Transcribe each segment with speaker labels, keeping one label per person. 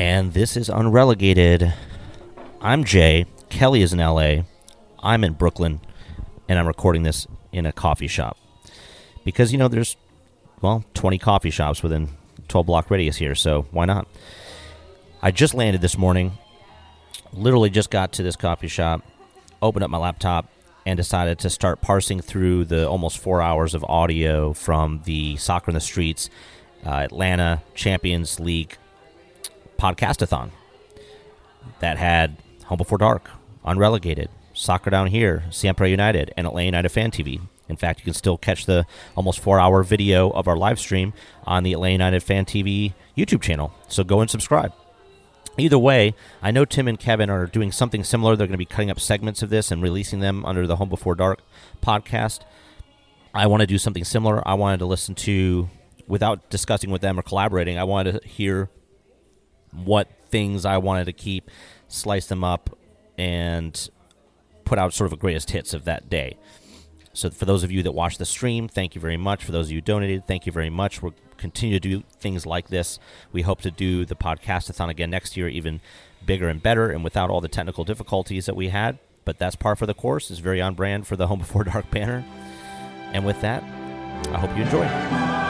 Speaker 1: And this is Unrelegated. I'm Jay. Kelly is in LA. I'm in Brooklyn. And I'm recording this in a coffee shop. Because, you know, there's, well, 20 coffee shops within 12 block radius here, so why not? I just landed this morning. Literally just got to this coffee shop, opened up my laptop, and decided to start parsing through the almost four hours of audio from the Soccer in the Streets uh, Atlanta Champions League podcastathon that had Home Before Dark, Unrelegated, Soccer Down Here, Siempre United, and Atlanta United Fan TV. In fact, you can still catch the almost four hour video of our live stream on the Atlanta United Fan TV YouTube channel. So go and subscribe. Either way, I know Tim and Kevin are doing something similar. They're going to be cutting up segments of this and releasing them under the Home Before Dark podcast. I want to do something similar. I wanted to listen to, without discussing with them or collaborating, I wanted to hear what things I wanted to keep, slice them up, and put out sort of a greatest hits of that day. So for those of you that watched the stream, thank you very much. For those of you who donated, thank you very much. We'll continue to do things like this. We hope to do the podcastathon again next year, even bigger and better, and without all the technical difficulties that we had. But that's par for the course. It's very on brand for the Home Before Dark banner. And with that, I hope you enjoy.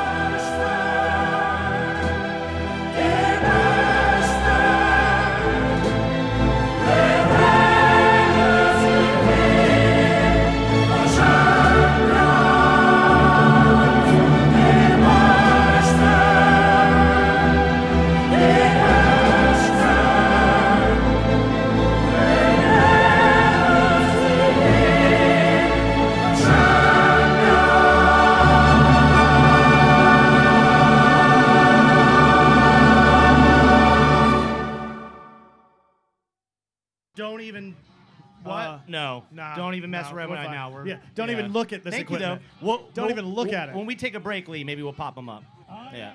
Speaker 2: What?
Speaker 3: Uh,
Speaker 2: no.
Speaker 3: nah,
Speaker 2: Don't even mess
Speaker 3: nah,
Speaker 2: around
Speaker 3: we're
Speaker 2: right now. We're,
Speaker 3: Yeah, don't even look at this
Speaker 2: Thank
Speaker 3: equipment.
Speaker 2: You, though. We'll,
Speaker 3: Don't
Speaker 2: we'll-
Speaker 3: even look
Speaker 2: we'll-
Speaker 3: at it.
Speaker 2: When we take a break, Lee, maybe we'll pop them up. Yeah.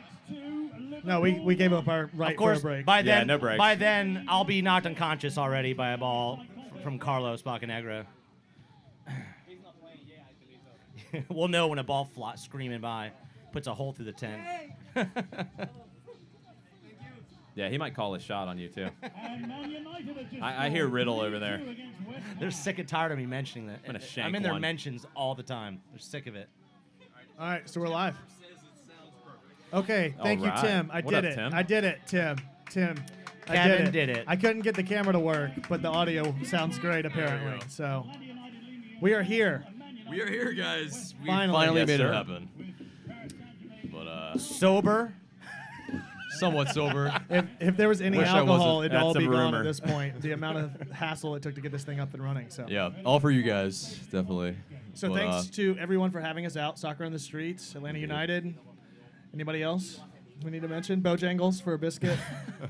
Speaker 3: No, we, we gave up our right
Speaker 2: of course.
Speaker 3: for a break.
Speaker 2: By
Speaker 4: Yeah,
Speaker 2: then,
Speaker 4: no breaks.
Speaker 2: by then, I'll be knocked unconscious already by a ball from Carlos Bocanegra. we'll know when a ball fly, screaming by puts a hole through the tent.
Speaker 4: Yeah, he might call a shot on you too. I, I hear Riddle over there.
Speaker 2: They're sick and tired of me mentioning that.
Speaker 4: gonna shank
Speaker 2: I'm in their
Speaker 4: one.
Speaker 2: mentions all the time. They're sick of it.
Speaker 3: All right, so we're live. Okay, thank
Speaker 4: All
Speaker 3: you. Tim. I
Speaker 4: What
Speaker 3: did
Speaker 4: up,
Speaker 3: it.
Speaker 4: Tim?
Speaker 3: I did it, Tim. Tim. I
Speaker 2: Kevin
Speaker 3: did it.
Speaker 2: did it.
Speaker 3: I couldn't get the camera to work, but the audio sounds great apparently. So we are here.
Speaker 5: We are here, guys. We
Speaker 3: Finally.
Speaker 5: finally,
Speaker 4: Yes,
Speaker 5: made
Speaker 4: sir.
Speaker 5: it happen. But uh,
Speaker 2: Sober.
Speaker 5: Somewhat sober.
Speaker 3: If, if there was any
Speaker 4: Wish I
Speaker 3: alcohol,
Speaker 4: wasn't.
Speaker 3: it'd all
Speaker 4: That's
Speaker 3: be
Speaker 4: a
Speaker 3: gone
Speaker 4: rumor.
Speaker 3: at this point. The amount of hassle it took to get this thing up and running. So
Speaker 5: yeah, all for you guys, definitely.
Speaker 3: So
Speaker 5: But,
Speaker 3: thanks
Speaker 5: uh,
Speaker 3: to everyone for having us out. Soccer on the streets, Atlanta United. Anybody else we need to mention? Bojangles for a biscuit.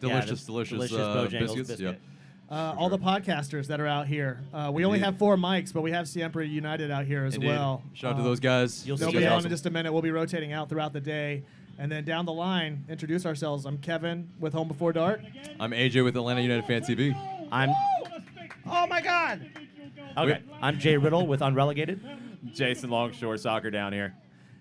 Speaker 5: delicious,
Speaker 2: the
Speaker 5: delicious,
Speaker 2: delicious
Speaker 5: uh,
Speaker 2: Bojangles
Speaker 5: biscuits.
Speaker 2: biscuit.
Speaker 3: Uh, all the podcasters that are out here. Uh, we only
Speaker 5: Indeed.
Speaker 3: have four mics, but we have Siempre United out here as
Speaker 5: Indeed.
Speaker 3: well.
Speaker 5: Shout out to
Speaker 3: Um,
Speaker 5: those guys.
Speaker 2: you'll
Speaker 3: They'll
Speaker 2: see
Speaker 3: be on
Speaker 2: awesome.
Speaker 3: in just a minute. We'll be rotating out throughout the day. And then down the line, introduce ourselves. I'm Kevin with Home Before Dark.
Speaker 5: I'm AJ with Atlanta United Fan TV.
Speaker 2: I'm. Oh my God. Okay. I'm Jay Riddle with Unrelegated.
Speaker 4: Jason Longshore soccer down here.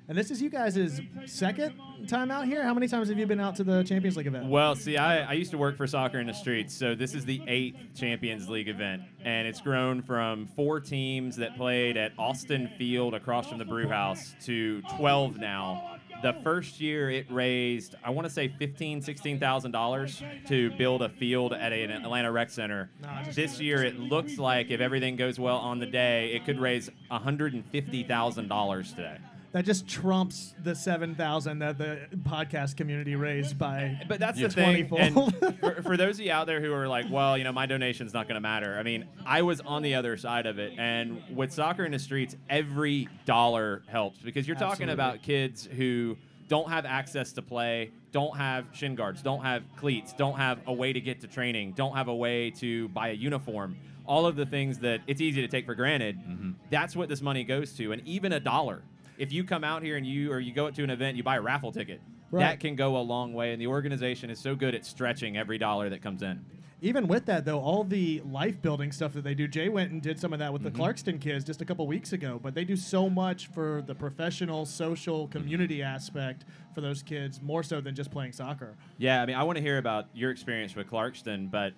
Speaker 3: And this is you guys' second time out here. How many times have you been out to the Champions League event?
Speaker 4: Well, see, I, I used to work for Soccer in the Streets, so this is the eighth Champions League event, and it's grown from four teams that played at Austin Field across from the Brew House to 12 now. The first year it raised, I want to say fifteen, sixteen thousand dollars to build a field at an Atlanta Rec Center. this year it looks like if everything goes well on the day, it could raise hundred and fifty thousand dollars today.
Speaker 3: That just trumps the seven thousand that the podcast community raised by.
Speaker 4: But that's the thing.
Speaker 3: 20-fold.
Speaker 4: And for, for those of you out there who are like, well, you know, my donation's not going to matter. I mean, I was on the other side of it, and with soccer in the streets, every dollar helps because you're talking
Speaker 3: Absolutely.
Speaker 4: about kids who don't have access to play, don't have shin guards, don't have cleats, don't have a way to get to training, don't have a way to buy a uniform. All of the things that it's easy to take for granted. Mm-hmm. That's what this money goes to, and even a dollar. If you come out here and you or you go to an event, you buy a raffle ticket.
Speaker 3: Right.
Speaker 4: That can go a long way, and the organization is so good at stretching every dollar that comes in.
Speaker 3: even with that though, all the life building stuff that they do, Jay went and did some of that with
Speaker 5: Mm-hmm.
Speaker 3: the Clarkston kids just a couple weeks ago. But they do so much for the professional, social, community aspect for those kids, more so than just playing soccer.
Speaker 4: Yeah, I mean, I want to hear about your experience with Clarkston, but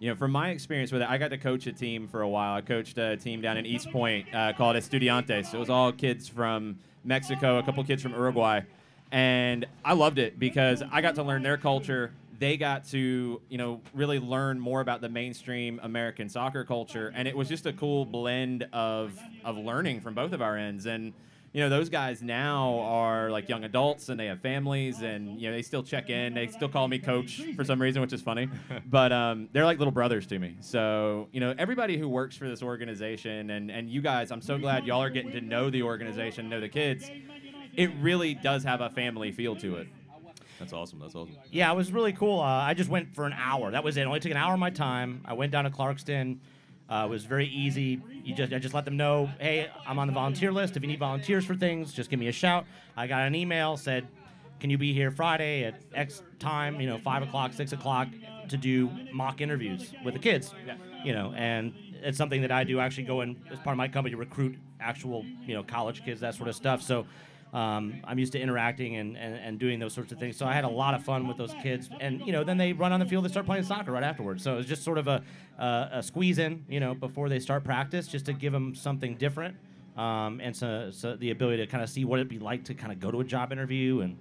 Speaker 4: you know, from my experience with it, I got to coach a team for a while. I coached a team down in East Point uh, called Estudiantes. It was all kids from Mexico, a couple kids from Uruguay, and I loved it because I got to learn their culture. They got to, you know, really learn more about the mainstream American soccer culture, and it was just a cool blend of of learning from both of our ends. And you know, those guys now are like young adults and they have families and, you know, they still check in. They still call me coach for some reason, which is funny. but um, they're like little brothers to me. So, you know, everybody who works for this organization and, and you guys, I'm so glad y'all are getting to know the organization, know the kids. It really does have a family feel to it.
Speaker 5: That's awesome. That's awesome.
Speaker 2: Yeah, it was really cool. Uh, I just went for an hour. That was it. it. Only took an hour of my time. I went down to Clarkston. Uh, it was very easy. You just I just let them know, hey, I'm on the volunteer list. If you need volunteers for things, just give me a shout. I got an email said, can you be here Friday at X time? You know, five o'clock, six o'clock, to do mock interviews with the kids. You know, and it's something that I do. Actually, go in as part of my company to recruit actual you know college kids, that sort of stuff. So. Um, I'm used to interacting and, and, and doing those sorts of things. So I had a lot of fun with those kids. And, you know, then they run on the field, they start playing soccer right afterwards. So it was just sort of a, uh, a squeeze in, you know, before they start practice, just to give them something different. Um, and so, so the ability to kind of see what it'd be like to kind of go to a job interview and,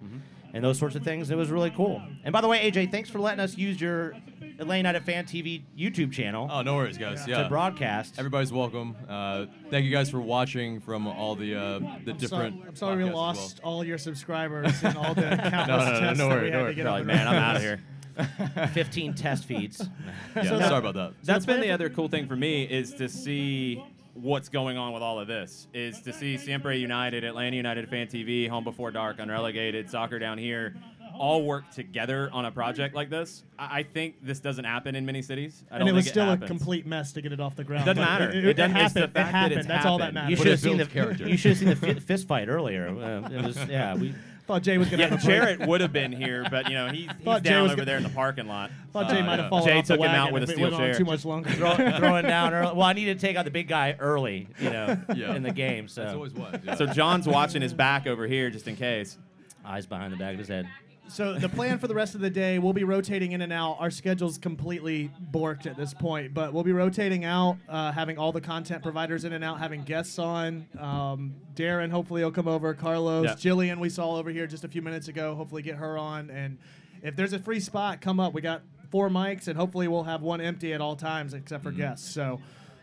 Speaker 2: and those sorts of things. It was really cool. And by the way, AJ, thanks for letting us use your Elaine Atlanta United Fan TV YouTube channel
Speaker 5: Oh, no worries, guys. Yeah.
Speaker 2: to broadcast.
Speaker 5: Everybody's welcome. Uh, thank you guys for watching from all the uh, the
Speaker 3: I'm
Speaker 5: different.
Speaker 3: sorry, I'm sorry we
Speaker 5: podcasts as well.
Speaker 3: lost all your subscribers and all the countless
Speaker 5: No, no, no,
Speaker 3: tests
Speaker 5: no
Speaker 3: that
Speaker 5: worry, no
Speaker 3: had
Speaker 5: worry.
Speaker 3: to get
Speaker 4: They're
Speaker 3: on
Speaker 4: like, man, I'm out of here.
Speaker 2: 15 test feeds.
Speaker 5: Yeah,
Speaker 3: So
Speaker 5: sorry about that.
Speaker 4: That's been the other cool thing for me is to see what's going on with all of this. Is to see Siempre United, Atlanta United Fan TV, Home Before Dark, Unrelegated, Soccer Down Here, all work together on a project like this. I, I think this doesn't happen in many cities. I
Speaker 3: And
Speaker 4: don't
Speaker 3: it was
Speaker 4: think
Speaker 3: still a complete mess to get it off the ground.
Speaker 4: Doesn't matter.
Speaker 3: It,
Speaker 4: It
Speaker 3: it,
Speaker 4: doesn't- it's
Speaker 3: happened.
Speaker 4: the fact that
Speaker 3: it happened.
Speaker 4: it's
Speaker 3: That's all that matters.
Speaker 2: You should have seen the
Speaker 5: builds character.
Speaker 2: You should have seen the fi- fist fight earlier. Uh, it was yeah. We
Speaker 3: thought Jay was gonna
Speaker 4: Yeah,
Speaker 3: have a break.
Speaker 4: Jarrett would have been here, but you know he's, he's
Speaker 3: Thought Jay
Speaker 4: down
Speaker 3: was
Speaker 4: over
Speaker 3: gonna-
Speaker 4: there in the parking lot.
Speaker 3: thought Jay
Speaker 5: Uh,
Speaker 3: might have
Speaker 5: yeah.
Speaker 3: fallen
Speaker 4: Jay
Speaker 3: off the
Speaker 4: took him out with a
Speaker 3: it
Speaker 4: steel chair.
Speaker 3: too much longer.
Speaker 2: throw, throwing down early. Well, I needed to take out the big guy early, you know,
Speaker 5: Yeah.
Speaker 2: in the game.
Speaker 5: That's
Speaker 2: So
Speaker 5: always what. Yeah.
Speaker 4: So John's watching his back over here just in case.
Speaker 2: eyes behind the back of his head.
Speaker 3: So the plan for the rest of the day, we'll be rotating in and out. Our schedule's completely borked at this point, but we'll be rotating out, uh, having all the content providers in and out, having guests on. Um, Darren, hopefully, he'll come over. Carlos,
Speaker 4: Yeah.
Speaker 3: Jillian, we saw over here just a few minutes ago. Hopefully, get her on. And if there's a free spot, come up. We got four mics, and hopefully, we'll have one empty at all times except for guests. So.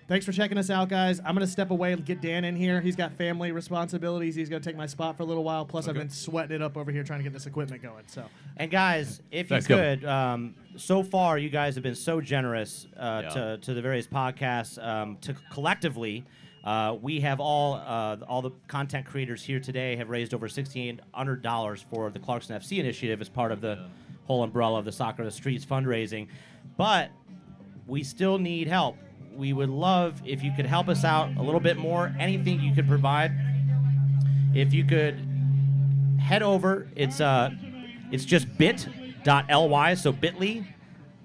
Speaker 3: Thanks for checking us out, guys. I'm going to step away and get Dan in here. He's got family responsibilities. He's going to take my spot for a little while. Plus, I've been sweating it up over here trying to get this equipment going. So,
Speaker 2: And guys, if you
Speaker 5: Thanks, Kevin.
Speaker 2: could, um, so far you guys have been so generous uh,
Speaker 5: Yeah.
Speaker 2: to, to the various podcasts. Um, to collectively, uh, we have all uh, all the content creators here today have raised over sixteen hundred dollars for the Clarkston FC initiative as part of the whole umbrella of the Soccer in the Streets fundraising. But we still need help. We would love if you could help us out a little bit more. Anything you could provide. If you could head over, it's uh, it's just bit.ly, so bit.ly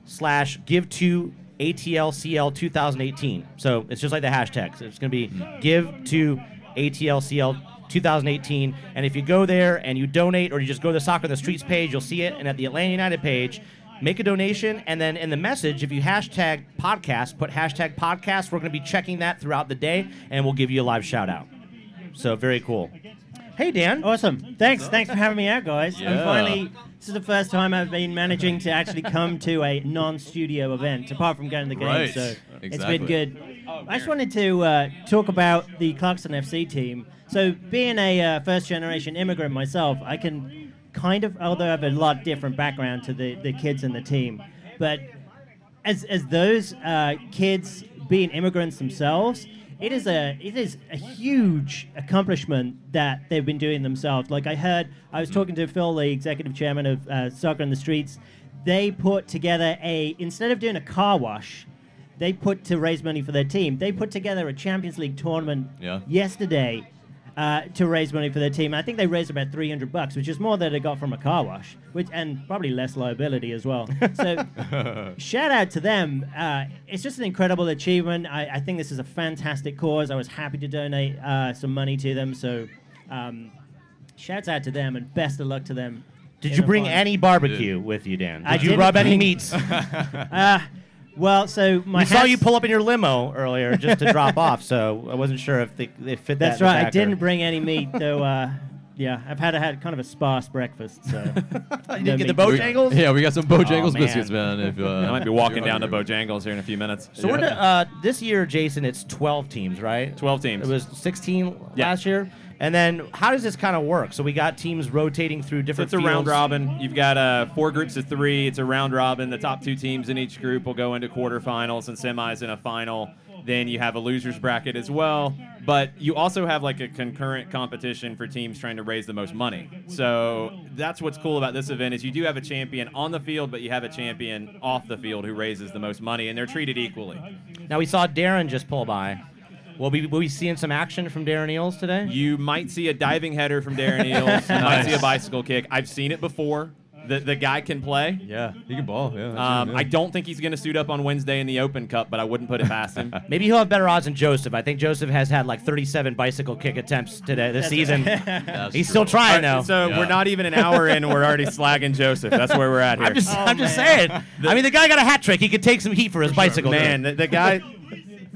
Speaker 2: slash give to ATLCL 2018. So it's just like the hashtags. It's going to be give to ATLCL 2018. And if you go there and you donate or you just go to the Soccer the Streets page, you'll see it. And at the Atlanta United page, make a donation. And then in the message, if you hashtag podcast, put hashtag podcast. We're going to be checking that throughout the day and we'll give you a live shout out. So very cool. Hey, Dan.
Speaker 6: Awesome. Thanks. Thanks for having me out, guys. And
Speaker 5: Yeah.
Speaker 6: finally, this is the first time I've been managing to actually come to a non-studio event, apart from going to the game.
Speaker 5: Right.
Speaker 6: So It's been good. I just wanted to uh, talk about the Clarkston FC team. So, being a uh, first-generation immigrant myself, I can kind of, although I have a lot different background to the, the kids in the team, but as as those uh, kids being immigrants themselves, it is a it is a huge accomplishment that they've been doing themselves. Like I heard, I was talking to Phil, the executive chairman of uh, Soccer in the Streets. They put together a instead of doing a car wash, they put to raise money for their team. They put together a Champions League tournament
Speaker 5: Yeah.
Speaker 6: yesterday. Uh, to raise money for their team. I think they raised about 300 bucks, which is more than they got from a car wash, which and probably less liability as well. So shout out to them. Uh, it's just an incredible achievement. I, I think this is a fantastic cause. I was happy to donate uh, some money to them. So um, shouts out to them and best of luck to them.
Speaker 2: Did you bring
Speaker 6: final.
Speaker 2: any barbecue with you, Dan?
Speaker 6: I
Speaker 2: Did you
Speaker 6: didn't
Speaker 2: rub any
Speaker 6: bring-
Speaker 2: meats?
Speaker 6: Well, so my
Speaker 2: I saw you pull up in your limo earlier just to drop off, so I wasn't sure if they, they fit that.
Speaker 6: That's right. I didn't bring any meat, though. Uh, yeah, I've had had kind of a sparse breakfast. So
Speaker 2: You
Speaker 6: no
Speaker 2: didn't get the. Bojangles?
Speaker 5: Yeah, we got some Bojangles
Speaker 2: Oh, man.
Speaker 5: biscuits, man. If, uh,
Speaker 4: I might be walking down to
Speaker 5: hungry.
Speaker 4: Bojangles here in a few minutes.
Speaker 2: So we're
Speaker 5: Yeah.
Speaker 2: to, uh, this year, Jason. It's 12 teams, right?
Speaker 4: 12 teams.
Speaker 2: It was 16
Speaker 4: Yeah.
Speaker 2: last year. And then how does this kind of work? So we got teams rotating through
Speaker 4: So
Speaker 2: different.
Speaker 4: it's a round robin. You've got uh, four groups of three. It's a round robin. The top two teams in each group will go into quarterfinals and semis and a final. Then you have a losers bracket as well. But you also have like a concurrent competition for teams trying to raise the most money. So that's what's cool about this event is you do have a champion on the field, but you have a champion off the field who raises the most money, and they're treated equally.
Speaker 2: Now we saw Darren just pull by. Will we will we seeing some action from Darren Eales today?
Speaker 4: You might see a diving header from Darren Eales. You might see a bicycle kick. I've seen it before. The, the guy can play.
Speaker 5: Yeah, he can ball. Yeah.
Speaker 4: Um. I don't think he's going to suit up on Wednesday in the Open Cup, but I wouldn't put it past him.
Speaker 2: Maybe he'll have better odds than Josef. I think Josef has had like 37 bicycle kick attempts today this season. He's
Speaker 5: true.
Speaker 2: still trying though.
Speaker 4: so
Speaker 5: Yeah.
Speaker 4: we're not even an hour in, and we're already slagging Josef. That's where we're at here.
Speaker 2: I'm just,
Speaker 6: Oh,
Speaker 2: I'm just
Speaker 6: man.
Speaker 2: saying. I mean, the guy got a hat trick. He could take some heat for his bicycle.
Speaker 4: man, the, the guy.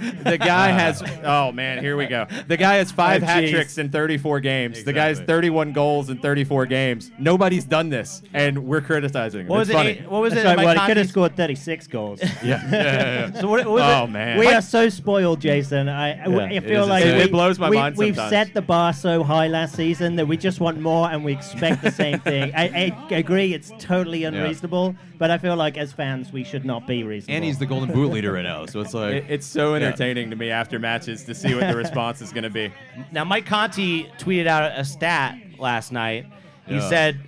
Speaker 4: The guy has oh man, here we go. The guy has five
Speaker 6: Oh,
Speaker 4: hat
Speaker 6: jeez.
Speaker 4: tricks in 34 games. The guy's
Speaker 5: Exactly.
Speaker 4: 31 goals in 34 games. Nobody's done this, and we're criticizing him.
Speaker 2: What was
Speaker 4: it's
Speaker 2: it?
Speaker 4: funny.
Speaker 2: eight- what was
Speaker 6: That's
Speaker 2: it?
Speaker 6: right. Well, he could have
Speaker 2: Conti's-
Speaker 6: scored 36 goals.
Speaker 4: Yeah, yeah, yeah, yeah.
Speaker 2: So what, what was
Speaker 4: Oh
Speaker 2: it?
Speaker 4: man,
Speaker 6: We are so spoiled, Jason. I, I-
Speaker 2: Yeah,
Speaker 6: I
Speaker 5: it
Speaker 6: feel
Speaker 5: is
Speaker 6: like
Speaker 5: insane.
Speaker 6: we,
Speaker 4: It blows my
Speaker 6: we,
Speaker 4: mind
Speaker 6: We've
Speaker 4: sometimes.
Speaker 6: set the bar so high last season that we just want more, and we expect the same thing. I, I agree, it's totally unreasonable, but I feel like as fans, we should not be reasonable.
Speaker 5: and he's the Golden Boot leader right now, so it's like
Speaker 4: It- it's so entertaining to me after matches to see what the response is going to be.
Speaker 2: Now, Mike Conti tweeted out a stat last night. He
Speaker 5: Yeah.
Speaker 2: said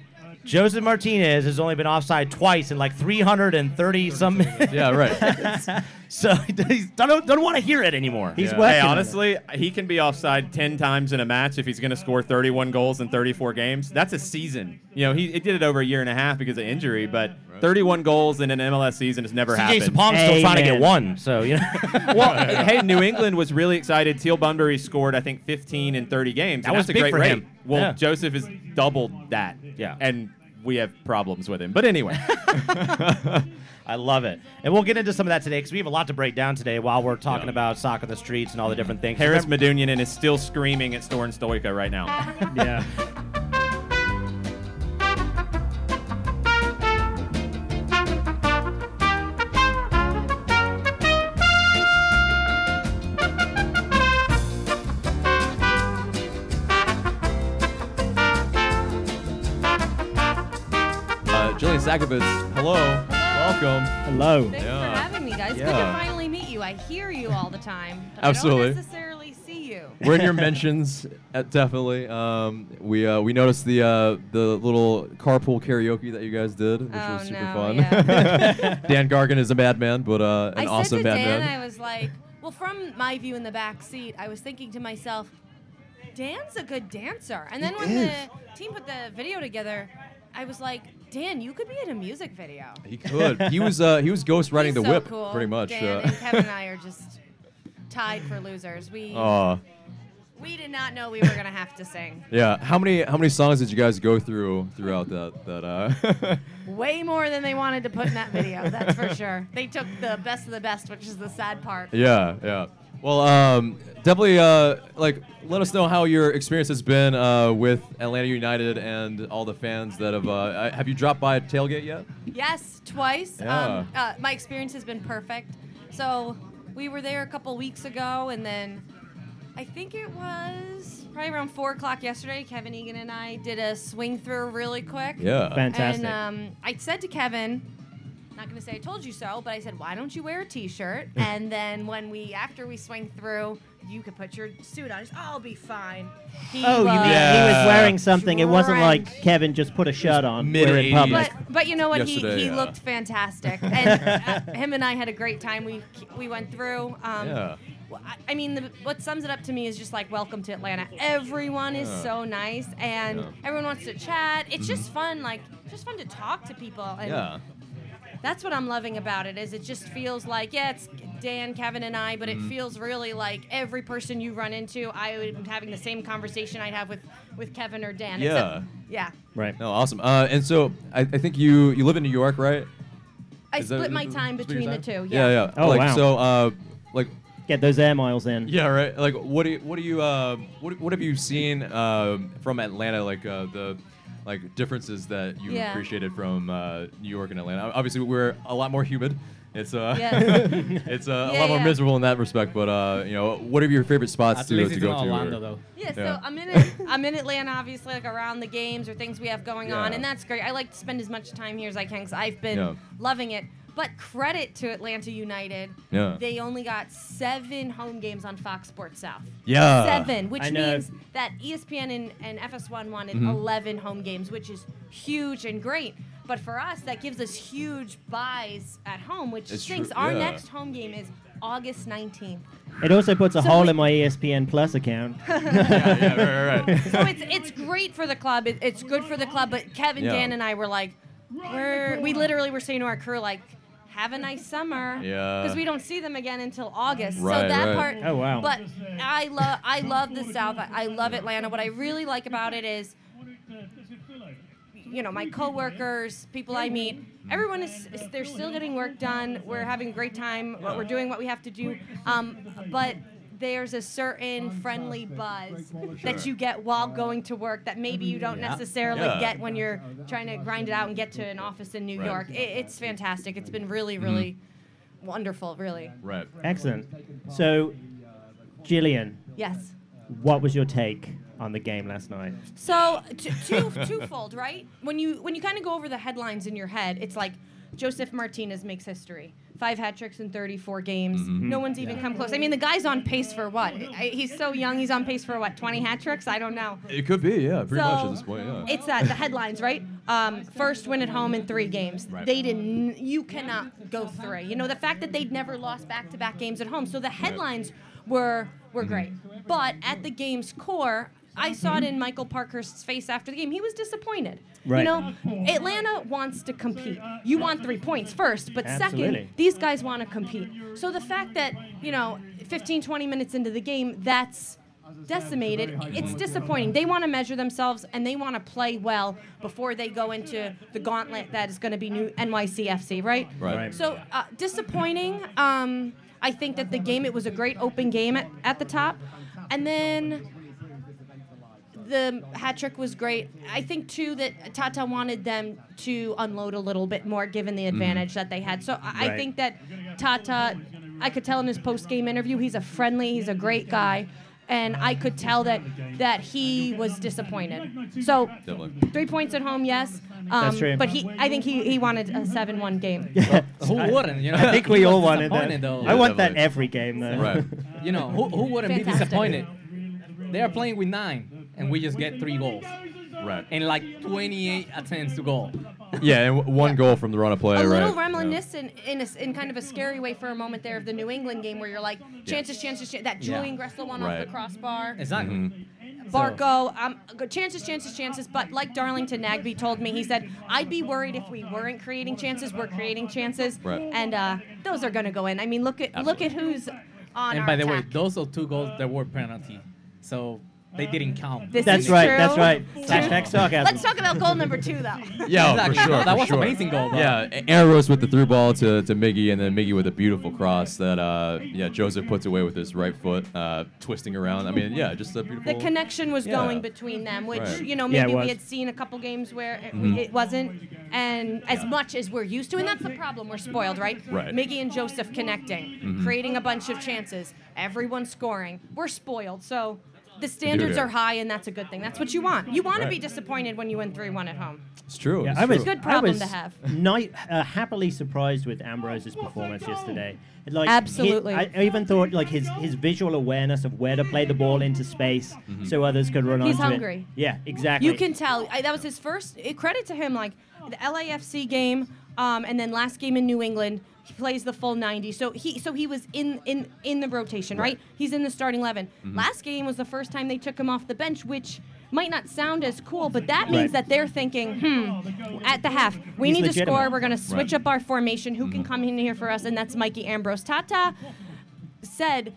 Speaker 2: Josef Martinez has only been offside twice in like 330 some minutes.
Speaker 5: yeah, right.
Speaker 2: so he don't, don't want to hear it anymore.
Speaker 6: He's
Speaker 5: Yeah.
Speaker 4: Hey, honestly, he can be offside 10 times in a match if he's going to score 31 goals in 34 games. That's a season. You know, he, he did it over a year and a half because of injury, but 31 goals in an MLS season has never
Speaker 2: CJ
Speaker 4: happened.
Speaker 2: Sapong's still trying to get one. So, you know.
Speaker 4: well, hey, New England was really excited. Teal Bunbury scored, I think, 15 in 30 games.
Speaker 2: That was
Speaker 4: that's a great
Speaker 2: for
Speaker 4: rate.
Speaker 2: him.
Speaker 4: Well,
Speaker 2: Yeah.
Speaker 4: Josef has doubled that.
Speaker 2: Yeah.
Speaker 4: And we have problems with him. But anyway.
Speaker 2: I love it. And we'll get into some of that today because we have a lot to break down today while we're talking
Speaker 5: Yeah.
Speaker 2: about soccer in the streets and all the different things.
Speaker 4: Harris
Speaker 2: Remember-
Speaker 4: Medunjanin is still screaming at Sorin Stoica right now.
Speaker 6: yeah.
Speaker 5: Uh, Sakovits, hello, welcome.
Speaker 6: Hello.
Speaker 7: Thanks
Speaker 5: Yeah.
Speaker 7: for having me, guys. Good to finally meet you. I hear you all the time. But
Speaker 5: Absolutely.
Speaker 7: I don't necessarily see you.
Speaker 5: We're in your mentions, uh, definitely. Um, we uh, we noticed the uh, the little carpool karaoke that you guys did, which
Speaker 7: Oh,
Speaker 5: was super
Speaker 7: no,
Speaker 5: fun.
Speaker 7: yeah.
Speaker 5: Dan Gargan is a madman, but uh, an
Speaker 7: I
Speaker 5: awesome
Speaker 7: said to Dan,
Speaker 5: madman.
Speaker 7: I was like, well, from my view in the back seat, I was thinking to myself, Dan's a good dancer. And then
Speaker 5: He
Speaker 7: when
Speaker 5: is.
Speaker 7: the team put the video together, I was like, Dan, you could be in a music video.
Speaker 5: He could. he was uh, he was ghost riding
Speaker 7: He's
Speaker 5: the
Speaker 7: so
Speaker 5: whip,
Speaker 7: cool.
Speaker 5: pretty much.
Speaker 7: Dan
Speaker 5: uh,
Speaker 7: and Kevin and I are just tied for losers. We
Speaker 5: Aw.
Speaker 7: we did not know we were gonna have to sing.
Speaker 5: yeah. How many how many songs did you guys go through throughout that that? Uh,
Speaker 7: Way more than they wanted to put in that video, that's for sure. They took the best of the best, which is the sad part.
Speaker 5: yeah, yeah. Well, um, definitely. Uh, like, let us know how your experience has been uh, with Atlanta United and all the fans that have. Uh, uh, have you dropped by a tailgate yet?
Speaker 7: Yes, twice.
Speaker 5: Yeah.
Speaker 7: Um, uh, my experience has been perfect. So we were there a couple weeks ago, and then I think it was probably around four o'clock yesterday. Kevin Egan and I did a swing through really quick.
Speaker 5: Yeah.
Speaker 6: Fantastic.
Speaker 7: And um, I said to Kevin, not gonna say I told you so, but I said, why don't you wear a T-shirt? and then when we, after we swing through, you could put your suit on. He's, I'll be fine. He
Speaker 6: Oh, you mean
Speaker 7: was-
Speaker 6: he was wearing something? It wasn't like
Speaker 7: Drenched.
Speaker 6: Kevin just put a shirt on.
Speaker 5: mid-
Speaker 6: We're in
Speaker 5: 80s.
Speaker 6: public.
Speaker 7: But but you know what? He,
Speaker 5: Yesterday,
Speaker 7: he
Speaker 5: yeah.
Speaker 7: looked fantastic, and uh, him and I had a great time. We we went through. Um,
Speaker 5: Yeah.
Speaker 7: Well, I, I mean, the, what sums it up to me is just like welcome to Atlanta. Everyone is
Speaker 5: Yeah.
Speaker 7: so nice, and
Speaker 5: Yeah.
Speaker 7: everyone wants to chat. It's just fun, like just fun to talk to people. And
Speaker 5: Yeah.
Speaker 7: That's what I'm loving about it. Is it just feels like yeah, it's Dan, Kevin, and I, but it
Speaker 5: Mm-hmm.
Speaker 7: feels really like every person you run into, I am having the same conversation I'd have with with Kevin or Dan.
Speaker 5: Yeah.
Speaker 7: Except, yeah.
Speaker 6: Right.
Speaker 5: No, awesome. Uh, and so I, I think you you live in New York, right?
Speaker 7: I
Speaker 5: Is that-
Speaker 7: split my
Speaker 5: is-
Speaker 7: time
Speaker 5: split your
Speaker 7: between the
Speaker 5: time?
Speaker 7: two.
Speaker 5: Yeah, yeah.
Speaker 6: Oh,
Speaker 5: like,
Speaker 6: wow.
Speaker 5: So, uh, like,
Speaker 6: Get those air miles in.
Speaker 5: yeah, right. Like, what do you, what do you, uh, what, what have you seen uh, from Atlanta? Like uh, the like differences that you
Speaker 7: Yeah.
Speaker 5: appreciated from uh, New York and Atlanta. Obviously, we're a lot more humid. It's uh,
Speaker 7: Yeah.
Speaker 5: it's uh, a
Speaker 7: Yeah,
Speaker 5: lot more
Speaker 7: yeah.
Speaker 5: miserable in that respect. But uh, you know, what are your favorite spots
Speaker 8: At
Speaker 5: to,
Speaker 8: least
Speaker 5: to
Speaker 8: it's
Speaker 5: go
Speaker 8: in
Speaker 5: to? or-
Speaker 8: though.
Speaker 7: Yeah, so I'm in it, I'm in Atlanta, obviously, like around the games or things we have going on, and that's great. I like to spend as much time here as I can because I've been
Speaker 5: Yeah.
Speaker 7: loving it. But credit to Atlanta United,
Speaker 5: Yeah.
Speaker 7: they only got seven home games on Fox Sports South.
Speaker 5: Yeah.
Speaker 7: Seven, which
Speaker 6: I know.
Speaker 7: means that E ESPN and, and FS1 wanted
Speaker 5: Mhm.
Speaker 7: 11 home games, which is huge and great. But for us, that gives us huge buys at home, which
Speaker 5: It's
Speaker 7: stinks.
Speaker 5: true,
Speaker 7: Our
Speaker 5: yeah.
Speaker 7: next home game is August 19th.
Speaker 6: It also puts a
Speaker 7: So
Speaker 6: hole in my ESPN Plus account.
Speaker 5: yeah, yeah, right, right, right.
Speaker 7: so it's it's great for the club. It, it's good for the club. But Kevin,
Speaker 5: Yeah.
Speaker 7: Dan, and I were like, we're we literally were saying to our crew like, have a nice summer.
Speaker 5: Yeah.
Speaker 7: Because we don't see them again until August.
Speaker 5: Right,
Speaker 7: so that
Speaker 5: right.
Speaker 7: part.
Speaker 6: Oh, wow.
Speaker 7: But I love I love the South. I, I love Atlanta. What I really like about it is. You know, my coworkers, people I meet, everyone is, is they're still getting work done. We're having a great time. We're doing what we have to do. Um, but there's a certain friendly buzz that you get while going to work that maybe you don't necessarily
Speaker 5: Yeah.
Speaker 7: get when you're trying to grind it out and get to an office in New
Speaker 5: Right.
Speaker 7: York. It, it's fantastic. It's been really, mm-hmm. really wonderful, really.
Speaker 5: right.
Speaker 6: Excellent. So, Jillian,
Speaker 7: Yes.
Speaker 6: what was your take on the game last night?
Speaker 7: So t- two twofold, right? When you when you kind of go over the headlines in your head, it's like Josef Martinez makes history. Five hat tricks in 34 games.
Speaker 5: Mm-hmm.
Speaker 7: No one's even come close. I mean, the guy's on pace for what? I, he's so young. He's on pace for what? 20 hat tricks? I don't know.
Speaker 5: It could be, yeah, pretty
Speaker 7: so
Speaker 5: much at this point, yeah.
Speaker 7: It's that the headlines, right? Um, first win at home in three games.
Speaker 5: Right.
Speaker 7: They didn't. You cannot go three. You know the fact that they'd never lost back-to-back games at home. So the headlines were were
Speaker 5: Mm-hmm.
Speaker 7: great, but at the game's core. I saw it in Michael Parkhurst's face after the game. He was disappointed.
Speaker 6: Right.
Speaker 7: You know, Atlanta wants to compete. You want three points first, but
Speaker 6: Absolutely.
Speaker 7: second, these guys want to compete. So the fact that, you know, 15, 20 minutes into the game, that's decimated, it's disappointing. They want to measure themselves and they want to play well before they go into the gauntlet that is going to be new NYCFC, right?
Speaker 5: Right.
Speaker 6: Right.
Speaker 7: So uh, disappointing. Um, I think that the game, it was a great open game at, at the top. And then the hat trick was great. I think too that Tata wanted them to unload a little bit more, given the advantage that they had. So I, I think that Tata, I could tell in his post game interview, he's a friendly, he's a great guy, and I could tell that that he was disappointed. So
Speaker 5: Definitely.
Speaker 7: three points at home, yes. Um,
Speaker 6: That's true.
Speaker 7: But he, I think he, he wanted a seven-one game. Yeah.
Speaker 8: Who wouldn't? You know,
Speaker 6: I think we all wanted that.
Speaker 8: disappointed, Though.
Speaker 6: I want that every game, though.
Speaker 5: Right.
Speaker 8: You know, who, who wouldn't be disappointed? They are playing with nine, and we just get three goals,
Speaker 5: Right.
Speaker 8: and like 28 attempts to goal.
Speaker 5: Yeah, and w- one goal from the run of play,
Speaker 7: a
Speaker 5: right?
Speaker 7: little
Speaker 5: Yeah.
Speaker 7: reminiscent in, a s in kind of a scary way for a moment there of the New England game where you're like chances, chances, chances. That
Speaker 8: Yeah.
Speaker 7: Julian Gressel one off the crossbar.
Speaker 8: Exactly.
Speaker 5: Mm-hmm.
Speaker 7: Barco, um, good chances, chances, chances. But like Darlington Nagbe told me, he said, I'd be worried if we weren't creating chances. We're creating chances,
Speaker 5: Right.
Speaker 7: and uh, those are going to go in. I mean, look at look at who's on
Speaker 8: And
Speaker 7: our
Speaker 8: by the way, those are two goals that were penalty, so they didn't count.
Speaker 7: This
Speaker 6: That's
Speaker 7: is
Speaker 6: right.
Speaker 7: true.
Speaker 6: That's right. Hashtag sarcasm.
Speaker 7: Let's talk about goal number two, though.
Speaker 5: Yeah,
Speaker 8: Exactly.
Speaker 5: for sure.
Speaker 8: That
Speaker 5: for
Speaker 8: was
Speaker 5: sure.
Speaker 8: amazing goal, bro.
Speaker 5: Yeah, A- Aaron Rose with the through ball to, to Miggy, and then Miggy with a beautiful cross that uh, yeah Josef puts away with his right foot, uh, twisting around. I mean, yeah, just a beautiful.
Speaker 7: the connection was
Speaker 5: Yeah.
Speaker 7: going between them, which
Speaker 5: Right.
Speaker 7: you know
Speaker 6: Yeah,
Speaker 7: maybe we had seen a couple games where it,
Speaker 5: Mhm.
Speaker 7: it wasn't, and as much as we're used to, and that's the problem. We're spoiled, right?
Speaker 5: Right.
Speaker 7: Miggy and Josef connecting,
Speaker 5: Mhm.
Speaker 7: creating a bunch of chances, everyone scoring. We're spoiled, so. The standards are high, and that's a good thing. That's what you want. You want
Speaker 5: Right.
Speaker 7: to be disappointed when you win 3 1 at home.
Speaker 5: It's true.
Speaker 6: Yeah,
Speaker 5: it's
Speaker 6: I was
Speaker 5: true.
Speaker 7: Good problem
Speaker 6: I was
Speaker 7: to have.
Speaker 6: Ni- uh, happily surprised with Ambrose's performance yesterday. Like
Speaker 7: Absolutely.
Speaker 6: I, I even thought like his his visual awareness of where to play the ball into space
Speaker 5: Mm-hmm.
Speaker 6: so others could run
Speaker 7: He's
Speaker 6: onto it.
Speaker 7: hungry.
Speaker 6: Yeah, exactly.
Speaker 7: You can tell. I, that was his first. eh, credit to him. Like the LAFC game, Um, and then last game in New England, he plays the full 90. So he so he was in in in the rotation, right? He's in the starting 11.
Speaker 5: Mm-hmm.
Speaker 7: Last game was the first time they took him off the bench, which might not sound as cool, but that means
Speaker 6: Right.
Speaker 7: that they're thinking, hmm, at the half, we
Speaker 6: He's
Speaker 7: need to score. We're going to switch
Speaker 5: Right.
Speaker 7: up our formation. Who can
Speaker 5: Mm-hmm.
Speaker 7: come in here for us? And that's Mikey Ambrose. Tata said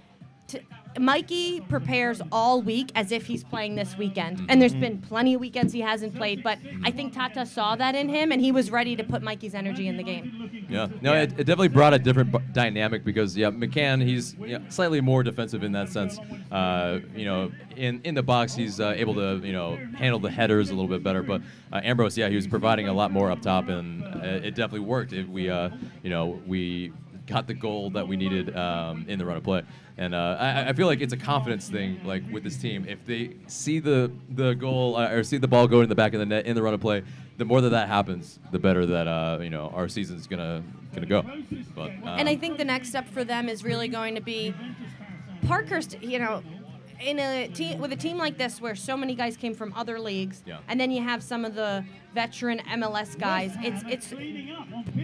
Speaker 7: to, Mikey prepares all week as if he's playing this weekend. And there's been plenty of weekends he hasn't played, but I think Tata saw that in him and he was ready to put Mikey's energy in the game.
Speaker 5: Yeah, no, It, it definitely brought a different bu- dynamic because yeah, McCann he's you know, slightly more defensive in that sense. Uh, you know, in in the box he's uh, able to you know handle the headers a little bit better. But uh, Ambrose, yeah, he was providing a lot more up top, and uh, it definitely worked. If we uh, you know we got the goal that we needed um, in the run of play. And uh, I, I feel like it's a confidence thing, like with this team. If they see the the goal uh, or see the ball go in the back of the net in the run of play, the more that that happens, the better that uh, you know our season's gonna gonna go. But um,
Speaker 7: And I think the next step for them is really going to be Parkhurst, you know, in a team with a team like this where so many guys came from other leagues
Speaker 5: Yeah.
Speaker 7: and then you have some of the veteran MLS guys it's it's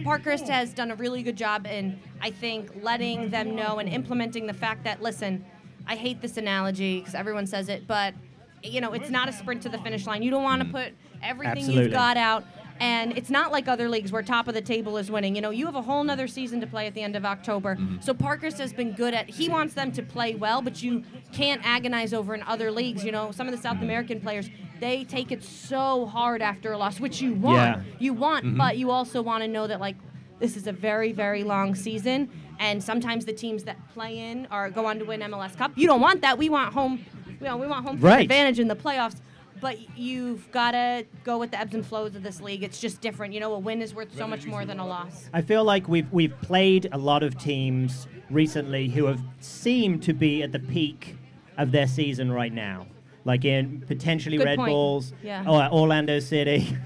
Speaker 7: Parkhurst has done a really good job in I think letting them know and implementing the fact that listen I hate this analogy because everyone says it but you know it's not a sprint to the finish line you don't want to mm. put everything
Speaker 6: Absolutely.
Speaker 7: you've got out and it's not like other leagues where top of the table is winning. You know, you have a whole nother season to play at the end of October. Mm-hmm. So Parkhurst has been good at. He wants them to play well, but you can't agonize over in other leagues. You know, some of the South mm-hmm. American players they take it so hard after a loss, which you want.
Speaker 6: Yeah.
Speaker 7: You want, mm-hmm. but you also want to know that like this is a very very long season, and sometimes the teams that play in or go on to win MLS Cup. You don't want that. We want home. You know, we want home
Speaker 6: Right.
Speaker 7: advantage in the playoffs. But you've got to go with the ebbs and flows of this league. It's just different. You know, a win is worth so much more than a loss.
Speaker 6: I feel like we've we've played a lot of teams recently who have seemed to be at the peak of their season right now. Like in potentially
Speaker 7: Good
Speaker 6: Red
Speaker 7: point.
Speaker 6: Bulls
Speaker 7: Yeah.
Speaker 6: or Orlando City,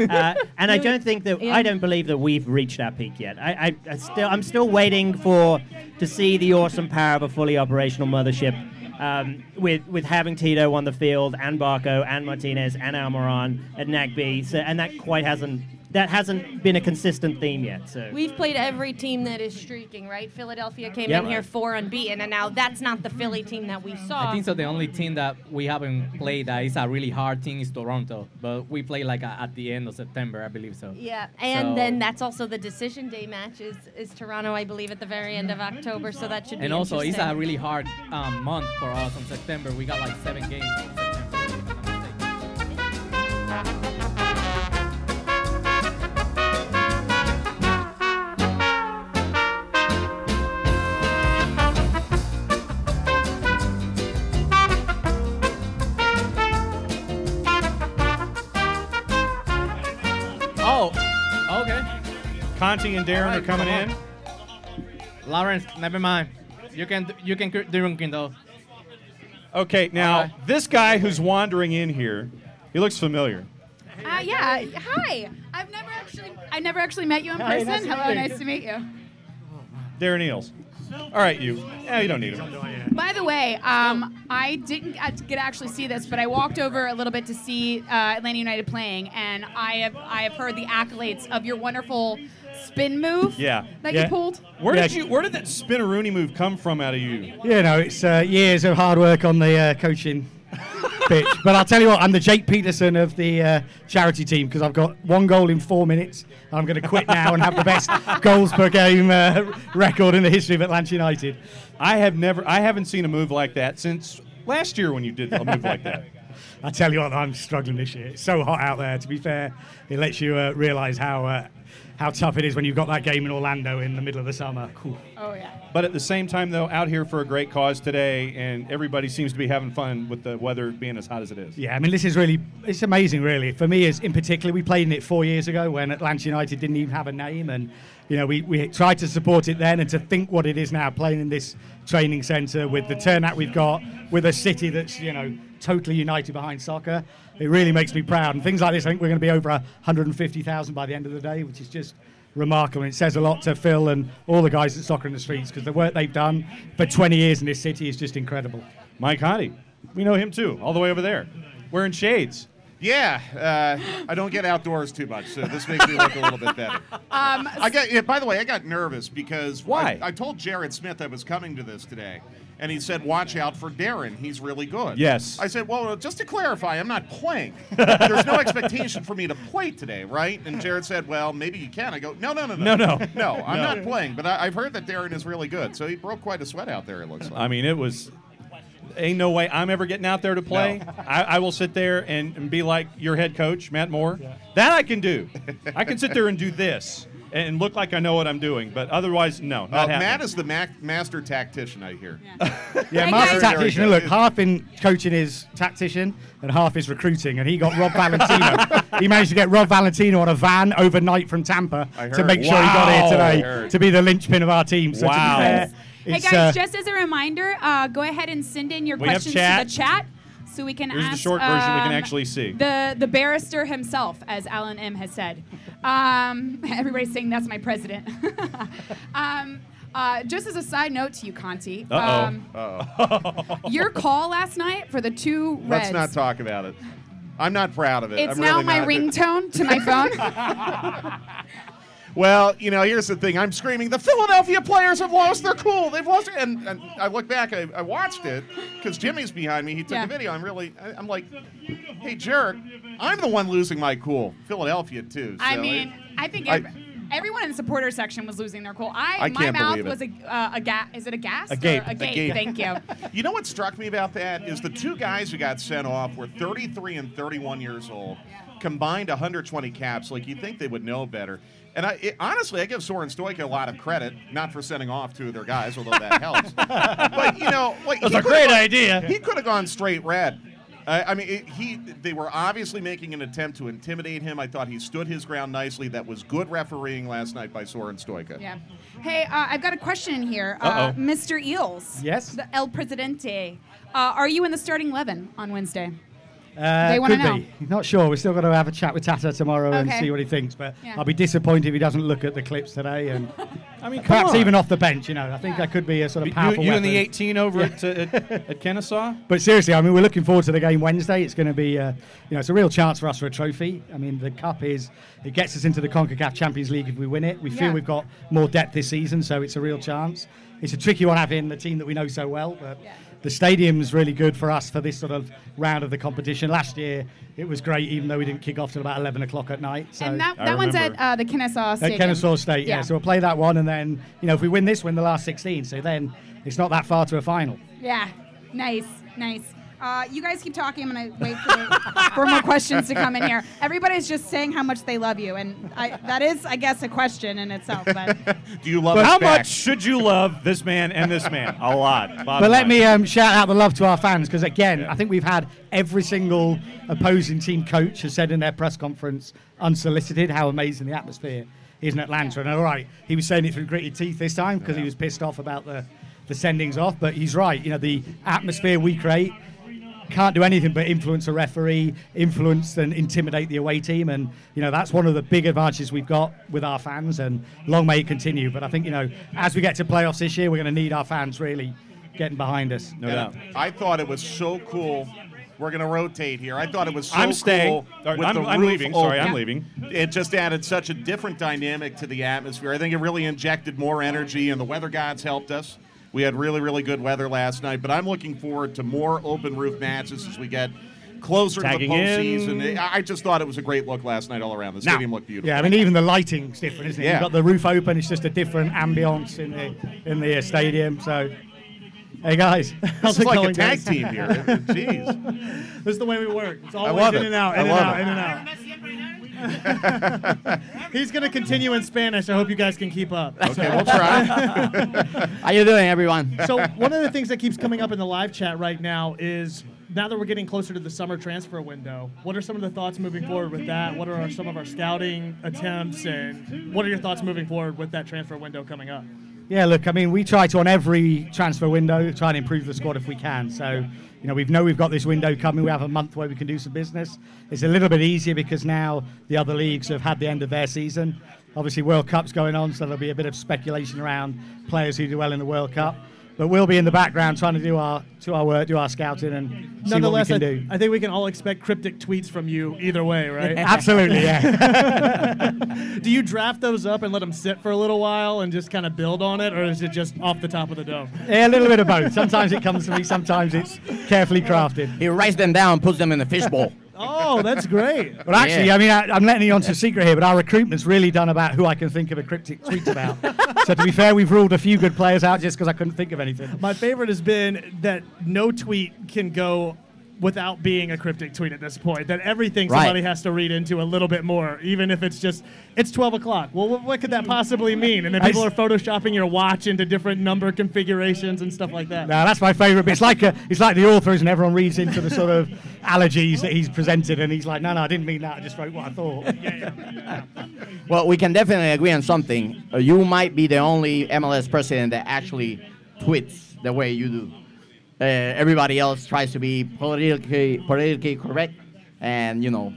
Speaker 6: uh, and I don't think that
Speaker 7: yeah.
Speaker 6: I don't believe that we've reached our peak yet. I, I, I still I'm still waiting for to see the awesome power of a fully operational mothership. Um, with with having Tito on the field and Barco and Martinez and Almiron at Nagbe, so and that quite hasn't that hasn't been a consistent theme yet. So
Speaker 7: We've played every team that is streaking, right? Philadelphia came
Speaker 6: Yep.
Speaker 7: in here four unbeaten, and now that's not the Philly team that we saw.
Speaker 8: I think so. The only team that we haven't played that is a really hard team is Toronto, but we play like a, at the end of September, I believe so.
Speaker 7: Yeah, and
Speaker 8: So-
Speaker 7: then that's also the decision day match is, is Toronto, I believe, at the very end of October. So that should be
Speaker 8: And also, it's a really hard um, month for us on September. We got like seven games.
Speaker 9: Conti and Darren
Speaker 8: Alright,
Speaker 9: are coming in.
Speaker 8: Lawrence, never mind. You can you can keep drinking though.
Speaker 9: Okay, now
Speaker 8: Alright.
Speaker 9: this guy who's wandering in here, he looks familiar.
Speaker 10: Uh, yeah. Hi. I've never actually I never actually met you in
Speaker 6: Hi,
Speaker 10: person.
Speaker 6: nice
Speaker 10: Hello,
Speaker 6: meet
Speaker 10: nice to meet you.
Speaker 9: Darren Eales. All right, you. Yeah, you don't need him.
Speaker 10: By the way, um, I didn't get to actually see this, but I walked over a little bit to see uh, Atlanta United playing, and I have I have heard the accolades of your wonderful spin move
Speaker 9: Yeah.
Speaker 10: that
Speaker 11: Yeah.
Speaker 10: you pulled.
Speaker 9: Where
Speaker 11: Yeah.
Speaker 9: did you? Where did that spinneroonie move come from out of you?
Speaker 11: You know, it's uh, years of hard work on the uh, coaching pitch. But I'll tell you what, I'm the Jake Peterson of the uh, charity team because I've got one goal in four minutes. And I'm going to quit now and have the best goals per game uh, record in the history of Atlanta United.
Speaker 9: I have never. I haven't seen a move like that since last year when you did a move like that.
Speaker 11: I tell you what, I'm struggling this year. It's so hot out there. To be fair, it lets you uh, realise how uh, how tough it is when you've got that game in Orlando in the middle of the summer. Cool.
Speaker 10: Oh yeah.
Speaker 9: But at the same time, though, out here for a great cause today, and everybody seems to be having fun with the weather being as hot as it is.
Speaker 11: Yeah, I mean, this is really, it's amazing, really. For me, is in particular, we played in it four years ago when Atlanta United didn't even have a name. And, you know, we, we tried to support it then and to think what it is now, playing in this training centre with the turnout we've got, with a city that's, you know, totally united behind soccer. It really makes me proud. And things like this, I think we're going to be over 150,000 by the end of the day, which is just remarkable. And it says a lot to Phil and all the guys at Soccer in the Streets because the work they've done for 20 years in this city is just incredible.
Speaker 9: Mike Hottie, we know him too, all the way over there, wearing shades.
Speaker 12: Yeah, uh, I don't get outdoors too much, so this makes me look a little bit better.
Speaker 10: Um,
Speaker 12: I got. Yeah, by the way, I got nervous because
Speaker 9: Why?
Speaker 12: I, I told Jared Smith I was coming to this today, and he said, "Watch out for Darren. He's really good."
Speaker 9: Yes.
Speaker 12: I said, "Well, just to clarify, I'm not playing. There's no expectation for me to play today, right?" And Jared said, "Well, maybe you can." I go, "No, no, no,
Speaker 9: No,
Speaker 12: no,
Speaker 9: no.
Speaker 12: no. I'm
Speaker 9: No.
Speaker 12: not playing, but I, I've heard that Darren is really good. So he broke quite a sweat out there. It looks like."
Speaker 9: I mean, it was. Ain't no way I'm ever getting out there to play. I, I will sit there and, and be like your head coach, Matt Moore. That I can do. I can sit there and do this and look like I know what I'm doing, but otherwise, no. Not
Speaker 12: Uh. Matt is the mac- master tactician, I hear.
Speaker 11: Yeah,
Speaker 10: Hey,
Speaker 11: master tactician. Look,
Speaker 12: good.
Speaker 11: half in coaching is tactician and half is recruiting, and he got Rob Valentino. he managed to get Rob Valentino on a van overnight from Tampa to
Speaker 12: heard.
Speaker 11: make sure he got here today to be the linchpin of our team. So
Speaker 9: Wow.
Speaker 11: to be fair,
Speaker 10: Hey
Speaker 11: it's,
Speaker 10: guys,
Speaker 11: uh,
Speaker 10: just as a reminder, uh, go ahead and send in your questions
Speaker 9: chat.
Speaker 10: to the chat so we can
Speaker 9: Here's the
Speaker 10: ask.
Speaker 9: short version we can
Speaker 10: um,
Speaker 9: actually see.
Speaker 10: The the barrister himself, as Alan M has said. Um, everybody's saying that's my president. um, uh, just as a side note to you, Conti. Um, your call last night for the two Reds.
Speaker 12: Let's not talk about it. I'm not proud of it.
Speaker 10: It's
Speaker 12: I'm
Speaker 10: now
Speaker 12: really
Speaker 10: my
Speaker 12: not.
Speaker 10: ringtone to my phone.
Speaker 12: Well, you know, here's the thing. I'm screaming, the Philadelphia players have lost their cool. They've lost it. And, and I look back, I, I watched it because Jimmy's behind me. He took
Speaker 10: Yeah.
Speaker 12: a video. I'm really, I, I'm like, hey, jerk, I'm the one losing my cool. Philadelphia, too.
Speaker 10: I mean,
Speaker 12: it-
Speaker 10: I think
Speaker 12: I-
Speaker 10: everyone in the supporter section was losing their cool. I,
Speaker 12: I
Speaker 10: my
Speaker 12: can't
Speaker 10: mouth
Speaker 12: believe it.
Speaker 10: was a uh, a gas. Is it a gas?
Speaker 11: A gape.
Speaker 10: A
Speaker 11: A
Speaker 10: gape.
Speaker 12: gape.
Speaker 10: Thank you.
Speaker 12: You know what struck me about that is the two guys who got sent off were 33 and 31 years old, combined 120 caps. Like you think they would know better. And I it, honestly, I give Sorin Stoica a lot of credit, not for sending off two of their guys, although that helps. but you know, like
Speaker 11: That's
Speaker 12: he
Speaker 11: a great
Speaker 12: gone-
Speaker 11: idea.
Speaker 12: He could have gone straight red. I I mean, it, he they were obviously making an attempt to intimidate him. I thought he stood his ground nicely. That was good refereeing last night by Sorin Stoica.
Speaker 10: Yeah. Hey, uh, I've got a question here, uh, Mr. Eales.
Speaker 11: Yes?
Speaker 10: The El Presidente. Uh, are you in the starting eleven on Wednesday?
Speaker 11: Uh,
Speaker 10: They wanna
Speaker 11: could
Speaker 10: know.
Speaker 11: be. Not sure. We're still going to have a chat with Tata tomorrow and see what he thinks. But
Speaker 10: Yeah.
Speaker 11: I'll be disappointed if he doesn't look at the clips today. And
Speaker 9: I mean,
Speaker 11: perhaps
Speaker 9: on.
Speaker 11: even off the bench. You know, I think that could be a sort of
Speaker 9: You,
Speaker 11: powerful.
Speaker 9: you and the 18 over at, uh, at, at Kennesaw?
Speaker 11: But seriously, I mean, we're looking forward to the game Wednesday. It's going to be, uh, you know, it's a real chance for us for a trophy. I mean, the cup is, it gets us into the Concacaf Champions League if we win it. We feel we've got more depth this season, so it's a real chance. It's a tricky one having the team that we know so well, but the stadium's really good for us for this sort of round of the competition. Last year, it was great, even though we didn't kick off till about 11 o'clock at night. So
Speaker 10: and that, that one's at uh, the Kennesaw Stadium.
Speaker 11: at Kennesaw State, yeah.
Speaker 10: Yeah.
Speaker 11: So we'll play that one, and then, you know, if we win this, win the last 16. So then it's not that far to a final.
Speaker 10: Yeah. Nice. Nice. Uh, you guys keep talking. I'm gonna wait for, for more questions to come in here. Everybody's just saying how much they love you, and I, that is, I guess, a question in itself. But
Speaker 12: Do you love
Speaker 9: But
Speaker 12: us
Speaker 9: how
Speaker 12: back?
Speaker 9: much should you love this man and this man? A lot. Bottom
Speaker 11: But let
Speaker 9: line.
Speaker 11: me um, shout out the love to our fans because again, I think we've had every single opposing team coach has said in their press conference, unsolicited, how amazing the atmosphere is in Atlanta. And all right, he was saying it through gritted teeth this time because he was pissed off about the the sendings off. But he's right. You know, the atmosphere we create can't do anything but influence a referee, influence and intimidate the away team, and you know that's one of the big advantages we've got with our fans. And long may it continue. But I think you know as we get to playoffs this year, we're going to need our fans really getting behind us.
Speaker 9: No
Speaker 12: And
Speaker 9: doubt.
Speaker 12: I thought it was so cool. We're going to rotate here. I thought it was so
Speaker 9: I'm staying.
Speaker 12: cool. With
Speaker 9: I'm-
Speaker 12: the
Speaker 9: I'm
Speaker 12: roof
Speaker 9: leaving. Sorry, I'm leaving.
Speaker 12: It just added such a different dynamic to the atmosphere. I think it really injected more energy, and the weather gods helped us. We had really, really good weather last night, but I'm looking forward to more open roof matches as we get closer
Speaker 9: Tagging
Speaker 12: to the postseason. I I just thought it was a great look last night all around. The
Speaker 11: Now-
Speaker 12: stadium looked beautiful.
Speaker 11: Yeah, I mean even the lighting's different, isn't it?
Speaker 12: Yeah.
Speaker 11: You've got the roof open; it's just a different ambience in the in the uh, stadium. So, hey guys,
Speaker 12: this
Speaker 11: how's
Speaker 12: is
Speaker 11: it
Speaker 12: like
Speaker 11: going,
Speaker 12: a tag
Speaker 11: guys?
Speaker 12: team here. Jeez.
Speaker 3: This is the way we work. It's always in
Speaker 12: it.
Speaker 3: and out,
Speaker 12: I
Speaker 3: in and out,
Speaker 12: it.
Speaker 3: in and out. He's going to continue in Spanish. I hope you guys can keep up.
Speaker 12: Okay, we'll try.
Speaker 13: How you doing, everyone?
Speaker 3: so one of the things that keeps coming up in the live chat right now is now that we're getting closer to the summer transfer window, what are some of the thoughts moving forward with that? What are our, some of our scouting attempts, and what are your thoughts moving forward with that transfer window coming up?
Speaker 11: Yeah, look, I mean, we try to on every transfer window try and improve the squad if we can. So, you know, we know we've got this window coming. We have a month where we can do some business. It's a little bit easier because now the other leagues have had the end of their season. Obviously, World Cup's going on, so there'll be a bit of speculation around players who do well in the World Cup. But we'll be in the background trying to do our to our work, do our scouting, and see what we
Speaker 3: Nonetheless,
Speaker 11: can
Speaker 3: I,
Speaker 11: do.
Speaker 3: I think we can all expect cryptic tweets from you either way, right?
Speaker 11: Absolutely, yeah.
Speaker 3: do you draft those up and let them sit for a little while and just kind of build on it, or is it just off the top of the dome?
Speaker 11: Yeah, a little bit of both. Sometimes it comes to me, sometimes it's carefully crafted.
Speaker 13: He writes them down, puts them in the fishbowl.
Speaker 3: Oh, that's great.
Speaker 11: But actually,
Speaker 13: Yeah.
Speaker 11: I mean, I, I'm letting you onto a secret here, but our recruitment's really done about who I can think of a cryptic tweet about. so to be fair, we've ruled a few good players out just because I couldn't think of anything.
Speaker 3: My favorite has been that no tweet can go without being a cryptic tweet at this point. That everything
Speaker 13: Right.
Speaker 3: somebody has to read into a little bit more, even if it's just it's 12 o'clock. Well, what, what could that possibly mean? And then
Speaker 11: I
Speaker 3: people are photoshopping your watch into different number configurations and stuff like that.
Speaker 11: No, that's my favourite bit. It's like a, it's like the author is, and everyone reads into the sort of allergies that he's presented, and he's like, "No, no, I didn't mean that. I just wrote what I thought."
Speaker 13: Well, we can definitely agree on something. Uh, you might be the only MLS president that actually tweets the way you do. Uh, everybody else tries to be politically politically correct, and you know,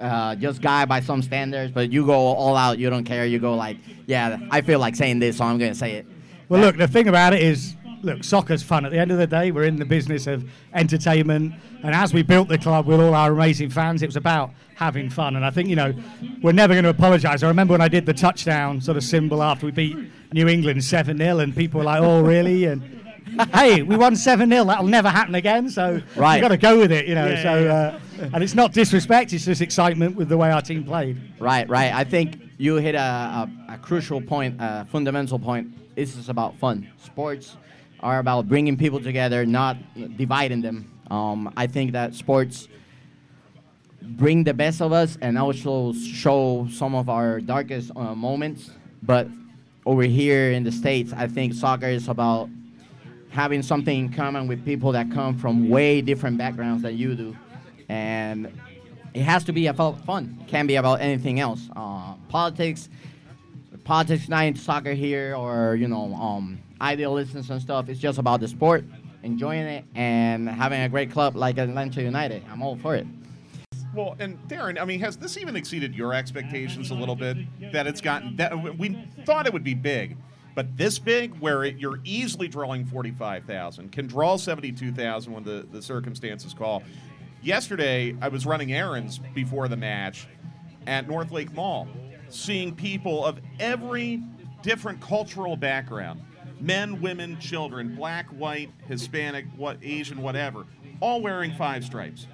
Speaker 13: uh, just guy by some standards. But you go all out. You don't care. You go like, yeah, I feel like saying this, so I'm gonna say it.
Speaker 11: Well, look, the thing about it is, look, soccer's fun. At the end of the day, we're in the business of entertainment. And as we built the club with all our amazing fans, it was about having fun. And I think, you know, we're never going to apologise. I remember when I did the touchdown sort of symbol after we beat New England 7 0, and people were like, oh, really? And hey, we won 7 0. That'll never happen again. So
Speaker 13: Right.
Speaker 11: you've got to go with it, you know.
Speaker 13: Yeah,
Speaker 11: so,
Speaker 13: yeah,
Speaker 11: Uh, and it's not disrespect, it's just excitement with the way our team played.
Speaker 13: Right, right. I think you hit a, a, a crucial point, a fundamental point. This is about fun. Sports are about bringing people together, not dividing them. Um, I think that sports bring the best of us and also show some of our darkest uh, moments. But over here in the States, I think soccer is about having something in common with people that come from way different backgrounds than you do. And it has to be about fun. It can't be about anything else. Uh, politics, politics into soccer here or, you know, um, and stuff. It's just about the sport, enjoying it, and having a great club like Atlanta United. I'm all for it.
Speaker 12: Well, and Darren, I mean, has this even exceeded your expectations a little bit? That it's gotten that we thought it would be big, but this big, where it, you're easily drawing forty-five thousand, can draw seventy-two thousand when the the circumstances call. Yesterday, I was running errands before the match at Northlake Mall, seeing people of every different cultural background men, women, children, black, white, Hispanic, what, Asian, whatever, all wearing five stripes.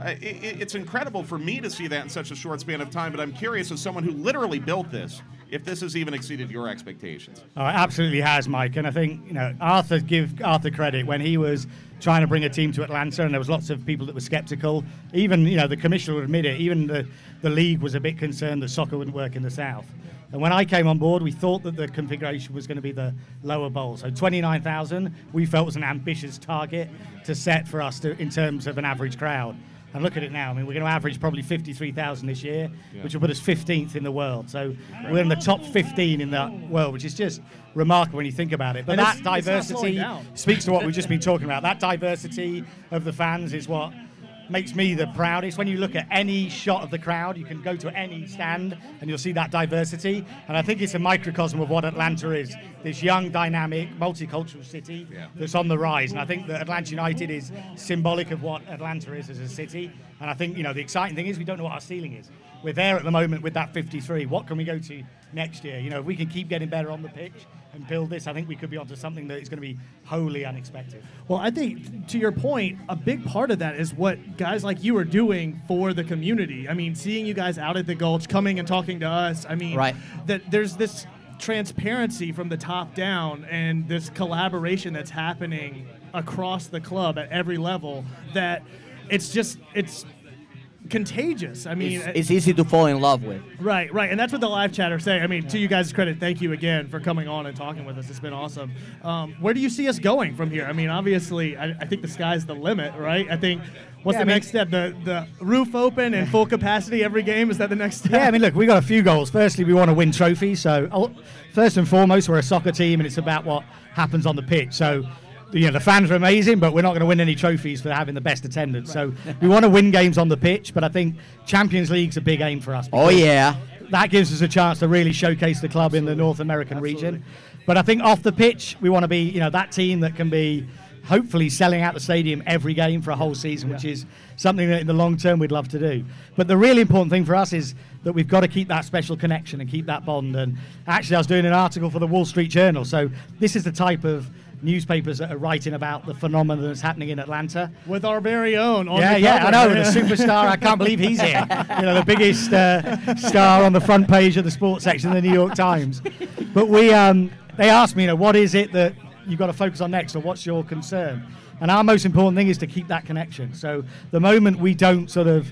Speaker 12: Uh, i- i- it's incredible for me to see that in such a short span of time, but I'm curious, as someone who literally built this, if this has even exceeded your expectations.
Speaker 11: Oh, it absolutely has, Mike. And I think you know Arthur give Arthur credit when he was trying to bring a team to Atlanta, and there was lots of people that were sceptical. Even you know the commissioner would admit it. Even the the league was a bit concerned that soccer wouldn't work in the south. And when I came on board, we thought that the configuration was going to be the lower bowl. So 29,000 we felt was an ambitious target to set for us to, in terms of an average crowd. And look at it now. I mean, we're going to average probably 53,000 this year,
Speaker 14: Yeah.
Speaker 11: which will put us 15th in the world. So we're in the top 15 in the world, which is just remarkable when you think about it. But
Speaker 3: And
Speaker 11: that
Speaker 3: it's- it's not slowing
Speaker 11: diversity speaks to what we've just been talking about. That diversity of the fans is what makes me the proudest. When you look at any shot of the crowd, you can go to any stand and you'll see that diversity. And I think it's a microcosm of what Atlanta is this young, dynamic, multicultural city that's on the rise. And I think that Atlanta United is symbolic of what Atlanta is as a city. And I think, you know, the exciting thing is we don't know what our ceiling is. We're there at the moment with that 53. What can we go to next year? You know, if we can keep getting better on the pitch and build this, I think we could be onto something that is going to be wholly unexpected.
Speaker 3: Well, I think to your point, a big part of that is what guys like you are doing for the community. I mean, seeing you guys out at the Gulch, coming and talking to us. I mean,
Speaker 13: Right.
Speaker 3: that there's this transparency from the top down and this collaboration that's happening across the club at every level that it's just it's contagious. I mean,
Speaker 13: It's, it's easy to fall in love with.
Speaker 3: Right, right, and that's what the live chat are saying. I mean, to you guys' credit, thank you again for coming on and talking with us. It's been awesome. Um, where do you see us going from here? I mean, obviously, I, I think the sky's the limit, right? I think. What's
Speaker 11: Yeah,
Speaker 3: the
Speaker 11: I mean-
Speaker 3: next step? The the roof open and full capacity every game. Is that the next step?
Speaker 11: Yeah, I mean, look, we got a few goals. Firstly, we want to win trophies. So, oh, first and foremost, we're a soccer team, and it's about what happens on the pitch. So, you know, the fans are amazing, but we're not going to win any trophies for having the best attendance. So, we want to win games on the pitch, but I think Champions League's a big aim for us.
Speaker 13: Oh, yeah.
Speaker 11: that gives us a chance to really showcase the club in the North American region. But I think off the pitch, we want to be, you know, that team that can be hopefully selling out the stadium every game for a whole season, which is something that in the long term we'd love to do. But the really important thing for us is that we've got to keep that special connection and keep that bond. And actually, I was doing an article for the Wall Street Journal, so this is the type of newspapers that are writing about the phenomenon that's happening in Atlanta.
Speaker 3: With our very own. On
Speaker 11: yeah, yeah, I know. The superstar. I can't believe he's here. You know, the biggest uh, star on the front page of the sports section of the New York Times. But we, um, they asked me, you know, what is it that you've got to focus on next, or what's your concern? And our most important thing is to keep that connection. So the moment we don't sort of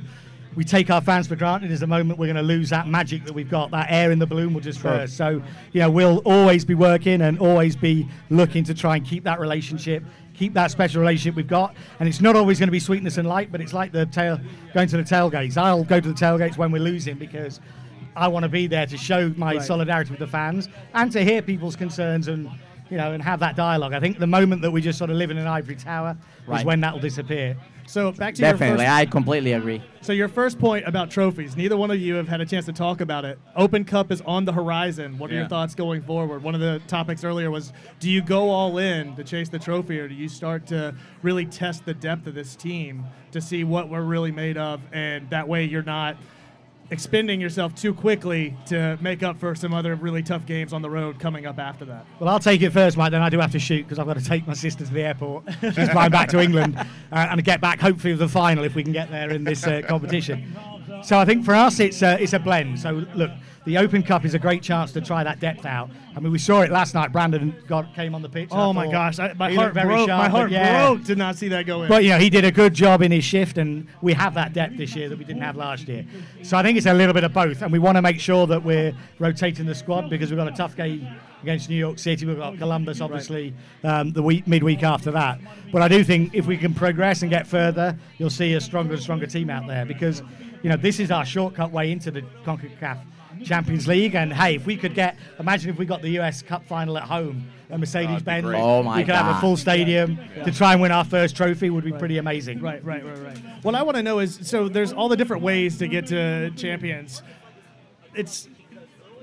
Speaker 11: we take our fans for granted is the moment we're going to lose that magic that we've got. That air in the balloon will just
Speaker 14: Sure.
Speaker 11: burst. So, you know, we'll always be working and always be looking to try and keep that relationship, keep that special relationship we've got. And it's not always going to be sweetness and light, but it's like the tail going to the tailgates. I'll go to the tailgates when we're losing because I want to be there to show my
Speaker 3: Right.
Speaker 11: solidarity with the fans and to hear people's concerns and you know and have that dialogue. I think the moment that we just sort of live in an ivory tower is when that will disappear.
Speaker 3: So back to
Speaker 13: Definitely,
Speaker 3: your first.
Speaker 13: I completely agree.
Speaker 3: So your first point about trophies, neither one of you have had a chance to talk about it. Open Cup is on the horizon. What are your thoughts going forward? One of the topics earlier was do you go all in to chase the trophy or do you start to really test the depth of this team to see what we're really made of and that way you're not expending yourself too quickly to make up for some other really tough games on the road coming up after that.
Speaker 11: Well, I'll take it first, Mike. Then I do have to shoot because I've got to take my sister to the airport. She's flying back to England uh, and get back hopefully with the final if we can get there in this uh, competition. So I think for us it's uh, it's a blend. So look, the Open Cup is a great chance to try that depth out. I mean, we saw it last night. Brandon got came on the pitch.
Speaker 3: Oh my gosh, I, my
Speaker 11: he
Speaker 3: heart
Speaker 11: very
Speaker 3: broke.
Speaker 11: sharp,
Speaker 3: my heart
Speaker 11: yeah.
Speaker 3: broke. Did not see that go in.
Speaker 11: But you know, he did a good job in his shift, and we have that depth this year that we didn't have last year. So I think it's a little bit of both, and we want to make sure that we're rotating the squad because we've got a tough game against New York City. We've got Columbus, obviously, um, the week midweek after that. But I do think if we can progress and get further, you'll see a stronger and stronger team out there because you know this is our shortcut way into the Concacaf. Champions League, and hey, if we could get, imagine if we got the US Cup final at home, a Mercedes Benz.
Speaker 13: Oh my
Speaker 11: We could have a full stadium to try and win our first trophy would be pretty amazing.
Speaker 3: Right, right, right, right. What I want to know is so there's all the different ways to get to champions. It's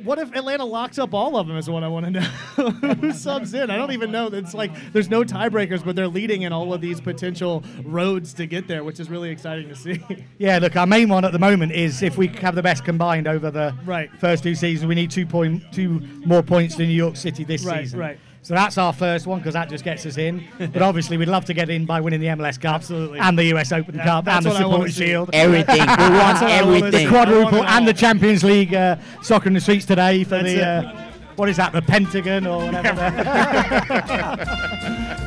Speaker 3: what if Atlanta locks up all of them? Is what I want to know. Who subs in? I don't even know. It's like there's no tiebreakers, but they're leading in all of these potential roads to get there, which is really exciting to see.
Speaker 11: Yeah, look, our main one at the moment is if we have the best combined over the
Speaker 3: Right.
Speaker 11: first two seasons, we need two point two more points than New York City this
Speaker 3: Right,
Speaker 11: season.
Speaker 3: right.
Speaker 11: So that's our first one because that just gets us in. but obviously, we'd love to get in by winning the MLS Cup
Speaker 3: Absolutely.
Speaker 11: and the US Open
Speaker 3: That-
Speaker 11: Cup and the
Speaker 3: what
Speaker 11: Support. Shield.
Speaker 13: Everything. We want
Speaker 3: That's what I wanna
Speaker 13: everything.
Speaker 11: the quadruple
Speaker 3: I want it
Speaker 11: and the Champions League uh, soccer in the streets today for
Speaker 3: That's
Speaker 11: the uh, what is that? The Pentagon or whatever.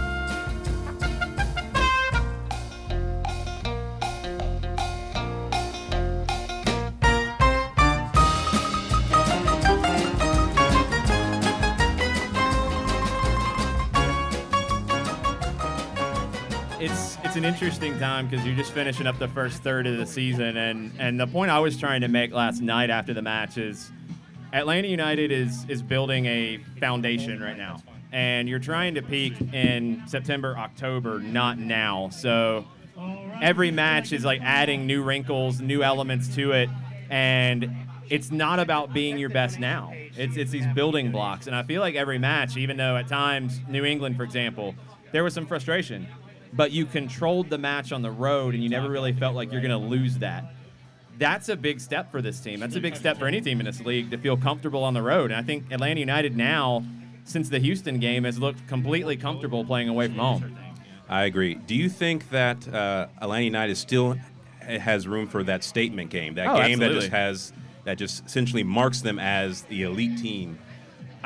Speaker 4: it's it's an interesting time because you're just finishing up the first third of the season, and and the point I was trying to make last night after the match is Atlanta United is is building a foundation right now, and you're trying to peak in September, October, not now. So every match is like adding new wrinkles, new elements to it, and it's not about being your best now. It's it's these building blocks, and I feel like every match, even though at times New England, for example, there was some frustration, but you controlled the match on the road, and you never really felt like you're going to lose that. That's a big step for this team. That's a big step for any team in this league to feel comfortable on the road. And I think Atlanta United now, since the Houston game, has looked completely comfortable playing away from home.
Speaker 14: I agree. Do you think that uh, Atlanta United still has room for that statement game, that
Speaker 4: Oh,
Speaker 14: game that just has that just essentially marks them as the elite team?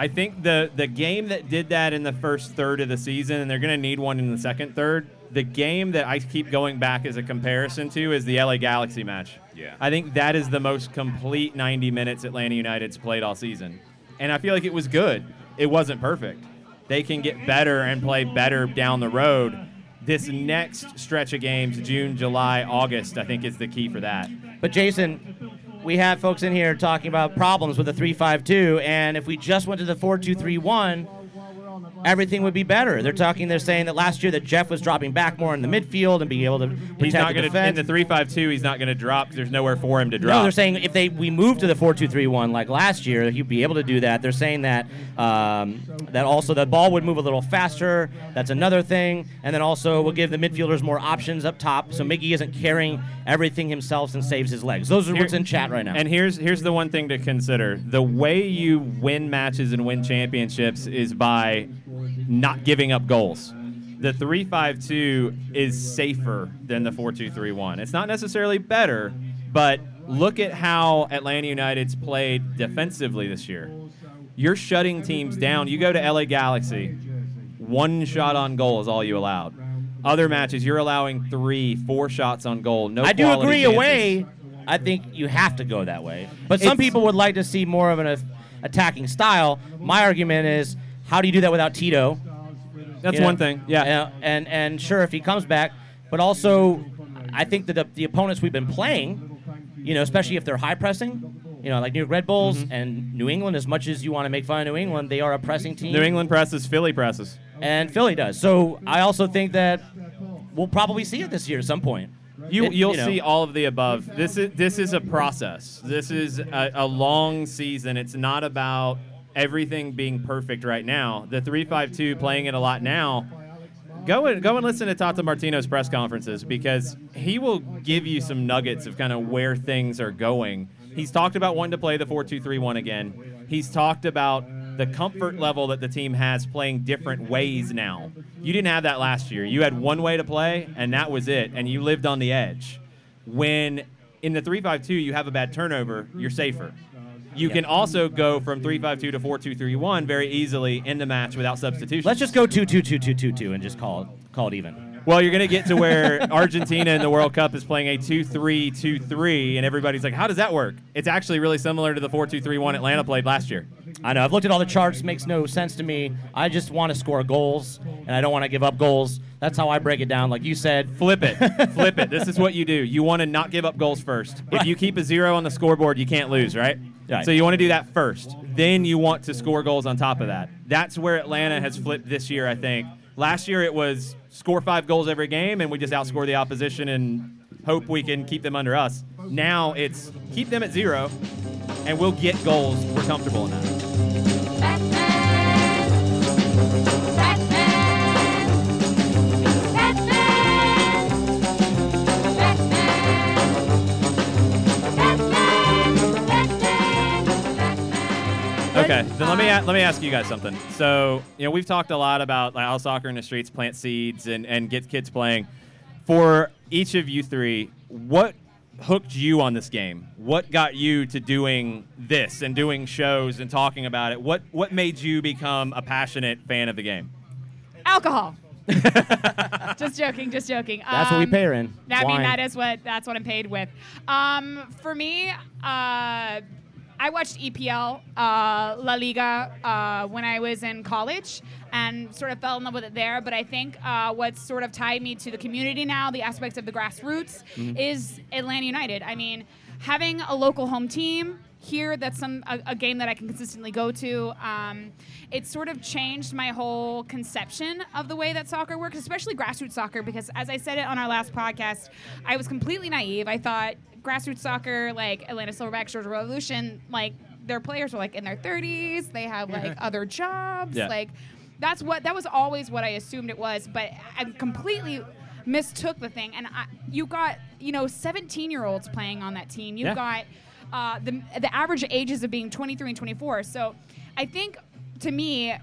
Speaker 4: I think the the game that did that in the first third of the season, and they're going to need one in the second third. The game that I keep going back as a comparison to is the LA Galaxy match.
Speaker 14: Yeah.
Speaker 4: I think that is the most complete 90 minutes Atlanta United's played all season, and I feel like it was good. It wasn't perfect. They can get better and play better down the road. This next stretch of games, June, July, August, I think is the key for that.
Speaker 2: But Jason, we have folks in here talking about problems with the 352, and if we just went to the 4231, everything would be better. They're talking. They're saying that last year that Jeff was dropping back more in the midfield and being able to protect
Speaker 4: He's not
Speaker 2: the
Speaker 4: going to
Speaker 2: defense.
Speaker 4: in the three-five-two. He's not going to drop. There's nowhere for him to drop.
Speaker 2: No, they're saying if they we move to the four two three one like last year, he'd be able to do that. They're saying that um, that also the ball would move a little faster. That's another thing, and then also we'll give the midfielders more options up top, so Mickey isn't carrying everything himself and saves his legs. Those are what's in chat right now.
Speaker 4: And here's here's the one thing to consider: the way you win matches and win championships is by not giving up goals. The three-five-two is safer than the four-two-three-one. It's not necessarily better, but look at how Atlanta United's played defensively this year. You're shutting teams down. You go to LA Galaxy, one shot on goal is all you allowed. Other matches, you're allowing three, four shots on goal. No,
Speaker 2: I do agree.
Speaker 4: chances.
Speaker 2: Away, I think you have to go that way. But some
Speaker 4: It's-
Speaker 2: people would like to see more of an attacking style. My argument is, how do you do that without Tito?
Speaker 4: That's
Speaker 2: You know?
Speaker 4: one thing. Yeah.
Speaker 2: You know, and and sure if he comes back, but also, I think that the, the opponents we've been playing, you know, especially if they're high pressing. You know, like New York Red Bulls
Speaker 4: Mm-hmm.
Speaker 2: and New England. As much as you want to make fun of New England, they are a pressing team.
Speaker 4: New England presses, Philly presses.
Speaker 2: and Philly does. So I also think that we'll probably see it this year at some point.
Speaker 4: You,
Speaker 2: It-
Speaker 4: you'll
Speaker 2: know.
Speaker 4: see all of the above. This is this is a process. This is a, a long season. It's not about everything being perfect right now. The three five two playing it a lot now. Go and go and listen to Tata Martino's press conferences because he will give you some nuggets of kind of where things are going. He's talked about wanting to play the four two three one again. He's talked about the comfort level that the team has playing different ways now. You didn't have that last year. You had one way to play, and that was it, and you lived on the edge. When in the 352 you have a bad turnover, you're safer. You can also go from 352 to 4231 very easily in the match without substitution.
Speaker 2: Let's just go two two two two two two and just call it call it even.
Speaker 4: Well, you're going to get to where Argentina in the World Cup is playing a 2 3 2 3, and everybody's like, how does that work? It's actually really similar to the 4 2 3 1 Atlanta played last year.
Speaker 2: I know. I've looked at all the charts. Makes no sense to me. I just want to score goals, and I don't want to give up goals. That's how I break it down. Like you said,
Speaker 4: flip it, flip it. This is what you do. You want to not give up goals first. If you keep a zero on the scoreboard, you can't lose, right?
Speaker 2: Right.
Speaker 4: So you want to do that first. Then you want to score goals on top of that. That's where Atlanta has flipped this year, I think. Last year it was score five goals every game, and we just outscore the opposition and hope we can keep them under us. Now it's keep them at zero, and we'll get goals. We're comfortable in that. Then let me a- let me ask you guys something. So you know we've talked a lot about like, how soccer in the streets plant seeds and and get kids playing. For each of you three, what hooked you on this game? What got you to doing this and doing shows and talking about it? What what made you become a passionate fan of the game?
Speaker 10: Alcohol. just joking, just joking.
Speaker 2: That's what we
Speaker 10: Um,
Speaker 2: pay her in.
Speaker 10: I mean, that is what that's what I'm paid with. Um, for me, uh, I watched EPL, uh, La Liga, uh, when I was in college, and sort of fell in love with it there. But I think uh, what's sort of tied me to the community now, the aspects of the grassroots,
Speaker 15: Mhm.
Speaker 10: is Atlanta United. I mean, having a local home team here that's some a, a game that I can consistently go to. Um, it's sort of changed my whole conception of the way that soccer works, especially grassroots soccer. Because as I said it on our last podcast, I was completely naive. I thought grassroots soccer, like Atlanta Silverbacks, Georgia Revolution, like their players were like in their 30s. They have like other jobs.
Speaker 15: Yeah.
Speaker 10: Like that's what that was always what I assumed it was. But I completely mistook the thing, and I, you got you know 17 year olds playing on that team. You've
Speaker 15: Yeah.
Speaker 10: got uh, the the average ages of being 23 and 24. So I think to me,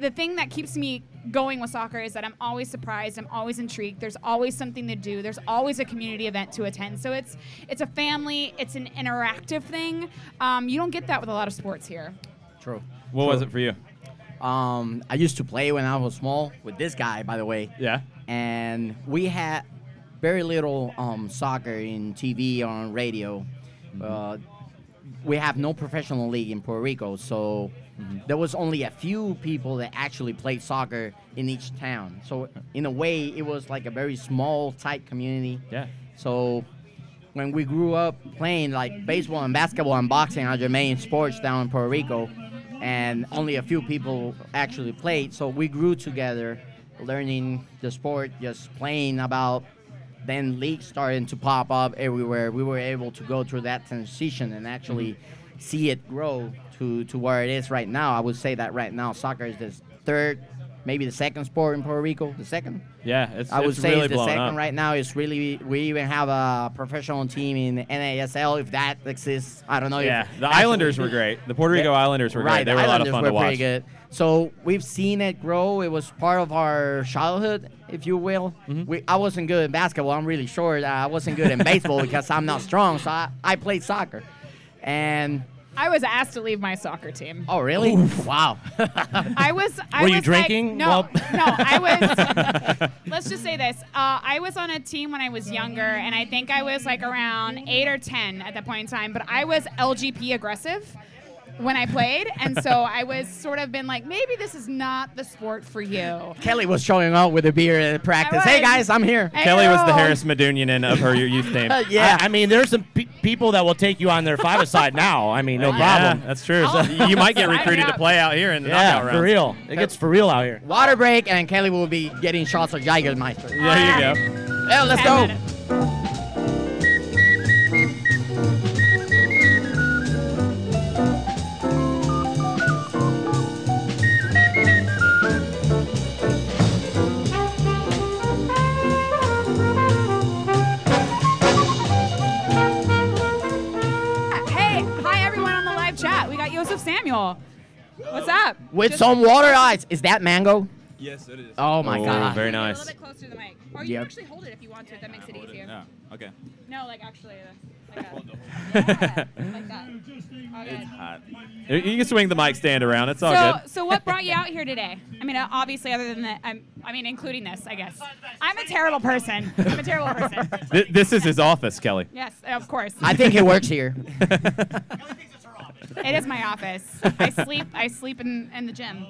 Speaker 10: the thing that keeps me going with soccer is that I'm always surprised. I'm always intrigued. There's always something to do. There's always a community event to attend. So it's it's a family. It's an interactive thing. Um, you don't get that with a lot of sports here.
Speaker 13: True.
Speaker 4: What was it for you?
Speaker 13: Um, I used to play when I was small with this guy, by the way.
Speaker 4: Yeah.
Speaker 13: And we had very little um, soccer in TV or on radio. Uh, we have no professional league in Puerto Rico, so Mm-hmm. there was only a few people that actually played soccer in each town. So in a way, it was like a very small, tight community.
Speaker 4: Yeah.
Speaker 13: So when we grew up playing like baseball and basketball and boxing are the main sports down in Puerto Rico, and only a few people actually played. So we grew together, learning the sport, just playing about. Then leagues started to pop up everywhere. We were able to go through that transition and actually mm-hmm. see it grow to, to where it is right now. I would say that right now soccer is the third, maybe the second sport in Puerto Rico. The second.
Speaker 4: Yeah, it's,
Speaker 13: I would
Speaker 4: it's
Speaker 13: say
Speaker 4: really
Speaker 13: it's the second
Speaker 4: up.
Speaker 13: right now. It's really we even have a professional team in NASL if that exists. I don't know.
Speaker 4: Yeah,
Speaker 13: if
Speaker 4: the Islanders were great. The Puerto Rico
Speaker 13: Yeah.
Speaker 4: Islanders were
Speaker 13: right,
Speaker 4: great. They
Speaker 13: the
Speaker 4: were a lot of
Speaker 13: Islanders
Speaker 4: fun
Speaker 13: were
Speaker 4: to watch.
Speaker 13: Pretty good. So we've seen it grow. It was part of our childhood, if you will.
Speaker 4: Mm-hmm.
Speaker 13: We, I wasn't good in basketball. I'm really short. I wasn't good in baseball because I'm not strong. So I, I played soccer, and
Speaker 10: I was asked to leave my soccer team.
Speaker 13: oh really? Wow.
Speaker 10: I was. I
Speaker 1: Were
Speaker 10: was
Speaker 1: you drinking?
Speaker 10: Like, no,
Speaker 1: Well-
Speaker 10: no. I was. let's just say this. Uh, I was on a team when I was younger, and I think I was like around eight or ten at that point in time. But I was LGP aggressive when I played, and so I was sort of been like, maybe this is not the sport for you.
Speaker 13: Kelly was showing up with a beer at practice. Hey guys, I'm here.
Speaker 10: Hey,
Speaker 4: Kelly was the
Speaker 10: girl.
Speaker 4: Haris Medunjanin of her youth team.
Speaker 13: yeah.
Speaker 1: I, I mean, there's some pe- people that will take you on their five-a-side now. I mean, no problem.
Speaker 4: That's true. So you might get recruited to play out here in the knockout
Speaker 1: Yeah, for real. It gets for real out here.
Speaker 13: Water break, and Kelly will be getting shots of Jägermeister.
Speaker 4: There you go.
Speaker 13: Yeah, let's
Speaker 10: Ten
Speaker 13: go.
Speaker 10: minutes. What's up?
Speaker 13: With
Speaker 10: Just-
Speaker 13: some water ice. Is that mango?
Speaker 15: Yes, it is.
Speaker 13: Oh my
Speaker 4: Oh,
Speaker 13: god.
Speaker 4: very
Speaker 10: A
Speaker 4: nice.
Speaker 10: little bit closer to the mic. Or you
Speaker 13: Yep.
Speaker 10: can actually hold it if you want to. That makes it easier.
Speaker 15: Yeah. Okay.
Speaker 10: No, like actually, uh, like that. Yeah, like that. Okay.
Speaker 15: Hot.
Speaker 4: You you can swing the mic stand around. It's all
Speaker 10: So,
Speaker 4: good.
Speaker 10: so what brought you out here today? I mean, uh, obviously, other than that, I'm, I mean, including this, I guess. I'm a terrible person. I'm a terrible person.
Speaker 4: Th- this is his office, Kelly.
Speaker 10: Yes, of course.
Speaker 13: I think he works here.
Speaker 10: It is my office. I sleep. I sleep in, in the gym.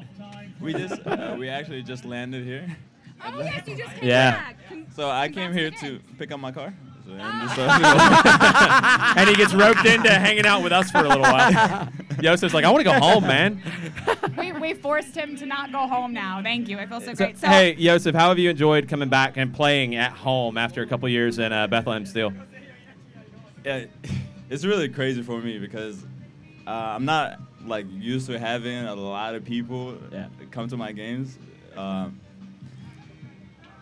Speaker 15: We just uh, we actually just landed here.
Speaker 10: Oh yes, you just came
Speaker 4: Yeah.
Speaker 10: back. Con-
Speaker 15: So I came here to pick up my car. So
Speaker 10: Oh.
Speaker 15: I'm
Speaker 4: and he gets roped into hanging out with us for a little while. Joseph's like, I want to go home, man.
Speaker 10: we, we forced him to not go home now. Thank you. I feel so great. So,
Speaker 4: hey, Joseph, how have you enjoyed coming back and playing at home after a couple years in uh, Bethlehem Steel?
Speaker 15: yeah, it's really crazy for me because uh, I'm not like used to having a lot of people come to my games. Um,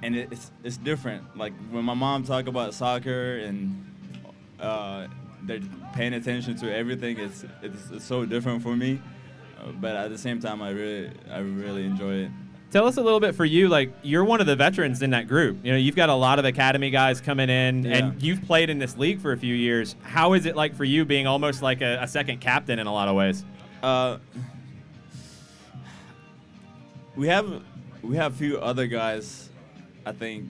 Speaker 15: and it's it's different. Like when my mom talk about soccer and uh, they're paying attention to everything, it's it's, it's so different for me. Uh, but at the same time, I really I really enjoy it.
Speaker 4: Tell us a little bit for you. Like, you're one of the veterans in that group. You know, you've got a lot of academy guys coming in,
Speaker 15: Yeah.
Speaker 4: and you've played in this league for a few years. How is it like for you being almost like a, a second captain in a lot of ways?
Speaker 15: Uh, we have we have a few other guys. I think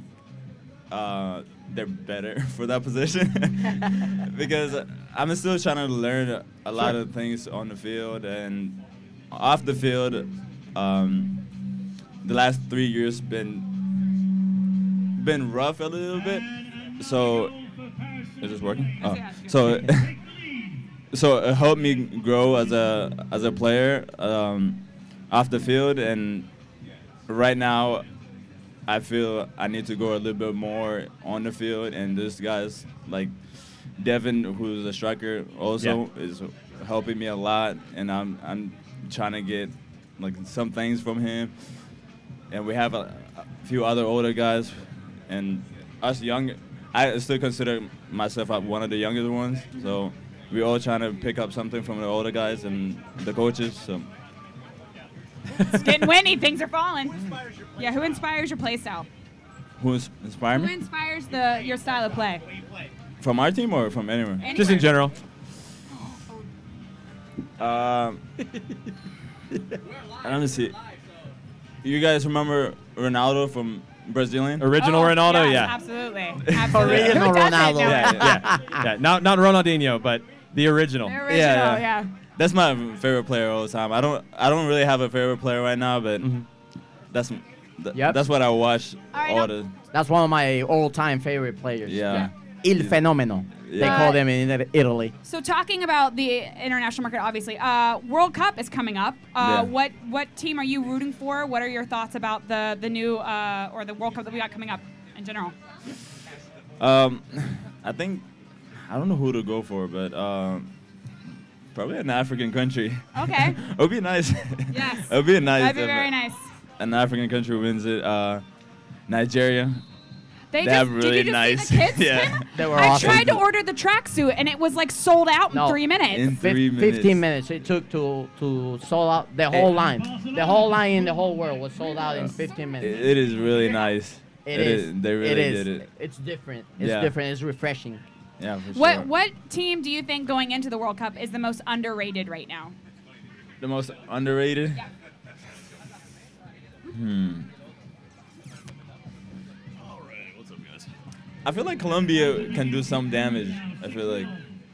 Speaker 15: uh, they're better for that position because I'm still trying to learn a lot
Speaker 4: Sure.
Speaker 15: of things on the field and off the field. Um, the last three years been been rough a little bit. So is this working? Oh. So so it helped me grow as a as a player um, off the field, and right now I feel I need to go a little bit more on the field. And this guy's like Devin, who's a striker, also is helping me a lot, and I'm I'm trying to get like some things from him. And we have a, a few other older guys, and us young. I still consider myself uh, one of the youngest ones, so we're all trying to pick up something from the older guys and the coaches. So
Speaker 10: it's getting windy. Things are falling. Yeah, who inspires your play style?
Speaker 15: who ins- inspired
Speaker 10: Who inspires the your style of play?
Speaker 15: from our team or from anywhere?
Speaker 4: Just in general.
Speaker 15: Um, let me see. You guys remember Ronaldo from Brazilian?
Speaker 4: Original oh, Ronaldo, yeah.
Speaker 10: Absolutely. Absolutely.
Speaker 13: Original
Speaker 10: doesn't
Speaker 13: Ronaldo.
Speaker 10: know
Speaker 4: Yeah, yeah, yeah. Not not Ronaldinho, but the original.
Speaker 10: The original, yeah.
Speaker 15: That's my favorite player all the time. I don't I don't really have a favorite player right now, but mm-hmm. that's th-
Speaker 13: Yep.
Speaker 15: that's what I watch
Speaker 10: All right,
Speaker 15: all
Speaker 10: now-
Speaker 15: the
Speaker 13: That's one of my all-time favorite players.
Speaker 15: yeah.
Speaker 13: Il Fenomeno. They call them in Italy.
Speaker 10: So talking about the international market, obviously, uh, World Cup is coming up. Uh,
Speaker 13: Yeah.
Speaker 10: What what team are you rooting for? What are your thoughts about the the new uh, or the World Cup that we got coming up in general?
Speaker 15: Um, I think I don't know who to go for, but um, probably an African country.
Speaker 10: Okay.
Speaker 15: it would be nice.
Speaker 10: Yes.
Speaker 15: it would be nice.
Speaker 10: That'd be very nice.
Speaker 15: An African country wins it. Uh, Nigeria.
Speaker 10: They,
Speaker 15: They
Speaker 10: just
Speaker 15: have really
Speaker 10: did you just
Speaker 15: nice.
Speaker 10: see the kids?
Speaker 15: yeah.
Speaker 13: They were
Speaker 10: I
Speaker 13: awesome.
Speaker 10: tried to order the tracksuit and it was like sold out in
Speaker 13: No.
Speaker 10: three minutes.
Speaker 15: In
Speaker 13: Fif-
Speaker 15: three
Speaker 13: 15 minutes it took to to sold out the whole line. The whole line in the whole world was sold out in 15 minutes.
Speaker 15: It- it is really nice.
Speaker 13: It is.
Speaker 15: They really
Speaker 13: it is.
Speaker 15: did it.
Speaker 13: It's different. It's
Speaker 15: Yeah.
Speaker 13: different. It's refreshing.
Speaker 15: Yeah, for
Speaker 10: What
Speaker 15: sure.
Speaker 10: what team do you think going into the World Cup is the most underrated right now?
Speaker 15: The most underrated. Hmm. I feel like Colombia can do some damage. I feel like,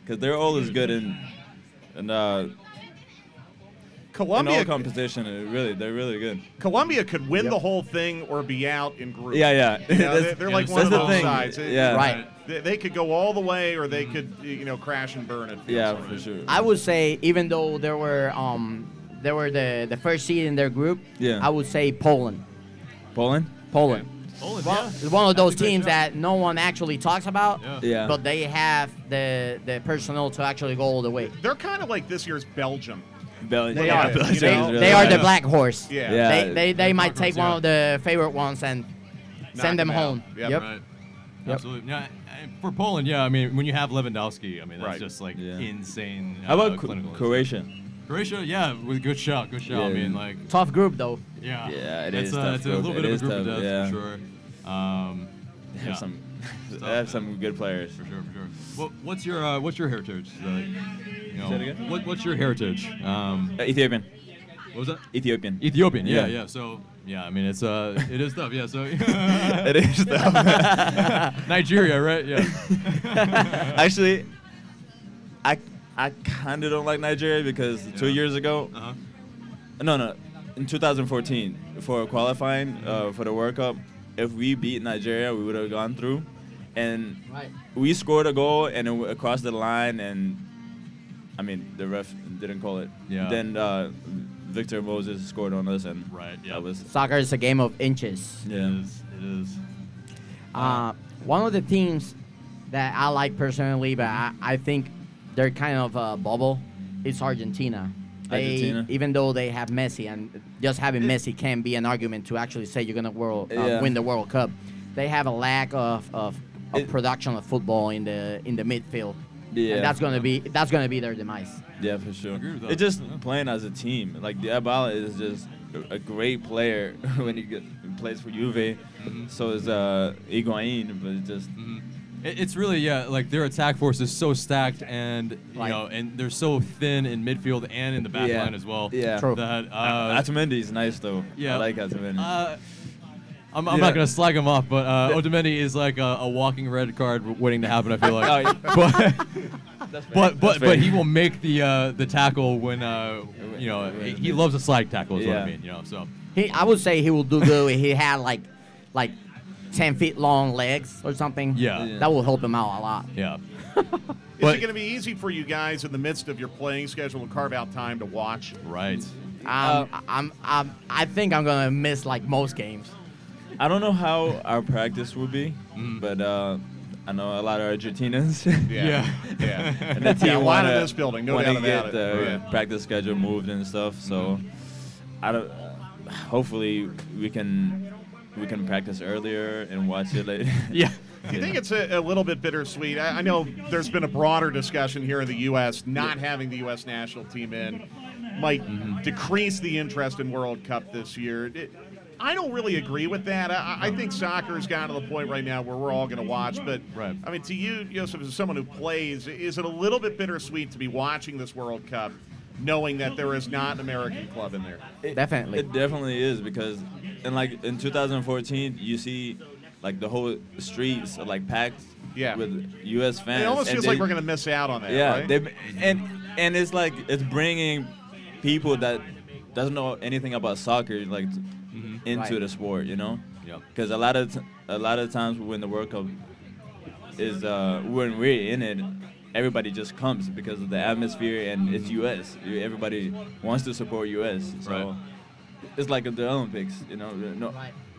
Speaker 15: because they're always good in, in uh,
Speaker 12: Colombia-
Speaker 15: in all competition. uh, Really, they're really good.
Speaker 12: Colombia could win the whole thing or be out in group.
Speaker 15: Yeah, yeah.
Speaker 12: You know, they're, they're like one of
Speaker 15: the
Speaker 12: those
Speaker 15: thing.
Speaker 12: sides.
Speaker 15: Yeah. Right.
Speaker 12: They, they could go all the way, or they could, you know, crash and burn it.
Speaker 15: Yeah,
Speaker 12: like.
Speaker 15: for sure.
Speaker 13: I would say even though there were um they were the the first seed in their group,
Speaker 15: Yeah.
Speaker 13: I would say Poland.
Speaker 15: Poland.
Speaker 13: Poland.
Speaker 5: Poland,
Speaker 13: One,
Speaker 5: yeah.
Speaker 13: it's one of those
Speaker 5: That's a great
Speaker 13: teams that no one actually talks about,
Speaker 5: Yeah.
Speaker 15: Yeah.
Speaker 13: but they have the the personnel to actually go all the way.
Speaker 12: They're kind of like this year's Belgium.
Speaker 15: Belgium.
Speaker 13: They
Speaker 12: Yeah,
Speaker 13: are.
Speaker 12: you
Speaker 15: Belgium
Speaker 13: They,
Speaker 15: really
Speaker 13: they are the black horse.
Speaker 12: Yeah.
Speaker 15: Yeah.
Speaker 13: They they, they might take one of the favorite ones and send them
Speaker 12: them
Speaker 13: home.
Speaker 12: Yep.
Speaker 13: Yep.
Speaker 5: Right.
Speaker 13: Yep.
Speaker 5: Absolutely. Yeah, for Poland, yeah. I mean, when you have Lewandowski, I mean, that's
Speaker 12: Right.
Speaker 5: just like
Speaker 15: Yeah.
Speaker 5: insane.
Speaker 15: How
Speaker 5: uh,
Speaker 15: about Cro-
Speaker 5: clinical.
Speaker 15: Croatia?
Speaker 5: Croatia, yeah, with good shot, good shot. I mean, like,
Speaker 13: Tough group though.
Speaker 5: yeah,
Speaker 15: Yeah, it
Speaker 5: it's,
Speaker 15: is
Speaker 5: uh,
Speaker 15: tough
Speaker 5: It's a
Speaker 15: group.
Speaker 5: little
Speaker 15: It
Speaker 5: bit of a group
Speaker 15: tough,
Speaker 5: of death
Speaker 15: yeah.
Speaker 5: for sure. Um,
Speaker 15: They
Speaker 5: yeah,
Speaker 15: have some. They have some good players.
Speaker 5: for sure, for sure. What, what's your uh, what's your heritage? Like, you know,
Speaker 15: Say it again?
Speaker 5: What, what's your heritage? Um,
Speaker 15: Uh, Ethiopian.
Speaker 5: what was that?
Speaker 15: Ethiopian.
Speaker 5: Ethiopian. Yeah,
Speaker 15: Yeah.
Speaker 5: yeah. So yeah, I mean, it's uh, it is tough. Yeah. So
Speaker 15: it is tough.
Speaker 5: Nigeria, right? Yeah.
Speaker 15: Actually, I I kind of don't like Nigeria because two years ago,
Speaker 5: Uh-huh.
Speaker 15: no, no, in 2014 for qualifying uh, for the World Cup, if we beat Nigeria, we would have gone through, and
Speaker 13: Right.
Speaker 15: we scored a goal and it w- across the line, and I mean the ref didn't call it.
Speaker 5: Yeah.
Speaker 15: Then uh, Victor Moses scored on us, and
Speaker 5: Right. Yeah.
Speaker 15: that was
Speaker 13: Soccer is a game of inches.
Speaker 15: yeah.
Speaker 5: It is. It is.
Speaker 13: Uh, one of the teams that I like personally, but I, I think they're kind of a bubble, is Argentina. They,
Speaker 15: Argentina.
Speaker 13: Even though they have Messi, and just having Messi can be an argument to actually say you're gonna world, uh,
Speaker 15: Yeah.
Speaker 13: win the World Cup. They have a lack of, of, of
Speaker 15: It-
Speaker 13: production of football in the in the midfield,
Speaker 15: Yeah.
Speaker 13: and that's gonna be that's gonna be their demise.
Speaker 15: Yeah, for sure.
Speaker 5: agree with that.
Speaker 15: It's just
Speaker 5: Yeah.
Speaker 15: playing as a team. Like Dybala is just a- a great player when he, get, he plays for Juve.
Speaker 5: Mm-hmm.
Speaker 15: So is uh, Higuain, but it's just
Speaker 5: It, it's really yeah, like their attack force is so stacked, and you
Speaker 13: Right.
Speaker 5: know, and they're so thin in midfield and in the back
Speaker 15: Yeah.
Speaker 5: line as well.
Speaker 15: Yeah.
Speaker 13: True.
Speaker 5: That
Speaker 15: uh, is nice though.
Speaker 5: yeah.
Speaker 15: I like Otamendi.
Speaker 5: Uh, I'm, I'm
Speaker 15: Yeah.
Speaker 5: not gonna slag him off, but uh,
Speaker 15: Yeah.
Speaker 5: Otamendi is like a, a walking red card waiting to happen. I feel like,
Speaker 15: Oh,
Speaker 5: but but but, but he will make the uh, the tackle when uh, you know he, he loves a slag tackle. Is what
Speaker 15: Yeah.
Speaker 5: I mean. You know, so
Speaker 13: He, I would say he will do good if he had like like ten feet long legs or something.
Speaker 5: Yeah.
Speaker 15: Yeah.
Speaker 13: that will help him out a lot.
Speaker 5: yeah.
Speaker 12: Is
Speaker 5: But-
Speaker 12: it going to be easy for you guys in the midst of your playing schedule to carve out time to watch?
Speaker 5: Right.
Speaker 13: Um, I'm, I'm, I think I'm gonna miss like most games.
Speaker 15: I don't know how our practice will be,
Speaker 5: Mm.
Speaker 15: but uh, I know a lot of Argentinians.
Speaker 12: Yeah. Yeah.
Speaker 15: and the team
Speaker 12: Yeah, a lot in
Speaker 15: wanna-
Speaker 12: this building, no
Speaker 15: wanna
Speaker 12: doubt about
Speaker 15: get
Speaker 12: it.
Speaker 15: the
Speaker 12: Yeah.
Speaker 15: practice schedule moved and stuff. So, I don't. hopefully, we can we can practice earlier and watch it later.
Speaker 5: Yeah.
Speaker 12: Do you think it's a, a little bit bittersweet? I, I know there's been a broader discussion here in the U.S. Not having the U.S. national team in might
Speaker 5: Mm-hmm.
Speaker 12: decrease the interest in World Cup this year. It- I don't really agree with that. I, I think soccer has gotten to the point right now where we're all going to watch. But
Speaker 5: Right.
Speaker 12: I mean, to you, Joseph, as someone who plays, is it a little bit bittersweet to be watching this World Cup, knowing that there is not an American club in there?
Speaker 15: It-
Speaker 13: Definitely.
Speaker 15: It definitely is because, in like in 2014, you see, like the whole streets are like packed.
Speaker 12: Yeah.
Speaker 15: With U.S. fans.
Speaker 12: It almost
Speaker 15: and
Speaker 12: feels
Speaker 15: they-
Speaker 12: like we're going to miss out on that.
Speaker 15: Yeah.
Speaker 12: right?
Speaker 15: They, and and it's like it's bringing people that doesn't know anything about soccer like t- into
Speaker 13: Right.
Speaker 15: the sport. You know.
Speaker 5: Yep.
Speaker 15: Because a lot of t- a lot of times when the World Cup is uh, when we're in it, everybody just comes because of the atmosphere and it's U.S. Everybody wants to support U.S. So
Speaker 5: Right.
Speaker 15: it's like the Olympics, you know. No,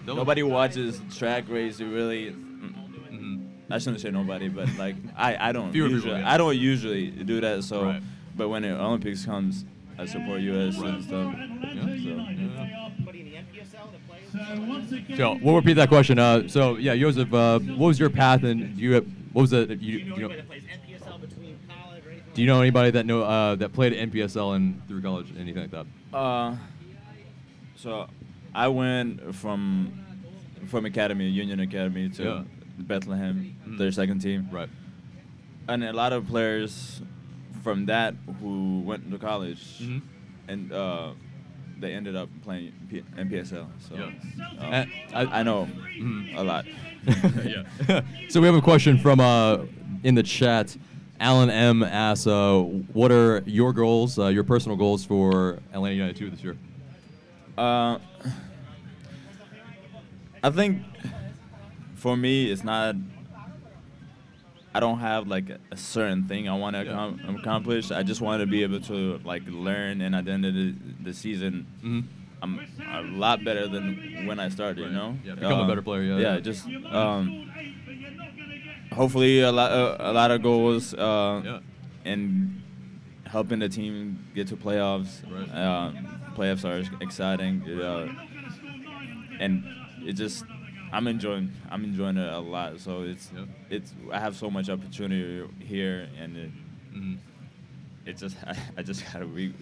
Speaker 5: No-
Speaker 15: nobody watches track race. Really, mm, I shouldn't say nobody, but like I, I don't
Speaker 5: Fewer people,
Speaker 15: usually
Speaker 5: yeah.
Speaker 15: I don't usually do that. So,
Speaker 5: Right.
Speaker 15: but when the Olympics comes, I support U.S. and stuff.
Speaker 5: So we'll repeat that question. Uh, so yeah, Joseph, uh, what was your path and you have, what was the you, you know? Do you know anybody that know uh, that played at NPSL and through college, anything like that?
Speaker 15: Uh, so I went from from academy, Union Academy, to
Speaker 5: Yeah.
Speaker 15: Bethlehem,
Speaker 5: Mm.
Speaker 15: their second team.
Speaker 5: Right.
Speaker 15: And a lot of players from that who went to college,
Speaker 5: Mhm.
Speaker 15: and uh, they ended up playing P- NPSL. So
Speaker 5: Yeah.
Speaker 15: uh, I, I know
Speaker 5: Mhm.
Speaker 15: a lot.
Speaker 5: yeah. so we have a question from uh, in the chat. Alan M asks, uh, "What are your goals, uh, your personal goals for Atlanta United 2 this year?"
Speaker 15: Uh, I think for me, it's not. I don't have like a, a certain thing I want to accom- accomplish. I just want to be able to like learn, and at the end of the, the season,
Speaker 5: Mhm.
Speaker 15: I'm a lot better than when I started. You know,
Speaker 5: Yeah, become a
Speaker 15: Um,
Speaker 5: better player, yeah,
Speaker 15: yeah,
Speaker 5: yeah.
Speaker 15: just um, hopefully a lot, a, a lot of goals, uh, and helping the team get to playoffs.
Speaker 5: Right.
Speaker 15: Um, playoffs are exciting, uh, and it just I'm enjoying I'm enjoying it a lot. So it's it's I have so much opportunity here, and it,
Speaker 5: Mm-hmm.
Speaker 15: It just I, I just gotta re-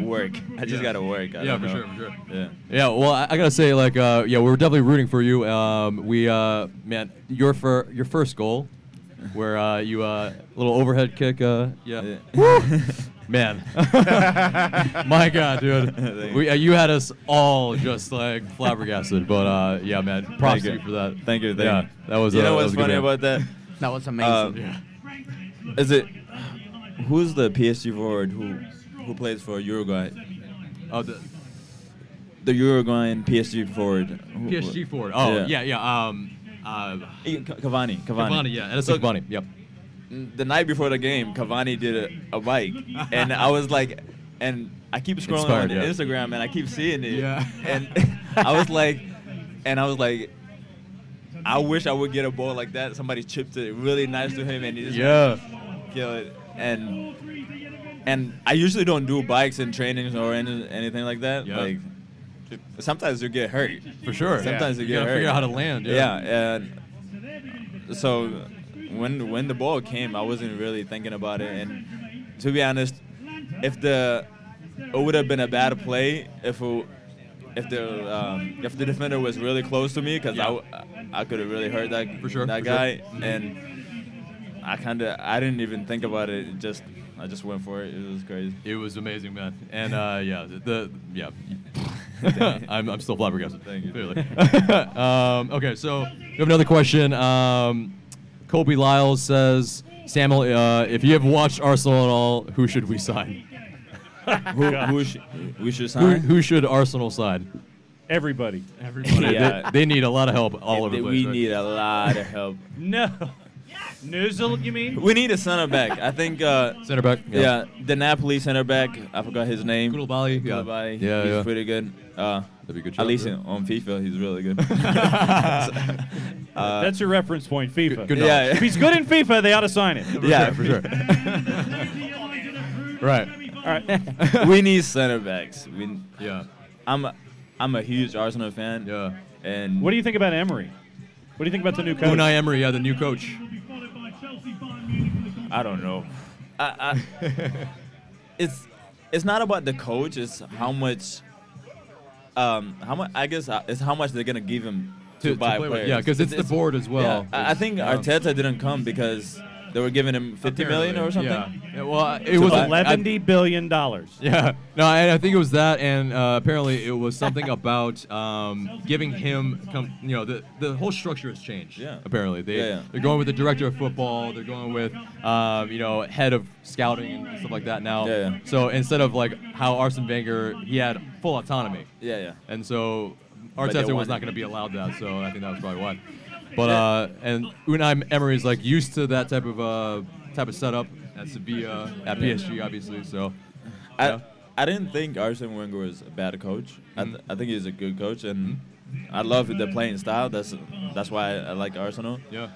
Speaker 15: work. I just
Speaker 5: Yeah.
Speaker 15: gotta work. I
Speaker 5: yeah, for
Speaker 15: know.
Speaker 5: sure, for sure.
Speaker 15: Yeah.
Speaker 5: Yeah, well, I, I gotta say, like, uh, yeah, we're definitely rooting for you. Um, we, uh, man, your fir- your first goal, where uh, you uh, little overhead kick, uh, yeah, Woo! man, my God, dude, we, uh, you had us all just like flabbergasted. But uh, yeah, man, props
Speaker 15: Thank
Speaker 5: to
Speaker 15: you.
Speaker 5: you for that.
Speaker 15: Thank you. Thank
Speaker 5: yeah,
Speaker 15: you.
Speaker 5: that was.
Speaker 15: You
Speaker 5: uh,
Speaker 15: know what's
Speaker 5: was
Speaker 15: funny about that?
Speaker 13: That was
Speaker 15: Uh,
Speaker 13: amazing.
Speaker 15: Is it who's the PSG forward who who plays for Uruguay?
Speaker 5: Oh, the
Speaker 15: the Uruguayan PSG forward.
Speaker 5: PSG forward. Oh, yeah, yeah. Um, uh,
Speaker 15: Cavani, Cavani.
Speaker 5: Cavani, yeah, Edinson Cavani, yep.
Speaker 15: The night before the game, Cavani did a, a bike, and I was like, and I keep scrolling
Speaker 5: Inspired,
Speaker 15: on
Speaker 5: yeah.
Speaker 15: Instagram, and I keep seeing it,
Speaker 5: Yeah.
Speaker 15: and I was like, and I was like, I wish I would get a ball like that. Somebody chipped it really nice to him, and he just
Speaker 5: Yeah.
Speaker 15: kill it. And and I usually don't do bikes in trainings or any, anything like that.
Speaker 5: Yeah.
Speaker 15: Like sometimes you get hurt.
Speaker 5: For sure.
Speaker 15: Sometimes
Speaker 5: Yeah.
Speaker 15: you
Speaker 5: You
Speaker 15: get
Speaker 5: gotta
Speaker 15: hurt.
Speaker 5: figure out how to land, yeah.
Speaker 15: Yeah. and so when when the ball came, I wasn't really thinking about it. And to be honest, if the it would have been a bad play if it, if the um, if the defender was really close to me because I I could have really hurt that
Speaker 5: For sure,
Speaker 15: that
Speaker 5: for sure.
Speaker 15: guy and I kind of I didn't even think about it. it just I just went for it. It was crazy.
Speaker 5: It was amazing, man. And uh, yeah, the, the yeah. I'm, I'm still flabbergasted.
Speaker 15: Thank you.
Speaker 5: Clearly. um, okay, so we have another question. Um, Kobe Lyles says, Samuel, uh, if you have watched Arsenal at all, who should we sign?
Speaker 15: who, who sh- we should
Speaker 5: Who,
Speaker 15: sign?
Speaker 5: who should Arsenal sign?
Speaker 9: Everybody.
Speaker 5: Everybody.
Speaker 15: Yeah.
Speaker 5: They, they need a lot of help all over the place.
Speaker 15: We
Speaker 5: right?
Speaker 15: need a lot of help.
Speaker 9: No. Noozle, you mean?
Speaker 15: We need a center back. I think. Uh,
Speaker 5: Center back, yeah.
Speaker 15: Yeah. the Napoli center back. I forgot his name.
Speaker 5: Koulibaly, yeah.
Speaker 15: Koulibaly.
Speaker 5: Yeah,
Speaker 15: he's
Speaker 5: yeah.
Speaker 15: pretty good. Uh,
Speaker 5: That'd be a good job.
Speaker 15: At least
Speaker 5: yeah.
Speaker 15: in- on FIFA, he's really good. Uh,
Speaker 9: That's your reference point, FIFA.
Speaker 15: good knowledge.
Speaker 9: If he's good in FIFA, they ought to sign it.
Speaker 15: yeah,
Speaker 5: for sure. right.
Speaker 9: All right.
Speaker 15: we need center backs. We,
Speaker 5: yeah.
Speaker 15: I'm a, I'm a huge Arsenal fan.
Speaker 5: Yeah.
Speaker 15: And
Speaker 9: What do you think about Emery? What do you think about the new coach?
Speaker 5: Unai Emery, yeah, the new coach.
Speaker 15: I don't know. I, I, it's it's not about the coach. It's how much. Um, how much? I guess uh, it's how much they're gonna give him to,
Speaker 5: To-
Speaker 15: buy players.
Speaker 5: Yeah, 'cause it's the board as well.
Speaker 15: Yeah, I, I think. Arteta didn't come because they were giving him fifty million or something.
Speaker 5: Yeah. Yeah, well, it
Speaker 15: To
Speaker 5: was
Speaker 15: buy-
Speaker 9: Eleventy billion dollars.
Speaker 5: Yeah, no, I, I think it was that, and uh, apparently it was something about um, giving him, com- you know, the the whole structure has changed.
Speaker 15: Yeah.
Speaker 5: Apparently, they
Speaker 15: Yeah, yeah.
Speaker 5: they're going with the director of football, they're going with, um, you know, head of scouting and stuff like that now.
Speaker 15: Yeah, yeah.
Speaker 5: So instead of like how Arsene Wenger, he had full autonomy.
Speaker 15: Yeah, yeah.
Speaker 5: And so
Speaker 15: But
Speaker 5: Arteta was not going to be allowed that. So I think that was probably why. But uh, and Unai Emery is like used to that type of uh, type of setup at Sevilla, at PSG, obviously. So,
Speaker 15: I,
Speaker 5: yeah.
Speaker 15: I didn't think Arsene Wenger was a bad coach. I, th-
Speaker 5: Mm-hmm.
Speaker 15: I think he's a good coach, and I love the playing style. That's that's why I, I like Arsenal.
Speaker 5: Yeah.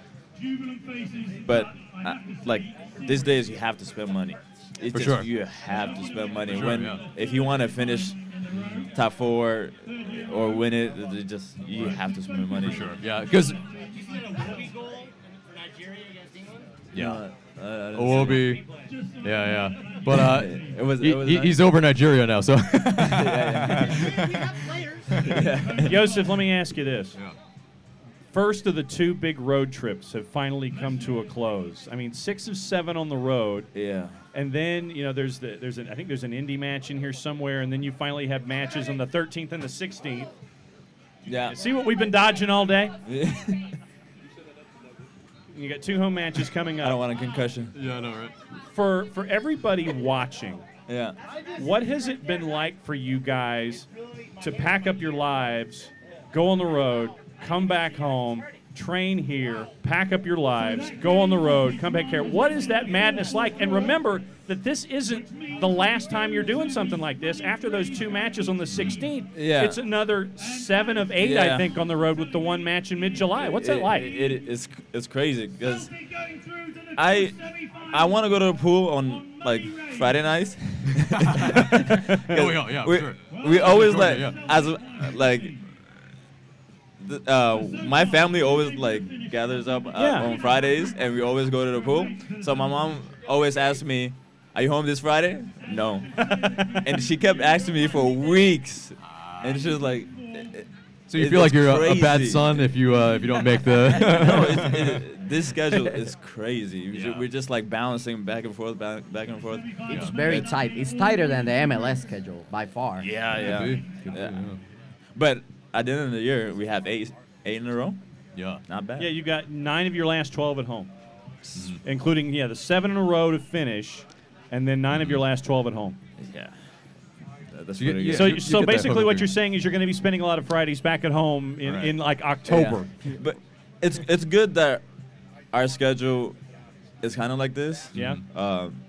Speaker 15: But uh, like these days, you have to spend money. It's
Speaker 5: For
Speaker 15: just,
Speaker 5: sure.
Speaker 15: You have to spend money
Speaker 5: sure,
Speaker 15: when
Speaker 5: yeah.
Speaker 15: if you want to finish top four or win it, it just you have to spend money.
Speaker 5: For sure. Yeah, because yeah,
Speaker 15: Uh, I
Speaker 5: Iwobi. Yeah, yeah. But uh,
Speaker 15: It was-
Speaker 5: he-
Speaker 15: it was
Speaker 5: he-
Speaker 15: nice.
Speaker 5: he's over Nigeria now, so.
Speaker 9: Joseph, let me ask you this. First of the two big road trips have finally come to a close. I mean, six of seven on the road.
Speaker 15: Yeah.
Speaker 9: And then you know there's the there's an I think there's an indie match in here somewhere, and then you finally have matches on the 13th and the 16th.
Speaker 15: Yeah.
Speaker 9: See what we've been dodging all day. you got two home matches coming up.
Speaker 15: I don't want a concussion.
Speaker 5: Yeah, I know, right?
Speaker 9: For for everybody watching,
Speaker 15: Yeah.
Speaker 9: what has it been like for you guys to pack up your lives, go on the road, come back home, train here, pack up your lives, go on the road, come back here? What is that madness like? And remember that this isn't the last time you're doing something like this. After those two matches on the 16th,
Speaker 15: Yeah.
Speaker 9: it's another seven of eight, I think, on the road with the one match in mid-July. What's that
Speaker 15: It-
Speaker 9: like?
Speaker 15: It, it- it's it's crazy because I I want to go to the pool on like Friday nights. 'Cause
Speaker 5: Oh, yeah, yeah,
Speaker 15: we,
Speaker 5: sure.
Speaker 15: we always
Speaker 5: Sure,
Speaker 15: like
Speaker 5: yeah.
Speaker 15: as like. Th- Uh, my family always like gathers up uh,
Speaker 9: Yeah.
Speaker 15: on Fridays, and we always go to the pool. So my mom always asks me, "Are you home this Friday?" No, and she kept asking me for weeks, and she was like,
Speaker 5: So you
Speaker 15: it-
Speaker 5: feel like you're a, a bad son if you uh, if you don't make the.
Speaker 15: no, it's, it, this schedule is crazy. We ju- We're just like balancing back and forth, back, back and forth.
Speaker 13: It's very tight. It's tighter than the MLS schedule by far.
Speaker 15: Yeah, yeah.
Speaker 5: Could be. Could be,
Speaker 15: Yeah.
Speaker 5: yeah.
Speaker 15: But at the end of the year, we have eight, eight in a row.
Speaker 5: Yeah.
Speaker 15: Not bad.
Speaker 9: Yeah, you got nine of your last 12 at home, mm-hmm. including, yeah, the seven in a row to finish, and then nine of your mm-hmm. last 12 at home.
Speaker 15: Yeah. That's
Speaker 5: So you-
Speaker 15: pretty
Speaker 5: yeah,
Speaker 15: good.
Speaker 9: So,
Speaker 5: you- you
Speaker 9: so
Speaker 5: get that
Speaker 9: basically, what you're saying is you're going to be spending a lot of Fridays back at home in,
Speaker 5: Right.
Speaker 9: in like October.
Speaker 15: Yeah. But it's it's good that our schedule is kind of like this.
Speaker 9: Yeah. Mm-hmm.
Speaker 15: Um,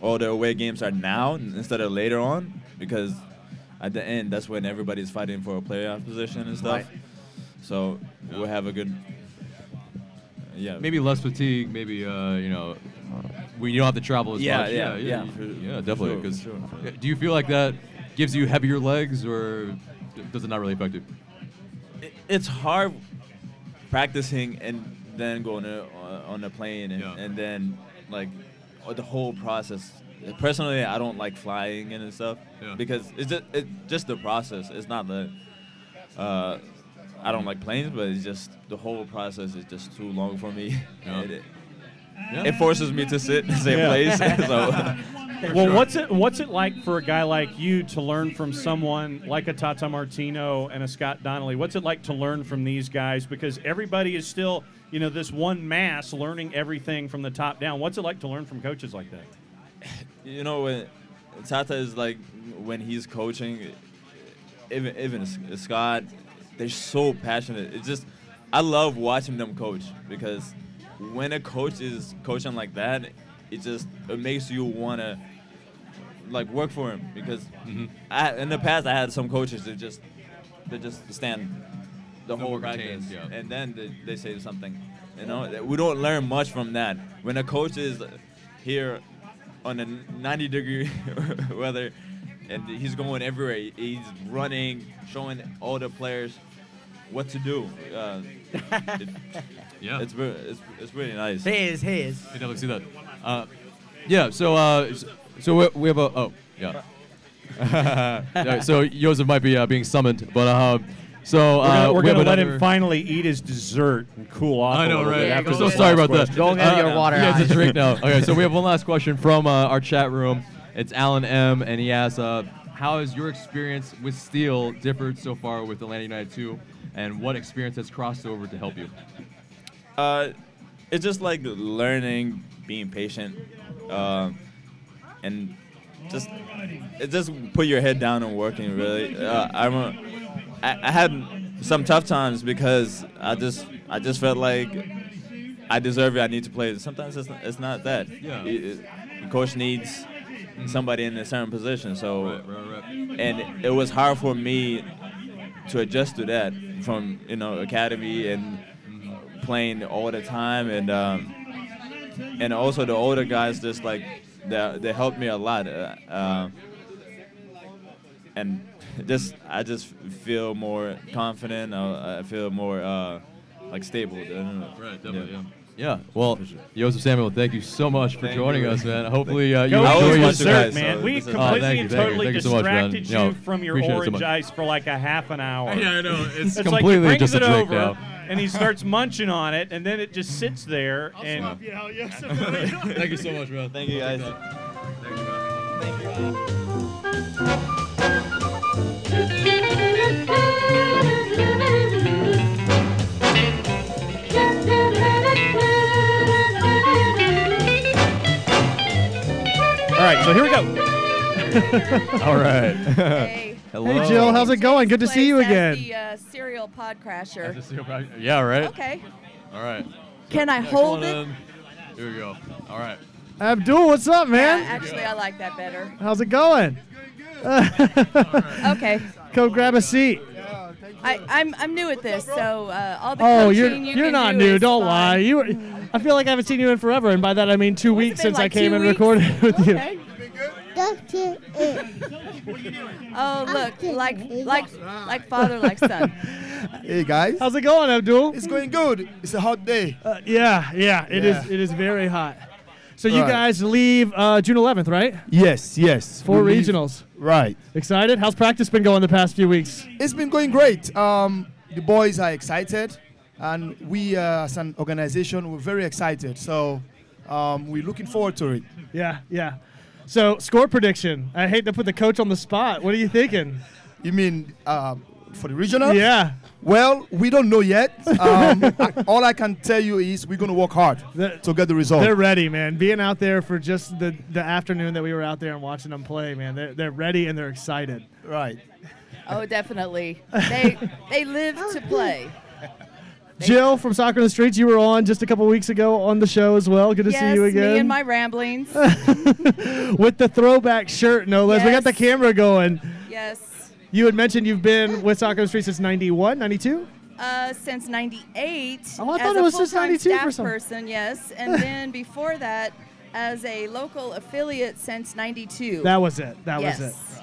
Speaker 15: all the away games are now instead of later on because at the end that's when everybody's fighting for a playoff position and stuff.
Speaker 13: Right.
Speaker 15: So we'll have a good. Yeah.
Speaker 5: maybe less fatigue. Maybe uh, you know, when you don't have to travel as
Speaker 15: Yeah,
Speaker 5: much.
Speaker 15: yeah,
Speaker 5: yeah,
Speaker 15: yeah,
Speaker 5: you-
Speaker 15: for-
Speaker 5: yeah,
Speaker 15: for
Speaker 5: definitely.
Speaker 15: sure,
Speaker 5: 'cause-
Speaker 15: for sure.
Speaker 5: yeah, do you feel like that gives you heavier legs, or does it not really affect you?
Speaker 15: it- it's hard practicing and then going to, uh, on the plane and,
Speaker 5: Yeah.
Speaker 15: and then like the whole process. Personally, I don't like flying and stuff
Speaker 5: Yeah.
Speaker 15: because it's just it, just the process. It's not the uh, I don't like planes, but it's just the whole process is just too long for me.
Speaker 5: Yeah.
Speaker 15: it, it,
Speaker 5: Yeah.
Speaker 15: it forces me to sit in the same
Speaker 9: Yeah.
Speaker 15: place. so
Speaker 9: Well, what's it what's it like for a guy like you to learn from someone like a Tata Martino and a Scott Donnelly? What's it like to learn from these guys? Because everybody is still, you know, this one mass learning everything from the top down. What's it like to learn from coaches like that?
Speaker 15: you know when Tata is like when he's coaching, even even Scott, they're so passionate. It's just I love watching them coach because when a coach is coaching like that, it just it makes you wanna like work for him because I, in the past I had some coaches that just they just stand the
Speaker 5: No
Speaker 15: whole practice
Speaker 5: yeah.
Speaker 15: and then they, they say something. You know, we don't learn much from that. When a coach is here on a 90 degree weather and he's going everywhere, he's running, showing all the players what to do. Uh, it-
Speaker 5: Yeah.
Speaker 15: it's, it's it's really nice.
Speaker 13: His, his.
Speaker 5: I definitely see that. Uh, yeah. So uh, so we, we have a oh yeah. Yeah, so Joseph might be uh, being summoned, but uh, so
Speaker 9: We're
Speaker 5: uh,
Speaker 9: gonna, we're gonna let him finally eat his dessert and cool off.
Speaker 5: I know,
Speaker 9: little
Speaker 5: right?
Speaker 9: bit
Speaker 13: Yeah,
Speaker 9: after
Speaker 13: go
Speaker 5: so sorry
Speaker 9: last
Speaker 5: about that.
Speaker 9: question.
Speaker 13: Go get your water
Speaker 5: He has a drink now. Okay, so we have one last question from uh, our chat room. It's Alan M, and he asks, uh, "How has your experience with Steel differed so far with Atlanta United 2, and what experience has crossed over to help you?"
Speaker 15: Uh, it's just like learning, being patient, um, and just it just put your head down and working. Really, uh, I'm a, I, I had some tough times because I just I just felt like I deserve it. I need to play. It. Sometimes it's not, it's not that.
Speaker 5: Yeah.
Speaker 15: It- it- the coach needs somebody in a certain position. So, and it was hard for me to adjust to that from you know academy and playing all the time and um, and also the older guys just like they they helped me a lot. Uh, uh, and just I just feel more confident. Uh, I feel more uh, like stable. I don't know.
Speaker 5: Right, definitely, yeah. Yeah, well, Joseph Samuel, thank you so much for
Speaker 15: Thank
Speaker 5: joining
Speaker 15: you.
Speaker 5: us, man. Hopefully, uh, you
Speaker 9: Go
Speaker 5: enjoy
Speaker 9: eat
Speaker 5: your
Speaker 9: dessert, man. We
Speaker 5: Oh,
Speaker 9: completely
Speaker 5: thank
Speaker 9: and
Speaker 5: thank you,
Speaker 9: totally
Speaker 5: you so much, man.
Speaker 9: distracted you from your
Speaker 5: appreciate it so
Speaker 9: orange ice for like a half an hour.
Speaker 5: Yeah, I know. It's
Speaker 9: like
Speaker 5: completely
Speaker 9: he brings
Speaker 5: just a
Speaker 9: it
Speaker 5: drink
Speaker 9: over,
Speaker 5: now.
Speaker 9: and he starts munching on it, and then it just sits there. and
Speaker 5: Thank you so much, man.
Speaker 15: Thank you, guys.
Speaker 9: All right, so here we go.
Speaker 5: All right.
Speaker 3: Hey. Hey, Jill, how's it going? Good to see you again.
Speaker 16: The uh, serial pod crasher.
Speaker 5: Yeah, right?
Speaker 16: Okay.
Speaker 5: All right.
Speaker 16: Can I
Speaker 5: Yeah,
Speaker 16: hold
Speaker 5: on
Speaker 16: it?
Speaker 5: in. Here we go. All right.
Speaker 3: Abdul, what's up, man?
Speaker 16: Yeah, actually, I like that better.
Speaker 3: How's it going?
Speaker 16: Okay.
Speaker 3: Come grab a seat.
Speaker 16: I, I'm I'm new at this, so uh, all the
Speaker 3: Oh, you're
Speaker 16: you
Speaker 3: you're
Speaker 16: can
Speaker 3: not
Speaker 16: do
Speaker 3: new.
Speaker 16: is
Speaker 3: Don't
Speaker 16: fine.
Speaker 3: lie. You, were, I feel like I haven't seen you in forever, and by that I mean two weeks
Speaker 16: been
Speaker 3: since I
Speaker 16: like
Speaker 3: came
Speaker 16: two
Speaker 3: and
Speaker 16: weeks?
Speaker 3: recorded with you.
Speaker 16: Okay. Oh, look, like like like father, like son.
Speaker 17: Hey guys.
Speaker 3: How's it going, Abdul?
Speaker 17: It's going good. It's a hot day.
Speaker 3: Uh, yeah, yeah, it is.
Speaker 17: Yeah.
Speaker 3: It is very hot. So you
Speaker 17: Right.
Speaker 3: guys leave uh, June 11th, right?
Speaker 17: Yes, yes.
Speaker 3: Four
Speaker 17: We leave-
Speaker 3: regionals.
Speaker 17: Right.
Speaker 3: Excited? How's practice been going the past few weeks?
Speaker 17: It's been going great. Um, the boys are excited, and we, uh, as an organization, we're very excited. So um, we're looking forward to it.
Speaker 3: Yeah, yeah. So score prediction. I hate to put the coach on the spot. What are you thinking?
Speaker 17: You mean uh, for the regional?
Speaker 3: Yeah.
Speaker 17: Well, we don't know yet. Um, I- all I can tell you is we're going to work hard to get the result.
Speaker 3: They're ready, man. Being out there for just the, the afternoon that we were out there and watching them play, man, they're, they're ready and they're excited.
Speaker 17: Right.
Speaker 16: Oh, definitely. They they live to play.
Speaker 3: Jill from Soccer in the Streets, you were on just a couple weeks ago on the show as well. Good to
Speaker 16: yes,
Speaker 3: see you again.
Speaker 16: me and my ramblings.
Speaker 3: With the throwback shirt, no less. We got the camera going.
Speaker 16: yes.
Speaker 3: You had mentioned you've been with Soccer Street since 91, 92?
Speaker 16: Uh, since '98.
Speaker 3: Oh, I thought
Speaker 16: a
Speaker 3: it was just
Speaker 16: full-time
Speaker 3: 92 for
Speaker 16: staff
Speaker 3: some-
Speaker 16: person, yes, and then before that, as a local affiliate since '92.
Speaker 3: That was it. That
Speaker 16: yes.
Speaker 3: was it.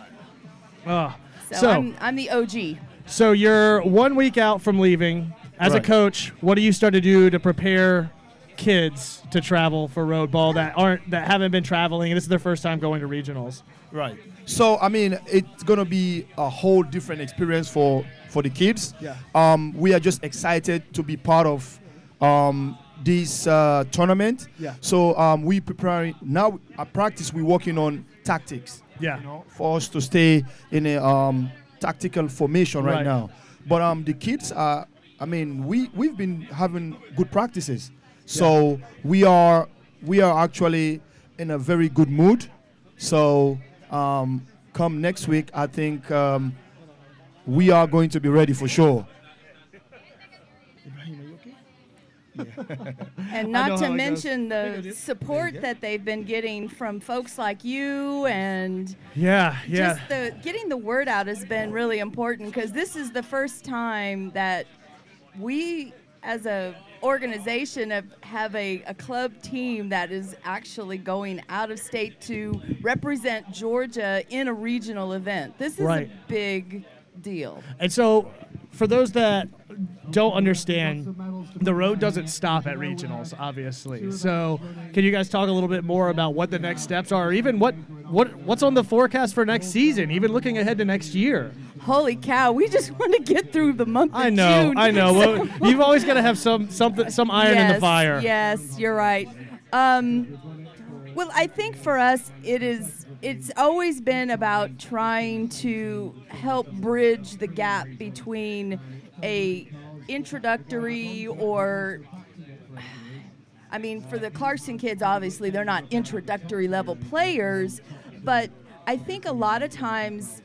Speaker 3: Oh.
Speaker 16: So,
Speaker 3: So,
Speaker 16: I'm, I'm the OG.
Speaker 3: so you're one week out from leaving. As a coach, what do you start to do to prepare kids to travel for road ball that aren't that haven't been traveling and this is their first time going to regionals?
Speaker 17: Right. So I mean, it's gonna be a whole different experience for for the kids.
Speaker 3: Yeah.
Speaker 17: Um, we are just excited to be part of um, this uh, tournament.
Speaker 3: Yeah.
Speaker 17: So um, we preparing now. At practice, we're working on tactics.
Speaker 3: Yeah.
Speaker 17: For us to stay in a um, tactical formation right,
Speaker 3: Right.
Speaker 17: now. But um, the kids are. I mean, we we've been having good practices. So we are we are actually in a very good mood. So um, come next week, I think um, we are going to be ready for sure.
Speaker 16: And not to
Speaker 17: how goes.
Speaker 16: mention the support that they've been getting from folks like you and
Speaker 3: Yeah, yeah.
Speaker 16: just the getting the word out has been really important because this is the first time that we as a organization have, have a, a club team that is actually going out of state to represent Georgia in a regional event. This is
Speaker 3: Right.
Speaker 16: a big deal.
Speaker 3: And so, for those that don't understand, the road doesn't stop at regionals, obviously. So, can you guys talk a little bit more about what the next steps are, or even what what what's on the forecast for next season, even looking ahead to next year?
Speaker 16: Holy cow, we just want to get through the month
Speaker 3: I know,
Speaker 16: June.
Speaker 3: I know. Well, you've always got to have some something, some iron in the fire.
Speaker 16: Yes, you're right. Um, well, I think for us, it is. It's always been about trying to help bridge the gap between a introductory or I mean, for the Clarkston kids, obviously, they're not introductory level players, but I think a lot of times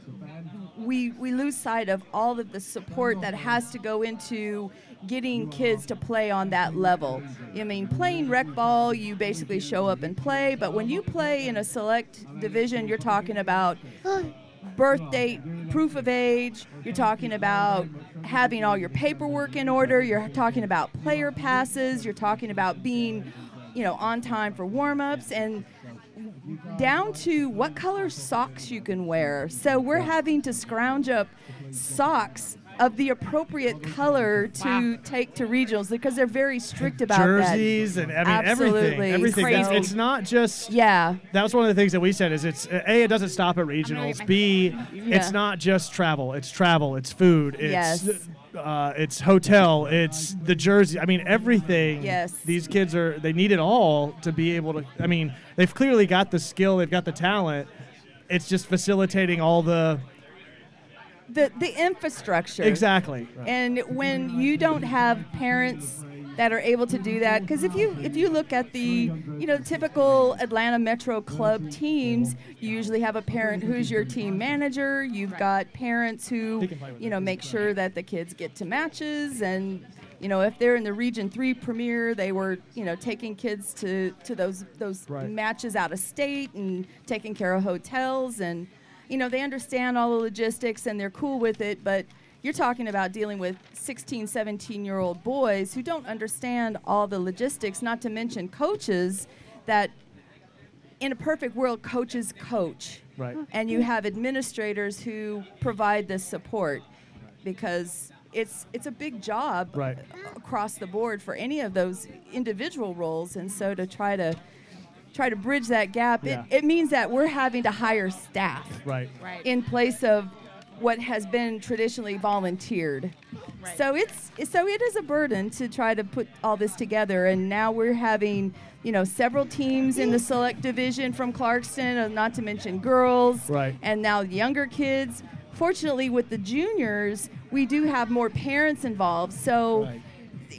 Speaker 16: we we lose sight of all of the support that has to go into getting kids to play on that level. I mean, playing rec ball, you basically show up and play, but when you play in a select division, you're talking about birth date, proof of age, you're talking about having all your paperwork in order, you're talking about player passes, you're talking about being, you know, on time for warm-ups and down to what color socks you can wear. So we're having to scrounge up socks of the appropriate color to take to regionals because they're very strict about
Speaker 3: jerseys
Speaker 16: that.
Speaker 3: and I mean
Speaker 16: Absolutely.
Speaker 3: everything. Everything. It's,
Speaker 16: Crazy.
Speaker 3: it's not just.
Speaker 16: Yeah.
Speaker 3: That was one of the things that we said. Is it's a it doesn't stop at regionals. B
Speaker 16: Yeah.
Speaker 3: it's not just travel. It's travel. It's food. It's
Speaker 16: Yes.
Speaker 3: uh, it's hotel. It's the jersey. I mean everything.
Speaker 16: Yes.
Speaker 3: These kids are they need it all to be able to. I mean they've clearly got the skill. They've got the talent. It's just facilitating all the
Speaker 16: the the infrastructure.
Speaker 3: Exactly. Right.
Speaker 16: And when you don't have parents that are able to do that because if you if you look at the you know typical Atlanta Metro club teams you usually have a parent who's your team manager you've got parents who you know make sure that the kids get to matches and you know if they're in the region 3 premier they were you know taking kids to to those those
Speaker 18: Right.
Speaker 16: matches out of state and taking care of hotels and you know they understand all the logistics and they're cool with it but you're talking about dealing with 16 17 year old boys who don't understand all the logistics not to mention coaches that in a perfect world coaches coach
Speaker 3: Right.
Speaker 16: and you have administrators who provide the support because it's it's a big job
Speaker 3: Right.
Speaker 16: across the board for any of those individual roles and so to try to try to bridge that gap
Speaker 3: Yeah.
Speaker 16: it, it means that we're having to hire staff
Speaker 3: Right.
Speaker 10: Right.
Speaker 16: in place of what has been traditionally volunteered. Right. So it's so it is a burden to try to put all this together and now we're having, you know, several teams in the select division from Clarkston, uh, not to mention girls
Speaker 3: Right.
Speaker 16: and now younger kids. Fortunately with the juniors, we do have more parents involved. So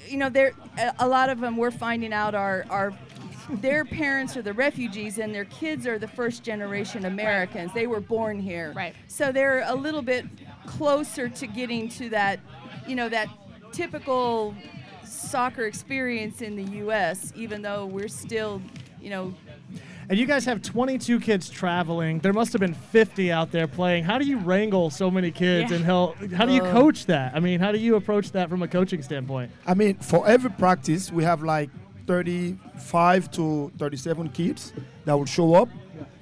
Speaker 16: you know, there a, a lot of them we're finding out are are their parents are the refugees and their kids are the first generation Americans. They were born here.
Speaker 10: Right.
Speaker 16: So they're a little bit closer to getting to that, you know, that typical soccer experience in the US even though we're still, you know,
Speaker 3: And you guys have 22 kids traveling. There must have been 50 out there playing. How do you wrangle so many kids
Speaker 17: Yeah.
Speaker 3: and how how do you
Speaker 17: Uh,
Speaker 3: coach that? I mean, how do you approach that from a coaching standpoint?
Speaker 17: I mean, for every practice, we have like 35 to 37 kids that will show up.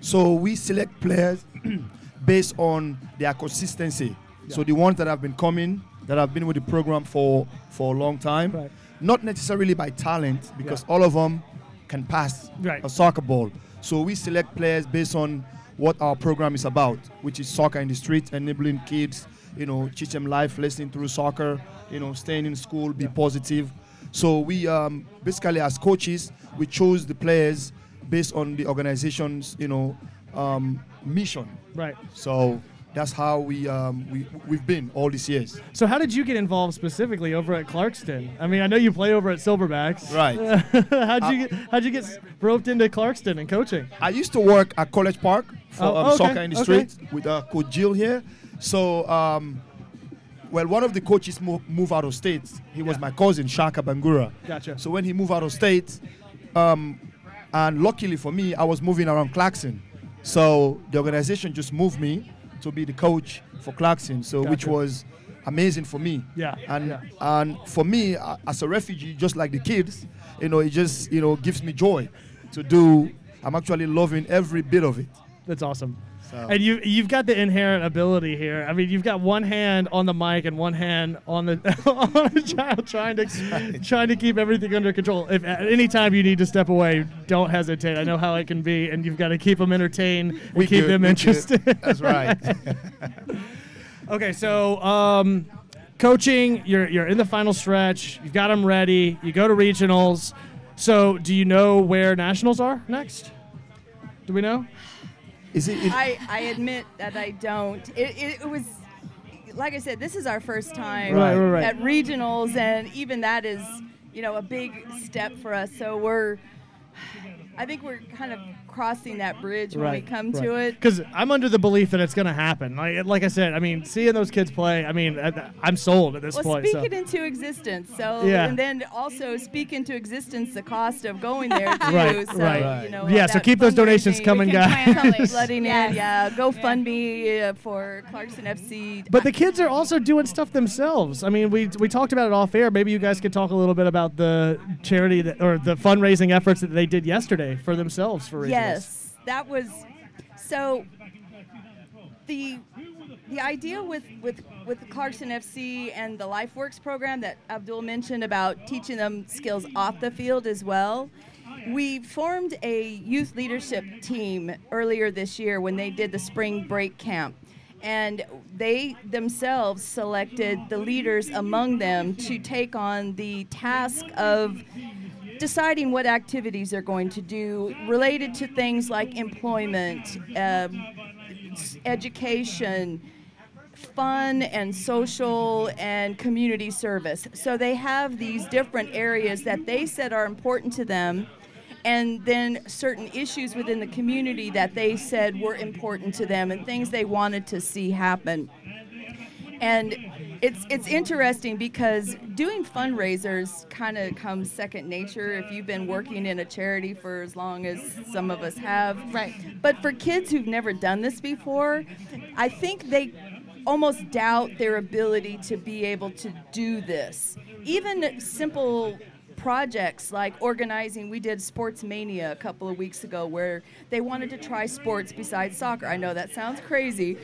Speaker 17: So we select players based on their consistency. So the ones that have been coming, that have been with the program for for a long time, not necessarily by talent, because all of them can pass
Speaker 3: Right.
Speaker 17: a soccer ball. So we select players based on what our program is about, which is soccer in the street, enabling kids, you know, teach them life lesson through soccer, you know, staying in school, be positive. So we um, basically, as coaches, we chose the players based on the organization's, you know, um, mission.
Speaker 3: Right.
Speaker 17: So that's how we um, we we've been all these years.
Speaker 3: So how did you get involved specifically over at Clarkston? I mean, I know you play over at Silverbacks.
Speaker 17: Right.
Speaker 3: how'd you get, how'd you get roped into Clarkston and coaching?
Speaker 17: I used to work at College Park for
Speaker 3: Oh,
Speaker 17: um,
Speaker 3: okay,
Speaker 17: soccer in the
Speaker 3: okay.
Speaker 17: street with uh, Coach Jill here. So, um, well, one of the coaches mo- moved out of state. He was my cousin, Shaka Bangura.
Speaker 3: Gotcha.
Speaker 17: So when he moved out of state, um, and luckily for me, I was moving around Clarkston. So the organization just moved me to be the coach for Clarkston. So which was amazing for me.
Speaker 3: Yeah,
Speaker 17: And
Speaker 3: yeah.
Speaker 17: and for me, uh, as a refugee, just like the kids, you know, it just you know gives me joy to do. I'm actually loving every bit of it.
Speaker 3: That's awesome.
Speaker 17: So-
Speaker 3: And you you've got the inherent ability here. I mean, you've got one hand on the mic and one hand on the on the child trying to trying to keep everything under control. If at any time you need to step away, don't hesitate. I know how it can be, and you've got to keep them entertained and
Speaker 17: We
Speaker 3: keep them
Speaker 17: we
Speaker 3: interested.
Speaker 17: That's right.
Speaker 3: okay, so um, coaching, you're you're in the final stretch. You've got them ready. You go to regionals. So, do you know where nationals are next? Do we know?
Speaker 17: Is it?
Speaker 16: I, I admit that I don't. It, it, it was, like I said, this is our first time
Speaker 3: Right, right, right.
Speaker 16: at regionals, and even that is, you know, a big step for us. So we're, I think we're kind of crossing that bridge when we come to it.
Speaker 3: Because I'm under the belief that it's going to happen. Like, like I said, I mean, seeing those kids play, I mean, I, I'm sold at this
Speaker 16: Well,
Speaker 3: point.
Speaker 16: speak
Speaker 3: so.
Speaker 16: it into existence. So,
Speaker 3: Yeah.
Speaker 16: and then also speak into existence the cost of going there too.
Speaker 3: Right,
Speaker 16: so,
Speaker 3: right.
Speaker 16: You know,
Speaker 3: Yeah, so
Speaker 16: that
Speaker 3: keep those donations
Speaker 16: fundraising-
Speaker 3: coming,
Speaker 16: We can
Speaker 3: guys.
Speaker 16: plan on flooding in, yeah. GoFundMe uh, for Clarkston FC.
Speaker 3: But the kids are also doing stuff themselves. I mean, we we talked about it off air. Maybe you guys could talk a little bit about the charity that, or the fundraising efforts that they did yesterday for themselves for regionals.
Speaker 16: Yes, that was so. The the idea with with with Clarkston FC and the LifeWorks program that Abdul mentioned about teaching them skills off the field as well. We formed a youth leadership team earlier this year when they did the spring break camp. And they themselves selected the leaders among them to take on the task of deciding what activities they're going to do related to things like employment, s- education, fun and social and community service. So they have these different areas that they said are important to them. And then certain issues within the community that they said were important to them and things they wanted to see happen. And it's it's interesting because doing fundraisers kind of comes second nature if you've been working in a charity for as long as some of us have.
Speaker 10: Right.
Speaker 16: But for kids who've never done this before, I think they almost doubt their ability to be able to do this. Even simple projects like organizing we did sports mania a couple of weeks ago where they wanted to try sports besides soccer. I know that sounds crazy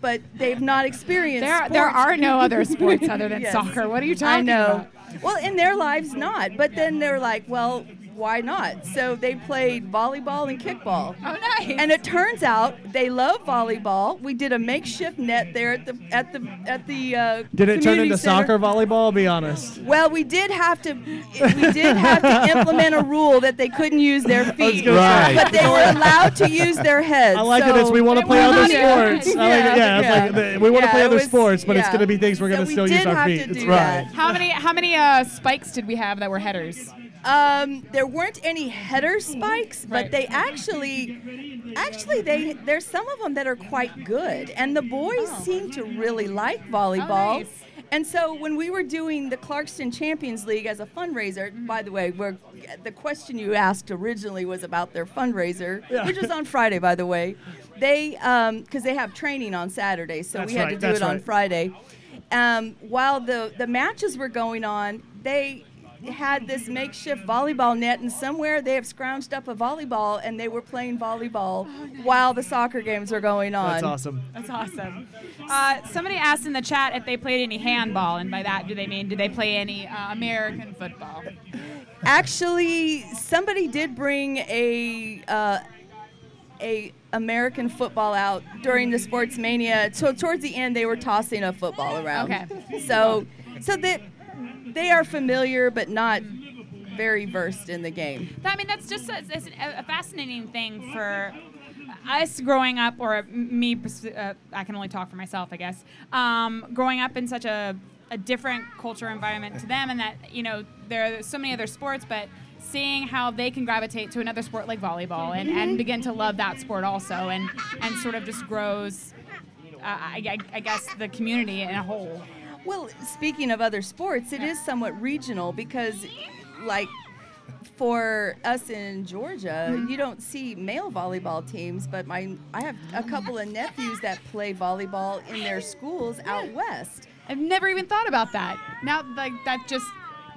Speaker 16: but they've not experienced
Speaker 10: There- there are no other sports other than soccer. What are you
Speaker 16: i
Speaker 10: talking
Speaker 16: know. well in their lives not. But then they're like well why not so they played volleyball and kickball
Speaker 10: oh nice
Speaker 16: and it turns out they love volleyball we did a makeshift net there at the at the at the uh,
Speaker 3: Did it turn into
Speaker 16: center.
Speaker 3: soccer volleyball? Be honest.
Speaker 16: Well, we did have to we did have to implement a rule that they couldn't use their feet,
Speaker 3: gonna
Speaker 16: but they were allowed to use their heads.
Speaker 3: I like it as we want to play other
Speaker 16: allowed to use their
Speaker 3: sports.
Speaker 16: heads.
Speaker 3: I like it. Yeah, it's like the, we want to
Speaker 16: Yeah,
Speaker 3: play other
Speaker 16: was-
Speaker 3: sports, but it's going to be things we're going to
Speaker 16: we
Speaker 3: still use our
Speaker 16: have
Speaker 3: feet.
Speaker 16: to
Speaker 3: That's
Speaker 16: do
Speaker 3: right.
Speaker 16: that.
Speaker 10: How many how many uh, spikes did we have that were headers?
Speaker 16: Um, there weren't any header spikes, but
Speaker 10: Right.
Speaker 16: they actually, actually, they there's some of them that are quite good, and the boys seem to really like volleyball. And so when we were doing the Clarkston Champions League as a fundraiser, by the way, we're, the question you asked originally was about their fundraiser,
Speaker 18: Yeah.
Speaker 16: which was on Friday, by the way. They, because they have training on Saturday, so
Speaker 18: That's
Speaker 16: we had
Speaker 18: right,
Speaker 16: to do
Speaker 18: that's
Speaker 16: it on
Speaker 18: right.
Speaker 16: Friday. Um, while the, the matches were going on, they had this makeshift volleyball net, and somewhere they have scrounged up a volleyball, and they were playing volleyball while the soccer games were going on.
Speaker 3: That's awesome.
Speaker 10: That's awesome. Uh, somebody asked in the chat if they played any handball, and by that do they mean do they play any uh, American football?
Speaker 16: Actually, somebody did bring a uh, a American football out during the sports mania. So towards the end, they were tossing a football around.
Speaker 10: Okay.
Speaker 16: So so that they are familiar, but not very versed in the game.
Speaker 10: I mean, that's just a, a, fascinating thing for us growing up, or me. Uh, I can only talk for myself, I guess. Um, growing up in such a, a different culture environment to them, and that you know there are so many other sports, but seeing how they can gravitate to another sport like volleyball and, and begin to love that sport also, and and sort of just grows. Uh, I, I guess the community in a whole.
Speaker 16: Well, speaking of other sports, it is somewhat regional because, like, for us in Georgia, mm-hmm. you don't see male volleyball teams, but my I have a couple of nephews that play volleyball in their schools out west.
Speaker 10: I've never even thought about that. Now, like that just,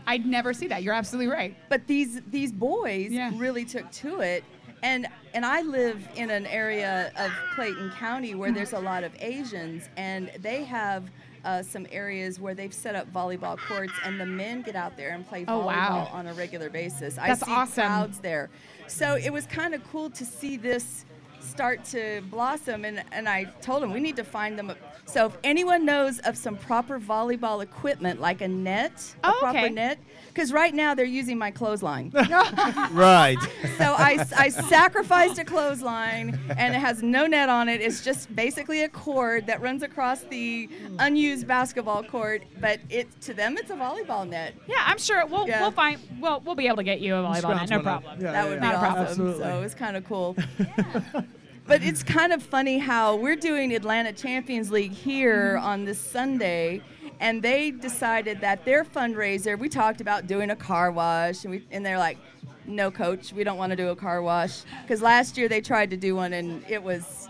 Speaker 10: I'd never see that. You're absolutely right.
Speaker 16: But these these boys really took to it. And and I live in an area of Clayton County where mm-hmm. there's a lot of Asians and they have uh, some areas where they've set up volleyball courts and the men get out there and play
Speaker 10: Oh,
Speaker 16: volleyball
Speaker 10: wow.
Speaker 16: on a regular basis.
Speaker 10: That's
Speaker 16: I see
Speaker 10: awesome.
Speaker 16: crowds there. So it was kind of cool to see this start to blossom. And, and I told them we need to find them. A, so if anyone knows of some proper volleyball equipment, like a net, a
Speaker 10: Oh,
Speaker 16: proper
Speaker 10: okay.
Speaker 16: net, because right now they're using my clothesline.
Speaker 17: Right.
Speaker 16: So I, I sacrificed a clothesline, and it has no net on it. It's just basically a cord that runs across the unused basketball court. But it to them, it's a volleyball net.
Speaker 10: Yeah, I'm sure we'll
Speaker 16: Yeah.
Speaker 10: we'll find we'll we'll be able to get you a volleyball net, no
Speaker 3: one up.
Speaker 10: problem.
Speaker 3: Yeah,
Speaker 16: that
Speaker 3: yeah,
Speaker 16: would
Speaker 3: yeah.
Speaker 16: be awesome.
Speaker 3: Absolutely.
Speaker 16: So it's kind of cool. but it's kind of funny how we're doing Atlanta Champions League here on this Sunday, and they decided that their fundraiser. We talked about doing a car wash, and we and they're like. No, coach, we don't want to do a car wash because last year they tried to do one and it was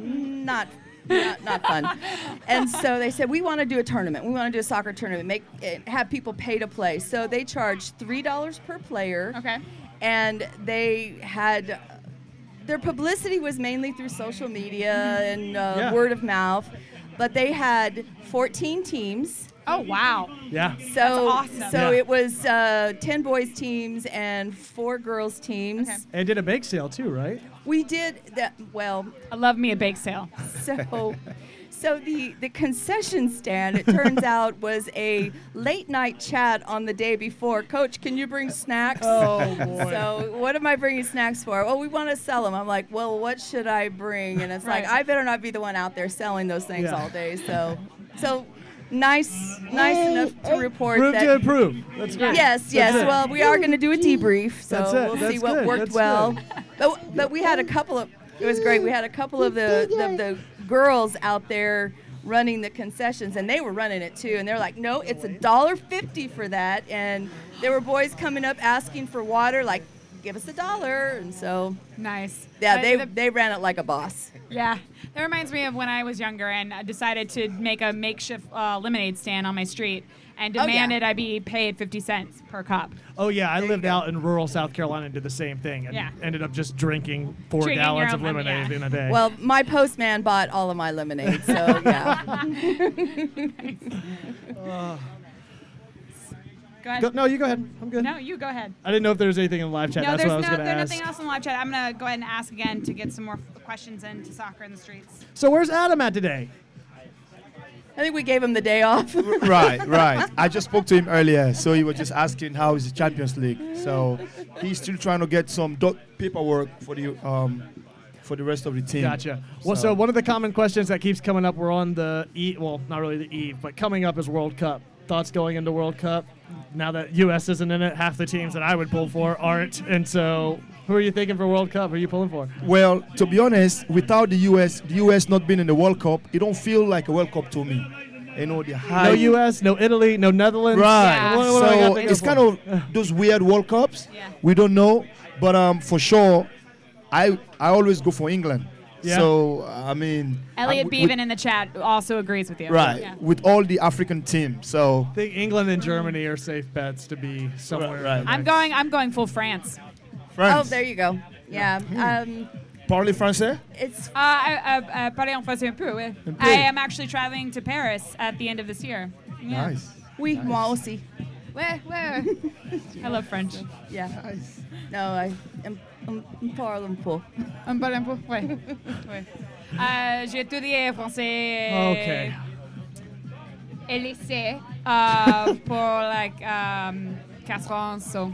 Speaker 16: not not, not fun. And so they said, we want to do a tournament. We want to do a soccer tournament. Make it, have people pay to play. So they charged three dollars per player.
Speaker 10: Okay.
Speaker 16: And they had their publicity was mainly through social media and uh,
Speaker 3: Yeah.
Speaker 16: word of mouth, but they had 14 teams.
Speaker 10: Oh wow.
Speaker 3: Yeah.
Speaker 16: So,
Speaker 10: awesome.
Speaker 16: so
Speaker 3: Yeah.
Speaker 16: it was uh, 10 boys teams and four girls teams.
Speaker 3: And did a bake sale too, right?
Speaker 16: We did that. Well,
Speaker 10: I love me a bake sale.
Speaker 16: So, so the the concession stand, it turns out, was a late night chat on the day before. Coach, can you bring snacks?
Speaker 3: Oh, boy.
Speaker 16: So what am I bringing snacks for? Well, we want to sell them. I'm like, well, what should I bring? And it's like, I better not be the one out there selling those things
Speaker 3: Yeah.
Speaker 16: all day. So, so. Nice, nice enough to oh, report
Speaker 3: Room
Speaker 16: that.
Speaker 3: to improve. That's great.
Speaker 16: Yes,
Speaker 3: That's
Speaker 16: yes.
Speaker 3: it.
Speaker 16: Well, we are going to do a debrief, so we'll
Speaker 3: That's
Speaker 16: see what
Speaker 3: good.
Speaker 16: worked
Speaker 3: That's
Speaker 16: well.
Speaker 3: good.
Speaker 16: But, but we had a couple of. It was great. We had a couple of the, the the girls out there running the concessions, and they were running it too. And they're like, "No, it's a dollar fifty for that." And there were boys coming up asking for water, like, "Give us a dollar." And so,
Speaker 10: Nice.
Speaker 16: yeah, they
Speaker 10: the-
Speaker 16: they ran it like a boss.
Speaker 10: Yeah, that reminds me of when I was younger and I decided to make a makeshift uh, lemonade stand on my street and
Speaker 16: Oh, yeah.
Speaker 10: demanded I be paid 50 cents per cup.
Speaker 3: Oh yeah, I lived out in rural South Carolina and did the same thing, and
Speaker 10: Yeah.
Speaker 3: ended up just drinking four
Speaker 10: Drinking your
Speaker 3: gallons
Speaker 10: own
Speaker 3: of
Speaker 10: lemon-
Speaker 3: lemonade
Speaker 10: yeah.
Speaker 3: in a day.
Speaker 16: Well, my postman bought all of my lemonade, so yeah.
Speaker 10: Go ahead.
Speaker 3: Go- no, you go ahead. I'm good.
Speaker 10: No, you go ahead.
Speaker 3: I didn't know if there was anything in the live chat.
Speaker 10: no,
Speaker 3: That's
Speaker 10: there's
Speaker 3: what I was
Speaker 10: no,
Speaker 3: going to
Speaker 10: there's
Speaker 3: ask.
Speaker 10: nothing else in the live chat. I'm gonna go ahead and ask again to get some more f- questions into soccer in the streets.
Speaker 3: So where's Adam at today?
Speaker 16: I think we gave him the day off.
Speaker 17: right, right. I just spoke to him earlier, so he was just asking how is the Champions League. So he's still trying to get some doc- paperwork for the um, for the rest of the team.
Speaker 3: Gotcha. Well, so one of the common questions that keeps coming up, we're on the eve, well, not really the eve, but coming up is World Cup. Thoughts going into World Cup? Now that U.S. isn't in it, half the teams that I would pull for aren't. And so, who are you thinking for World Cup? Who are you pulling for?
Speaker 17: Well, to be honest, without the US, the US not being in the World Cup, it don't feel like a World Cup to me. You know the high.
Speaker 3: No U.S., no Italy, no Netherlands.
Speaker 17: Right.
Speaker 3: What- what do I got
Speaker 17: so
Speaker 3: to
Speaker 17: it's
Speaker 3: for?
Speaker 17: kind of those weird World Cups. We don't know, but um, for sure, I I always go for England.
Speaker 3: Yeah.
Speaker 17: So I mean,
Speaker 10: Elliot Beaven in the chat also agrees with you.
Speaker 17: Right,
Speaker 10: Yeah.
Speaker 17: with all the African teams. So
Speaker 3: I think England and Germany are safe bets to be somewhere.
Speaker 17: Right,
Speaker 3: in the
Speaker 10: I'm going. I'm going full France.
Speaker 16: Oh, there you go. Yeah. Um,
Speaker 17: parlez français?
Speaker 16: it's
Speaker 10: Uh, I, uh, uh, parler en français un peu, oui.
Speaker 17: Un peu.
Speaker 10: I am actually traveling to Paris at the end of this year. Yeah.
Speaker 17: Nice.
Speaker 16: Oui, moi aussi.
Speaker 10: Ouais, ouais. I love French.
Speaker 16: Yeah. Nice. No, I am um, parle un peu.
Speaker 10: Un peu, un peu, ouais. ouais. Euh, J'ai étudié français
Speaker 3: Okay.
Speaker 10: et lycée uh, pour like um, quatre ans, so.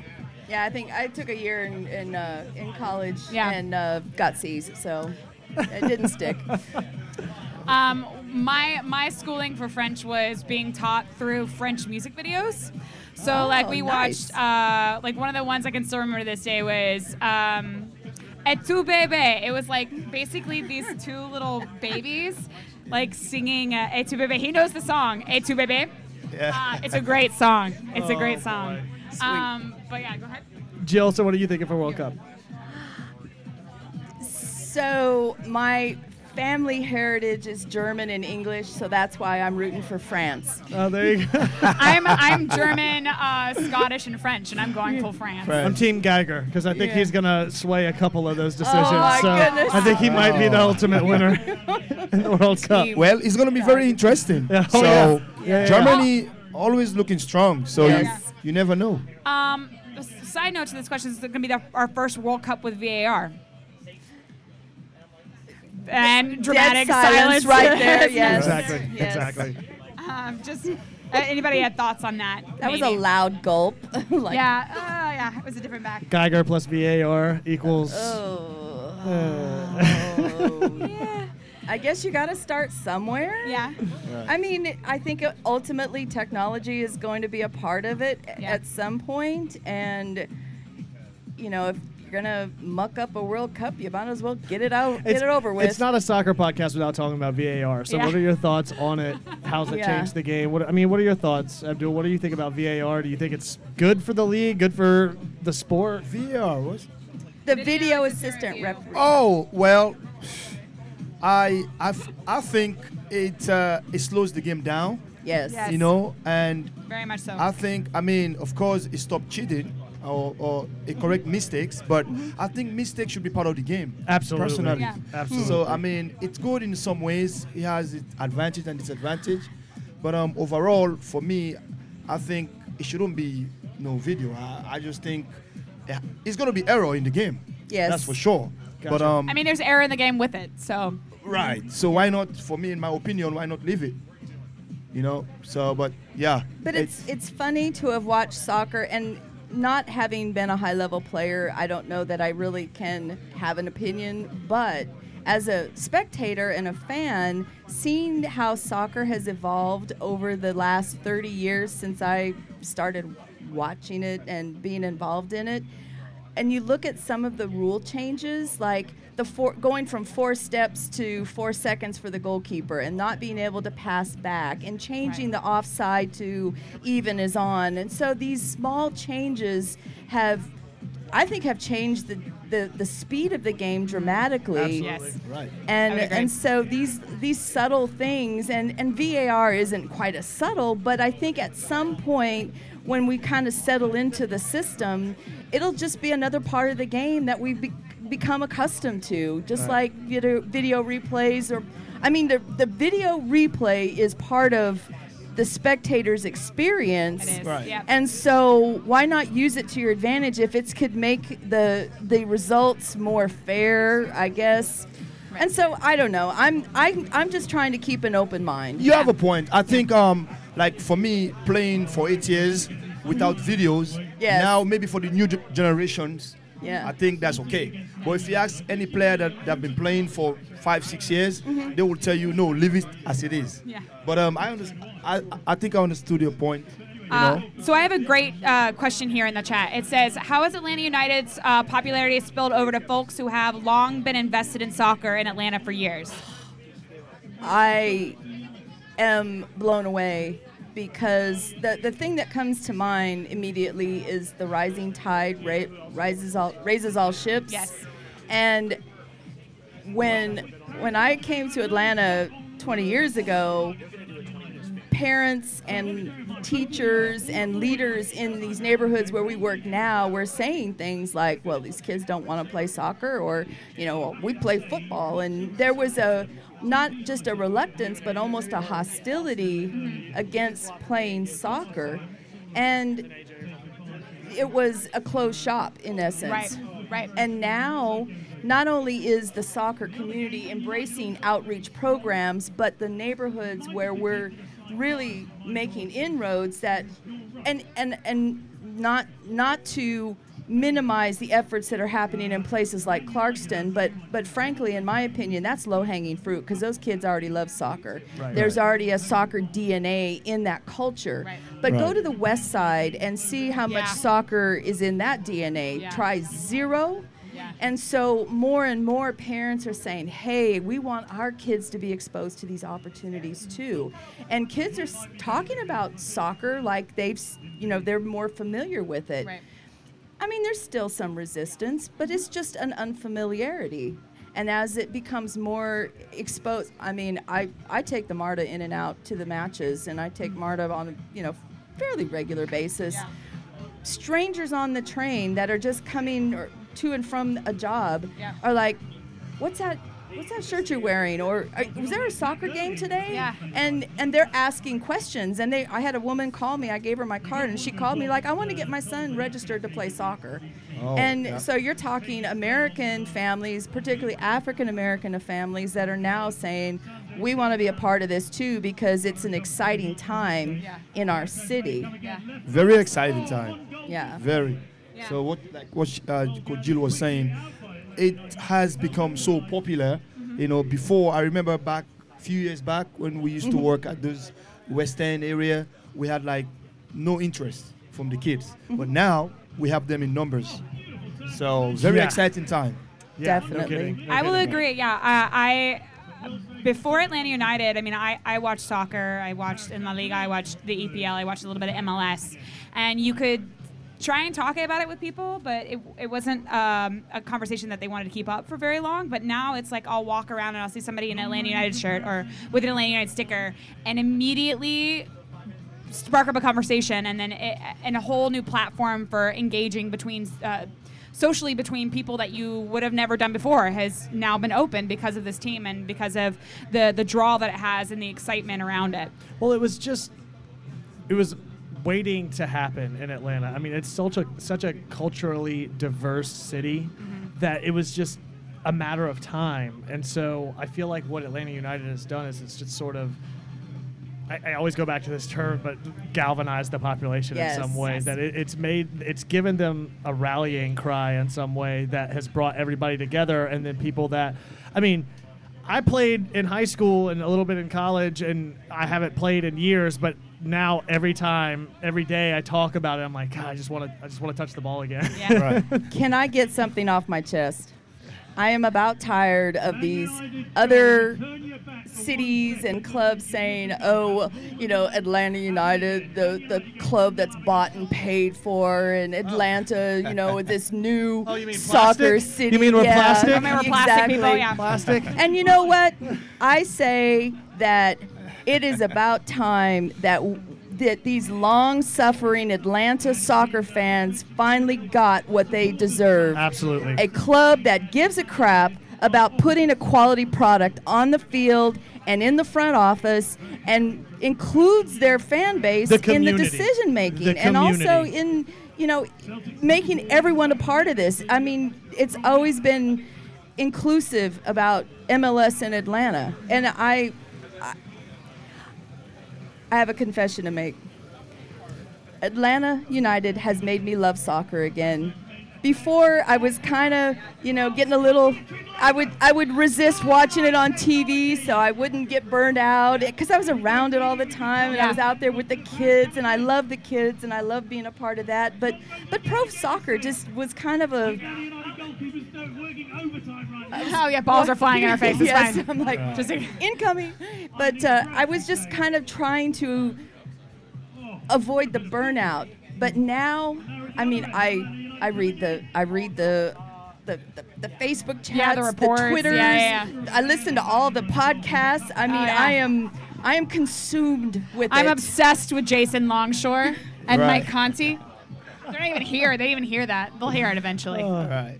Speaker 16: Yeah, I think I took a year in in, uh, in college
Speaker 10: Yeah.
Speaker 16: and uh, got C's, so it didn't stick.
Speaker 10: Um, my my schooling for French was being taught through French music videos. So
Speaker 16: Oh,
Speaker 10: like we
Speaker 16: nice.
Speaker 10: watched uh, like one of the ones I can still remember to this day was um, Et tu bébé. It was like basically these two little babies like singing uh, Et tu bébé. He knows the song Et tu bébé.
Speaker 17: Yeah.
Speaker 10: Uh, it's a great song. It's a
Speaker 3: Oh,
Speaker 10: great song.
Speaker 3: boy. Sweet.
Speaker 10: Um, but yeah, go ahead.
Speaker 3: Jill, so what are you thinking for World Cup?
Speaker 16: So my family heritage is German and English, so that's why I'm rooting for France.
Speaker 3: Oh, there you go.
Speaker 10: I'm I'm German, uh, Scottish, and French, and I'm going for France.
Speaker 3: I'm Team Geiger because I think
Speaker 10: Yeah.
Speaker 3: he's gonna sway a couple of those decisions.
Speaker 16: Oh, my
Speaker 3: so
Speaker 16: goodness.
Speaker 3: I think he might be the
Speaker 17: Oh.
Speaker 3: ultimate winner in the World Cup.
Speaker 17: Well, it's gonna be very interesting.
Speaker 3: Yeah. Oh,
Speaker 17: so
Speaker 3: yeah. Yeah, yeah,
Speaker 17: Germany always looking strong. So
Speaker 16: Yes.
Speaker 17: You, you never know.
Speaker 10: Um, side note to this question is going to be the, our first World Cup with VAR. and dramatic
Speaker 16: silence
Speaker 10: silence,
Speaker 16: right there, yes.
Speaker 3: Exactly.
Speaker 16: Yes.
Speaker 3: Exactly.
Speaker 10: Um, just uh, anybody had thoughts on that?
Speaker 16: That was a loud gulp. like,
Speaker 10: yeah, uh, yeah, it was a different back.
Speaker 3: Geiger plus VAR equals.
Speaker 16: Oh.
Speaker 3: Uh,
Speaker 16: I guess you got to start somewhere.
Speaker 10: Yeah.
Speaker 16: I mean, I think ultimately technology is going to be a part of it at some point, and you know, if you're gonna muck up a World Cup, you might as well get it out, get
Speaker 3: It's,
Speaker 16: it over with.
Speaker 3: it's not a soccer podcast without talking about VAR. So,
Speaker 16: Yeah.
Speaker 3: what are your thoughts on it? How's it
Speaker 16: Yeah.
Speaker 3: changed the game? What I mean, what are your thoughts, Abdul? What do you think about VAR? Do you think it's good for the league? Good for the sport?
Speaker 17: VAR was.
Speaker 16: the video assistant referee.
Speaker 17: Oh well, I I, f- I think it uh, it slows the game down.
Speaker 16: Yes.
Speaker 10: Yes.
Speaker 17: You know, and
Speaker 10: Very much so.
Speaker 17: I think I mean, of course, it stopped cheating or, or it correct mistakes, but I think mistakes should be part of the game.
Speaker 3: Absolutely.
Speaker 17: Personally.
Speaker 3: Yeah. Absolutely.
Speaker 17: So I mean, it's good in some ways. It has its advantage and disadvantage, but um, overall, for me, I think it shouldn't be no video. I, I just think it's gonna be error in the game.
Speaker 16: Yes.
Speaker 17: That's for sure. But um,
Speaker 10: I mean, there's error in the game with it, so
Speaker 17: Right. So why not? For me, in my opinion, why not leave it? You know. So, but yeah.
Speaker 16: But it's it's funny to have watched soccer and not having been a high level player, I don't know that I really can have an opinion, but as a spectator and a fan, seeing how soccer has evolved over the last 30 years since I started watching it and being involved in it, and you look at some of the rule changes, like the four, going from four steps to four seconds for the goalkeeper, and not being able to pass back, and changing the offside to even is on, and so these small changes have, I think, have changed the the, the speed of the game dramatically.
Speaker 3: Absolutely. Yes.
Speaker 17: Right.
Speaker 16: And
Speaker 10: I would agree.
Speaker 16: and so these these subtle things, and and VAR isn't quite as subtle, but I think at some point when we kind of settle into the system, it'll just be another part of the game that we be, become accustomed to, just
Speaker 18: Right.
Speaker 16: like video, video replays or, I mean, the the video replay is part of the spectator's experience.
Speaker 10: It is, Right. yep.
Speaker 16: And so why not use it to your advantage if it could make the the results more fair, I guess. And so I don't know. I'm I I'm just trying to keep an open mind.
Speaker 17: You have a point. I think, um, like for me, playing for eight years without videos.
Speaker 16: Yes.
Speaker 17: Now, maybe for the new ge- generations.
Speaker 16: Yeah.
Speaker 17: I think that's okay. But if you ask any player that that have been playing for five, six years,
Speaker 16: Mhm.
Speaker 17: they will tell you, no, leave it as it is.
Speaker 10: Yeah.
Speaker 17: But um, I, under- I I think I understood your point. You
Speaker 10: Uh, so I have a great uh, question here in the chat. It says, "How has Atlanta United's uh, popularity spilled over to folks who have long been invested in soccer in Atlanta for years?"
Speaker 16: I am blown away because the, the thing that comes to mind immediately is the rising tide ra- rises all raises all ships.
Speaker 10: Yes.
Speaker 16: And when when I came to Atlanta 20 years ago, parents and teachers and leaders in these neighborhoods where we work now were saying things like, well, these kids don't want to play soccer or, you know, we play football. And there was a, not just a reluctance, but almost a hostility against playing soccer. And it was a closed shop in essence.
Speaker 10: Right, right.
Speaker 16: And now, not only is the soccer community embracing outreach programs, but the neighborhoods where we're really making inroads that, and and and not not to minimize the efforts that are happening in places like Clarkston, but but frankly, in my opinion, that's low-hanging fruit because those kids already love soccer.
Speaker 18: Right.
Speaker 16: There's
Speaker 18: Right.
Speaker 16: already a soccer DNA in that culture. But go to the west side and see how much soccer is in that DNA.
Speaker 18: Yeah.
Speaker 16: Try zero. And so more and more parents are saying, "Hey, we want our kids to be exposed to these opportunities too." And kids are s- talking about soccer like they've, s- you know, they're more familiar with it. I mean, there's still some resistance, but it's just an unfamiliarity. And as it becomes more exposed, I mean, I, I take the MARTA in and out to the matches, and I take mm-hmm. MARTA on a you know fairly regular basis. Strangers on the train that are just coming or to and from a job
Speaker 18: Yeah.
Speaker 16: are like, "What's that? What's that shirt you're wearing? Or are, was there a soccer game today?
Speaker 10: Yeah.
Speaker 16: And and they're asking questions. And they, I had a woman call me. I gave her my card, and she called me like, I want to get my son registered to play soccer.
Speaker 18: Oh,
Speaker 16: and
Speaker 18: yeah.
Speaker 16: so you're talking American families, particularly African American families, that are now saying. We want to be a part of this too because it's an exciting time in our city. yeah.
Speaker 17: Very exciting time.
Speaker 16: Yeah.
Speaker 17: Very. So what like what uh, Coach Jill was saying, it has become so popular.
Speaker 16: Mm-hmm.
Speaker 17: You know, before I remember back a few years back when we used to
Speaker 16: Mhm.
Speaker 17: work at this West End area, we had like no interest from the kids,
Speaker 16: Mm-hmm.
Speaker 17: but now we have them in numbers. So very
Speaker 10: Yeah.
Speaker 17: exciting time.
Speaker 3: Yeah, no Definitely. kidding, no
Speaker 10: I will
Speaker 3: kidding.
Speaker 10: agree. Yeah, uh, I before Atlanta United. I mean, I, I watched soccer. I watched in La Liga. I watched the EPL. I watched a little bit of MLS, and you could try and talk about it with people, but it, it wasn't um, a conversation that they wanted to keep up for very long. But now it's like I'll walk around and I'll see somebody in an Atlanta United shirt or with an Atlanta United sticker, and immediately spark up a conversation and then it, and a whole new platform for engaging between uh, socially between people that you would have never done before has now been open because of this team and because of the the draw that it has and the excitement around it.
Speaker 3: Well, it was just it was waiting to happen in Atlanta. I mean, it's such a such a culturally diverse city mm-hmm. that it was just a matter of time. And so I feel like what Atlanta United has done is it's just sort of I, I always go back to this term, but galvanize the population
Speaker 16: Yes.
Speaker 3: in some way.
Speaker 16: Yes.
Speaker 3: That it, it's made, it's given them a rallying cry in some way that has brought everybody together, and then people that, I mean, I played in high school and a little bit in college, and I haven't played in years, but now every time, every day I talk about it, I'm like, God, I just want to, I just want to touch the ball again.
Speaker 16: Can I get something off my chest? I am about tired of these other cities and clubs saying, "Oh, you know, Atlanta United, the the club that's bought and paid for, and oh. Atlanta, you know, this new oh, soccer
Speaker 3: plastic?
Speaker 16: city."
Speaker 3: You mean we're
Speaker 16: yeah,
Speaker 3: plastic? I mean
Speaker 10: we're plastic people,
Speaker 16: exactly.
Speaker 10: yeah.
Speaker 3: Plastic.
Speaker 16: And you know what? I say that it is about time that that these long-suffering Atlanta soccer fans finally got what they deserve.
Speaker 3: Absolutely.
Speaker 16: A club that gives a crap about putting a quality product on the field and in the front office and includes their fan base
Speaker 3: The
Speaker 16: in the decision making
Speaker 3: The
Speaker 16: and also in you know making everyone a part of this. I mean, it's always been inclusive about MLS in Atlanta. And I I, I have a confession to make. Atlanta United has made me love soccer again. Before I was kind of, you know, getting a little I would I would resist watching it on TV so I wouldn't get burned out cuz I was around it all the time and I was out there with the kids and I love the kids and I love being a part of that. But but pro soccer just was kind of a
Speaker 10: Oh yeah, balls are flying in our face. It's
Speaker 16: yes,
Speaker 10: fine.
Speaker 16: I'm like
Speaker 10: Just
Speaker 16: incoming. But uh, I was just kind of trying to avoid the burnout. But now, I mean, I I read the I read the. The, the, the Facebook chats,
Speaker 10: Yeah, the reports. Yeah,
Speaker 16: Twitters.
Speaker 10: yeah,
Speaker 16: I listen to all the podcasts. I mean,
Speaker 10: yeah.
Speaker 16: I am I am consumed with
Speaker 10: I'm
Speaker 16: it.
Speaker 10: obsessed with Jason Longshore and
Speaker 16: Right.
Speaker 10: Mike Conti. They're not even here. They even hear that. They'll hear it eventually.
Speaker 3: All right.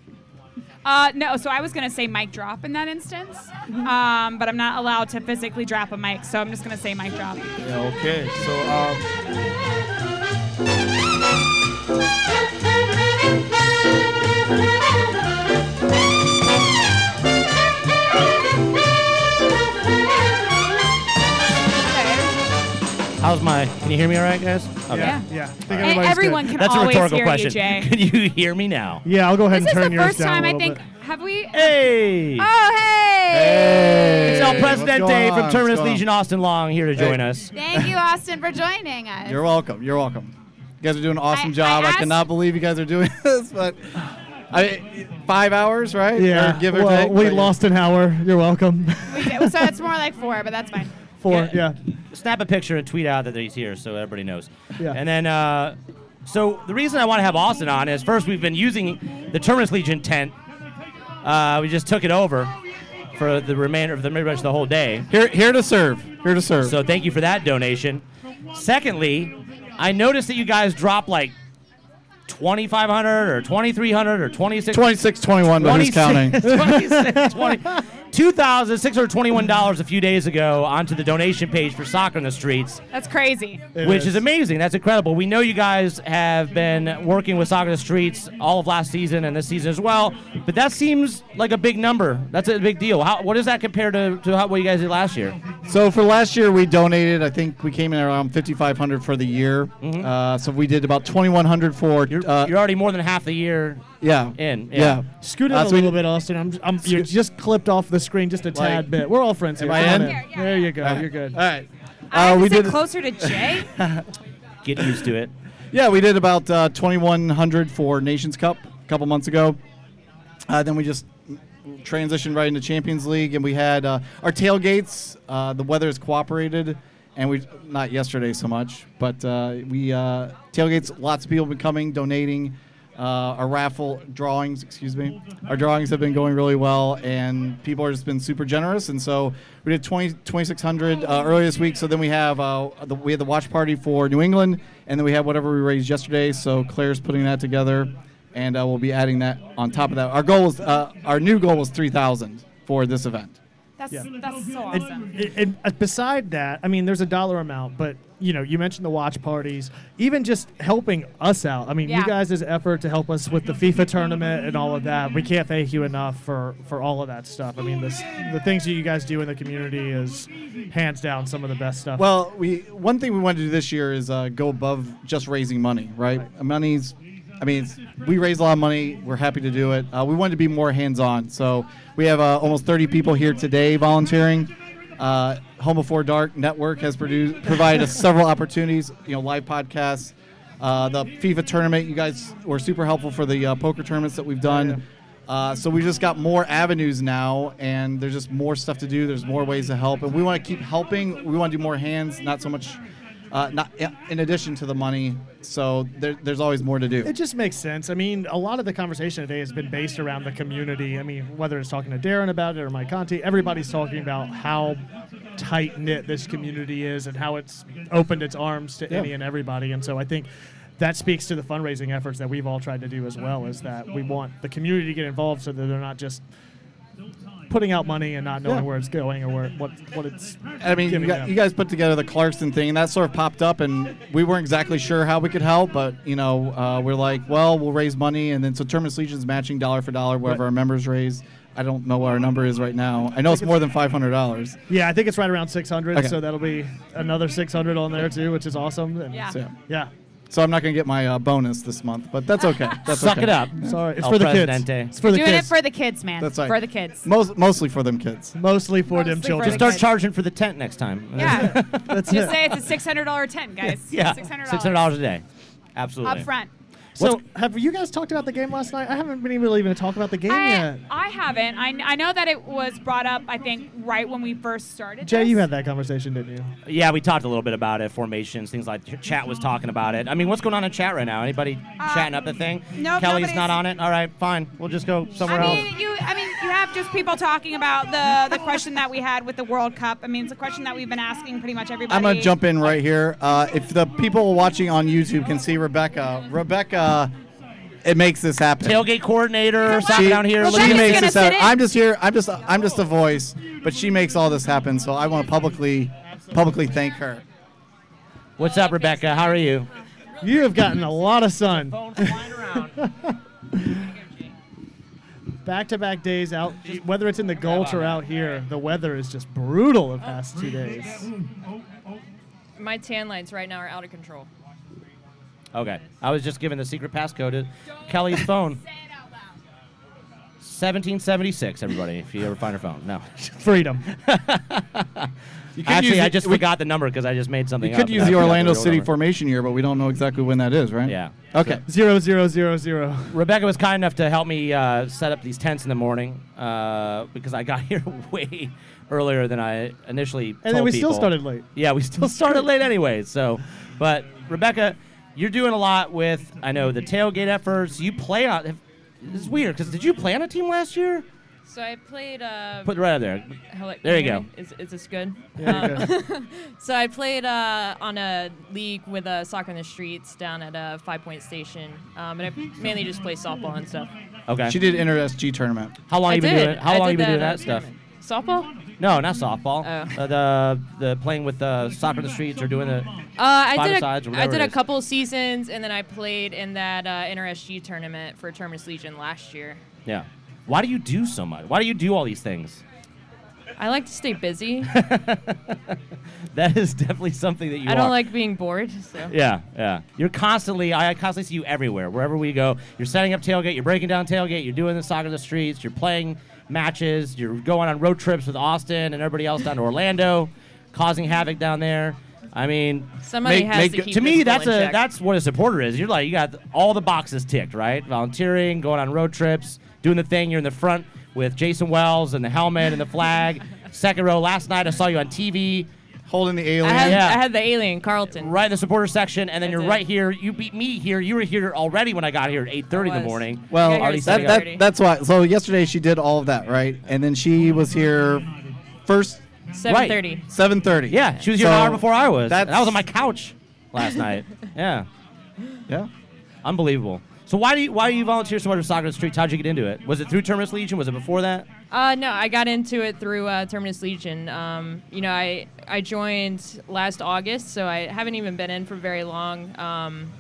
Speaker 10: Uh, no, so I was gonna say mic drop in that instance, um, but I'm not allowed to physically drop a mic, so I'm just gonna say mic drop.
Speaker 17: Yeah, okay. So um,
Speaker 2: How's my? Can you hear me all right, guys? Okay.
Speaker 3: Yeah, yeah. I think
Speaker 10: And
Speaker 3: everybody's
Speaker 10: everyone
Speaker 3: good.
Speaker 10: can
Speaker 2: That's a
Speaker 10: always
Speaker 2: rhetorical
Speaker 10: hear
Speaker 2: question.
Speaker 10: you, Jay.
Speaker 2: Can you hear me now?
Speaker 3: Yeah, I'll go ahead
Speaker 10: This
Speaker 3: and
Speaker 10: is
Speaker 3: turn
Speaker 10: the
Speaker 3: yours
Speaker 10: first
Speaker 3: down
Speaker 10: time
Speaker 3: a
Speaker 10: I
Speaker 3: little
Speaker 10: think.
Speaker 3: bit.
Speaker 10: Have we?
Speaker 2: Hey!
Speaker 10: Oh hey!
Speaker 2: Hey! It's El
Speaker 19: Hey,
Speaker 2: Presidente
Speaker 19: what's going
Speaker 2: from
Speaker 19: on?
Speaker 2: Terminus
Speaker 19: What's going
Speaker 2: Legion? Austin Long here to
Speaker 19: Hey.
Speaker 2: join us.
Speaker 10: Thank you, Austin, for joining us.
Speaker 19: You're welcome. You're welcome. You guys are doing an awesome
Speaker 10: I-
Speaker 19: job.
Speaker 10: I
Speaker 19: I,
Speaker 10: asked-
Speaker 19: cannot believe you guys are doing this, but I, five hours, right?
Speaker 3: Yeah.
Speaker 19: Or give or
Speaker 3: well,
Speaker 19: take.
Speaker 3: we
Speaker 19: but-
Speaker 3: lost an hour. You're welcome.
Speaker 10: We did- so it's more like four, but that's fine.
Speaker 3: Four. Yeah.
Speaker 2: Snap a picture and tweet out that he's here so everybody knows.
Speaker 3: Yeah.
Speaker 2: And then, uh, so the reason I want to have Austin on is first we've been using the Terminus Legion tent. Uh, we just took it over for the remainder of the pretty much the whole day.
Speaker 19: Here, here to serve. Here to serve.
Speaker 2: So thank you for that donation. Secondly, I noticed that you guys dropped like 2,500 or 2,300 or 26.
Speaker 19: 26, 21, but who's
Speaker 2: 26,
Speaker 19: counting?
Speaker 2: 26, 20. two thousand six hundred twenty-one dollars a few days ago onto the donation page for Soccer in the Streets.
Speaker 10: That's crazy.
Speaker 2: which is. amazing. That's incredible. We know you guys have been working with Soccer in the Streets all of last season and this season as well, but that seems like a big number. That's a big deal. How, what does that compare to, to how, what you guys did last year?
Speaker 19: So for last year, we donated. I think we came in around 5,500 for the year. Uh, so we did about 2,100 for. You're, uh,
Speaker 2: You're already more than half the year
Speaker 19: yeah
Speaker 2: in.
Speaker 19: Yeah.
Speaker 3: Scoot in
Speaker 19: Uh,
Speaker 3: a
Speaker 19: so we
Speaker 3: little bit, Austin. I'm, I'm you're just clipped off the screen just a tad
Speaker 19: Like-
Speaker 3: bit. We're all friends
Speaker 19: Am
Speaker 3: here.
Speaker 19: I
Speaker 3: Come
Speaker 19: in?
Speaker 3: on There you go. You're good.
Speaker 19: All right. Uh,
Speaker 10: have
Speaker 19: we did.
Speaker 10: closer to Jay.
Speaker 2: Get used to it.
Speaker 19: Yeah, we did about uh, 2,100 for Nations Cup a couple months ago. Uh, then we just transitioned right into Champions League, and we had uh, our tailgates. Uh, the weather has cooperated, and we not yesterday so much, but uh, we uh, tailgates. Lots of people have been coming, donating. Uh, our raffle drawings, excuse me, our drawings have been going really well, and people have just been super generous. And so we did 20, 2,600 uh, earlier this week. So then we have uh, the, we had the watch party for New England, and then we have whatever we raised yesterday. So Claire's putting that together, and uh, we'll be adding that on top of that. Our goal is uh, our new goal was 3,000 for this event.
Speaker 10: That's
Speaker 3: Yeah.
Speaker 10: that's so
Speaker 3: And-
Speaker 10: awesome.
Speaker 3: and- and, uh, beside that, I mean, there's a dollar amount, but you know, you mentioned the watch parties, even just helping us out. I mean,
Speaker 10: Yeah.
Speaker 3: you guys' effort to help us with the FIFA tournament and all of that. We can't thank you enough for for all of that stuff. I mean, this, the things that you guys do in the community is hands down some of the best stuff.
Speaker 19: Well, we one thing we want to do this year is uh, go above just raising money, right? Money's, I mean, we raise a lot of money. We're happy to do it. Uh, we wanted to be more hands-on, so we have uh, almost 30 people here today volunteering. Uh, Home Before Dark Network has produced provided us several opportunities, you know, live podcasts. Uh, the FIFA tournament, you guys were super helpful for the uh, poker tournaments that we've done. Uh, so we just got more avenues now, and there's just more stuff to do. There's more ways to help, and we want to keep helping. We want to do more hands, not so much, uh, not in addition to the money. So there, there's always more to do.
Speaker 3: It just makes sense. I mean, a lot of the conversation today has been based around the community. I mean, whether it's talking to Darren about it or Mike Conti, everybody's talking about how tight knit this community is and how it's opened its arms to
Speaker 19: Yeah.
Speaker 3: any and everybody. And so I think that speaks to the fundraising efforts that we've all tried to do as well. Is that we want the community to get involved so that they're not just putting out money and not knowing
Speaker 19: Yeah.
Speaker 3: where it's going or where what what it's.
Speaker 19: I mean, you, got, you guys put together the Clarkston thing, and that sort of popped up, and we weren't exactly sure how we could help, but you know, uh, we're like, well, we'll raise money, and then so Terminus Legion's matching dollar for dollar whatever
Speaker 3: Right.
Speaker 19: our members raise. I don't know what our number is right now. I know it's more than five hundred dollars.
Speaker 3: Yeah, I think it's right around 600,
Speaker 19: Okay.
Speaker 3: so that'll be another 600 on there too, which is awesome. And
Speaker 10: Yeah.
Speaker 19: So,
Speaker 3: yeah.
Speaker 19: So I'm not gonna get my uh, bonus this month, but that's okay. That's
Speaker 2: Suck
Speaker 19: okay.
Speaker 2: it up.
Speaker 3: Sorry, it's
Speaker 2: El
Speaker 3: for the
Speaker 2: Presidente.
Speaker 3: kids. It's for the
Speaker 10: Doing
Speaker 3: kids.
Speaker 10: it for the kids, man.
Speaker 19: That's right.
Speaker 10: For the kids.
Speaker 19: Most, mostly for them kids.
Speaker 3: Mostly for them
Speaker 10: Mostly for
Speaker 3: children.
Speaker 10: the
Speaker 2: Start
Speaker 10: kids.
Speaker 2: charging for the tent next time.
Speaker 10: Yeah.
Speaker 3: That's
Speaker 10: Just
Speaker 3: it.
Speaker 10: say it's a six hundred dollar tent, guys.
Speaker 2: yeah.
Speaker 10: Six hundred
Speaker 2: Six hundred dollars a day. Absolutely.
Speaker 10: up front.
Speaker 3: So, have you guys talked about the game last night? I haven't been able to even talk about the game
Speaker 10: I,
Speaker 3: yet.
Speaker 10: I haven't. I, I know that it was brought up. I think right when we first started.
Speaker 3: Jay,
Speaker 10: this.
Speaker 3: you had that conversation, didn't you?
Speaker 2: Yeah, we talked a little bit about it, formations, things like chat was talking about it. I mean, what's going on in chat right now? Anybody chatting up the thing?
Speaker 10: Uh, no,
Speaker 2: Kelly's not on it. All right, fine. We'll just go somewhere
Speaker 10: I
Speaker 2: else.
Speaker 10: you. I mean, you have just people talking about the the question that we had with the World Cup. I mean, it's a question that we've been asking pretty much everybody.
Speaker 19: I'm gonna jump in right here. Uh, if the people watching on YouTube can see Rebecca, Rebecca, Uh, it makes this happen.
Speaker 2: Tailgate coordinator, soccer
Speaker 19: She,
Speaker 2: down here.
Speaker 19: she
Speaker 2: looking
Speaker 19: makes this happen. I'm just here. I'm just. I'm just a voice, but she makes all this happen. So I want to publicly, publicly thank her.
Speaker 2: What's up, Rebecca? How are you?
Speaker 3: You have gotten a lot of sun. Back to back days out, whether it's in the Gulch or out here, the weather is just brutal the past two days.
Speaker 18: My tan lines right now are out of control.
Speaker 2: Okay. I was just given the secret passcode to Kelly's phone. 1776, everybody, if you ever find her phone. No.
Speaker 3: Freedom.
Speaker 19: You could
Speaker 2: Actually,
Speaker 19: use
Speaker 2: I just
Speaker 19: we-
Speaker 2: forgot the number because I just made something
Speaker 19: You could
Speaker 2: up.
Speaker 19: use the Orlando
Speaker 2: real
Speaker 19: City
Speaker 2: number.
Speaker 19: formation year, but we don't know exactly when that is, right?
Speaker 2: Yeah.
Speaker 19: Okay.
Speaker 3: Zero zero zero zero.
Speaker 2: Rebecca was kind enough to help me uh, set up these tents in the morning uh, because I got here way earlier than I initially.
Speaker 3: And then
Speaker 2: told
Speaker 3: we still started late.
Speaker 2: Yeah, we still started late anyway. So, but Rebecca, you're doing a lot with I know the tailgate efforts. You play on. It's weird because did you play on a team last year?
Speaker 18: So I played. Uh,
Speaker 2: Put it right up there.
Speaker 18: hello-
Speaker 2: There you go.
Speaker 18: Is, is this good?
Speaker 2: Yeah, you're
Speaker 18: Um, so I played uh, on a league with uh, soccer in the streets down at a Five Point Station, um, and I mainly just play softball and stuff.
Speaker 2: Okay.
Speaker 19: She did inter SG tournament.
Speaker 2: How long
Speaker 18: I
Speaker 2: you been
Speaker 18: did.
Speaker 2: doing? How
Speaker 18: I
Speaker 2: long you been doing
Speaker 18: that,
Speaker 2: that stuff?
Speaker 18: Softball?
Speaker 2: No, not softball.
Speaker 18: Oh.
Speaker 2: Uh, the the playing with uh, soccer in the streets or doing the
Speaker 18: Uh, I did
Speaker 2: sides or
Speaker 18: a, I did a couple seasons, and then I played in that uh, NRSG tournament for Terminus Legion last year.
Speaker 2: Yeah. Why do you do so much? Why do you do all these things?
Speaker 18: I like to stay busy.
Speaker 2: That is definitely something that you
Speaker 18: I don't
Speaker 2: are.
Speaker 18: like being bored. So.
Speaker 2: Yeah, yeah. You're constantly, I constantly see you everywhere, wherever we go. You're setting up tailgate, you're breaking down tailgate, you're doing the soccer in the streets, you're playing matches, you're going on road trips with Austin and everybody else down to Orlando, causing havoc down there. I mean,
Speaker 18: Somebody has to keep
Speaker 2: to me that's a
Speaker 18: check.
Speaker 2: that's what a supporter is. You're like you got all the boxes ticked, right? Volunteering, going on road trips, doing the thing. You're in the front with Jason Wells and the helmet and the flag. Second row. Last night I saw you on TV
Speaker 19: holding the
Speaker 18: I
Speaker 19: alien.
Speaker 18: had,
Speaker 2: Yeah.
Speaker 18: I had the alien Carlton.
Speaker 2: right in the supporter section, and then
Speaker 18: I
Speaker 2: you're
Speaker 18: did.
Speaker 2: right here. You beat me here. You were here already when I got here at 8:30 in the
Speaker 18: was.
Speaker 2: morning.
Speaker 19: Well,
Speaker 2: Already
Speaker 19: that,
Speaker 2: setting up.
Speaker 19: that, that's why. So yesterday she did all of that, right? And then she was here first.
Speaker 18: 7:30.
Speaker 19: 7:30.
Speaker 2: Yeah, she was here an
Speaker 19: So
Speaker 2: hour before I was.
Speaker 19: That's,
Speaker 2: And I was on my couch last night. Yeah,
Speaker 19: yeah,
Speaker 2: unbelievable. So why do you why do you volunteer so much for soccer in the streets? How'd you get into it? Was it through Terminus Legion? Was it before that?
Speaker 18: Uh, no, I got into it through uh, Terminus Legion. Um, you know, I I joined last August, so I haven't even been in for very long. Um,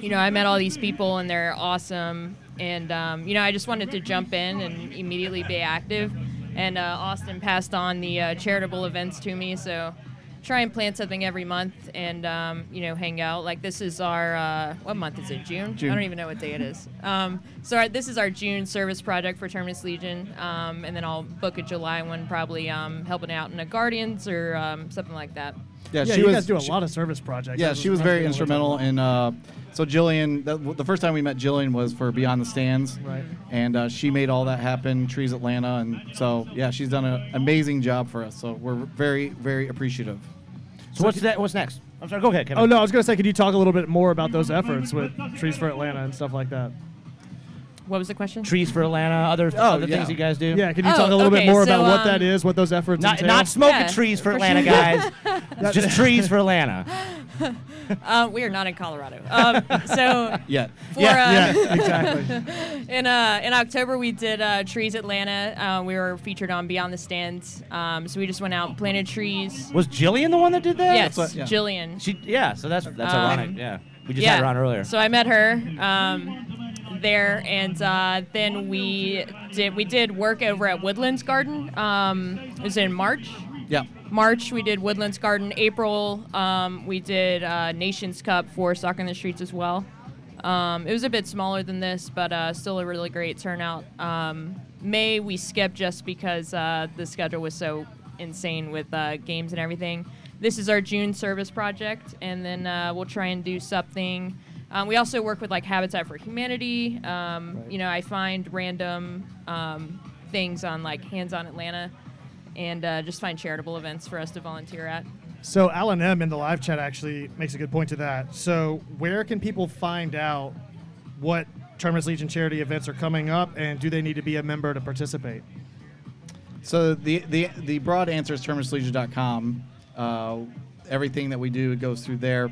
Speaker 18: you know, I met all these people and they're awesome, and um, you know, I just wanted to jump in and immediately be active. And uh, Austin passed on the uh, charitable events to me, so try and plan something every month and um, you know hang out. Like this is our uh, what month is it? June?
Speaker 19: June.
Speaker 18: I don't even know what day it is. Um, so our, this is our June service project for Terminus Legion, um, and then I'll book a July one, probably um, helping out in a Guardians or um, something like that.
Speaker 19: Yeah,
Speaker 3: Yeah,
Speaker 19: she
Speaker 3: you
Speaker 19: was.
Speaker 3: guys do a
Speaker 19: she-
Speaker 3: lot of service projects.
Speaker 19: Yeah, she was very instrumental in. Uh, so Jillian, that, the first time we met Jillian was for Beyond the Stands,
Speaker 3: Right.
Speaker 19: And uh, she made all that happen. Trees Atlanta, and so yeah, she's done an amazing job for us. So we're very, very appreciative.
Speaker 2: So what's that? What's next? I'm sorry. Go ahead, Kevin.
Speaker 3: Oh no, I was gonna say, could you talk a little bit more about those efforts with Trees for Atlanta and stuff like that?
Speaker 18: What was the question?
Speaker 2: Trees for Atlanta. Other
Speaker 3: Oh,
Speaker 2: other
Speaker 3: yeah.
Speaker 2: things you guys do.
Speaker 3: Yeah, can you
Speaker 18: Oh,
Speaker 3: talk a little
Speaker 18: okay,
Speaker 3: bit more
Speaker 18: so,
Speaker 3: about what
Speaker 18: um,
Speaker 3: that is, what those efforts
Speaker 2: Not,
Speaker 3: entail?
Speaker 2: not smoking
Speaker 18: Yeah,
Speaker 2: trees for
Speaker 18: for
Speaker 2: Atlanta,
Speaker 18: sure.
Speaker 2: guys. Just trees for Atlanta.
Speaker 18: uh, we are not in Colorado. Um, so
Speaker 19: Yet.
Speaker 18: For,
Speaker 3: Yeah,
Speaker 18: uh,
Speaker 3: yeah, exactly.
Speaker 18: in uh, in October, we did uh, Trees Atlanta. Uh, we were featured on Beyond the Stands. Um, so we just went out, and planted trees.
Speaker 2: Was Jillian the one that did that?
Speaker 18: Yes,
Speaker 2: what- yeah.
Speaker 18: Jillian.
Speaker 2: She yeah. So that's that's
Speaker 18: Um,
Speaker 2: ironic. Yeah. We just
Speaker 18: yeah.
Speaker 2: had her on earlier.
Speaker 18: So I met her um, there, and uh, then we did we did work over at Woodlands Garden. Um, it was in March.
Speaker 19: Yeah.
Speaker 18: March we did Woodlands Garden. April um, we did uh, Nations Cup for Soccer in the Streets as well. Um, it was a bit smaller than this, but uh, still a really great turnout. Um, May we skipped just because uh, the schedule was so insane with uh, games and everything. This is our June service project, and then uh, we'll try and do something. Um, we also work with like Habitat for Humanity. Um, You know, I find random um, things on like Hands on Atlanta, and uh, just find charitable events for us to volunteer at.
Speaker 3: So Alan M in the live chat actually makes a good point to that. So where can people find out what Terminus Legion charity events are coming up, and do they need to be a member to participate?
Speaker 19: So the the the broad answer is terminuslegion.com. Uh, everything that we do goes through there.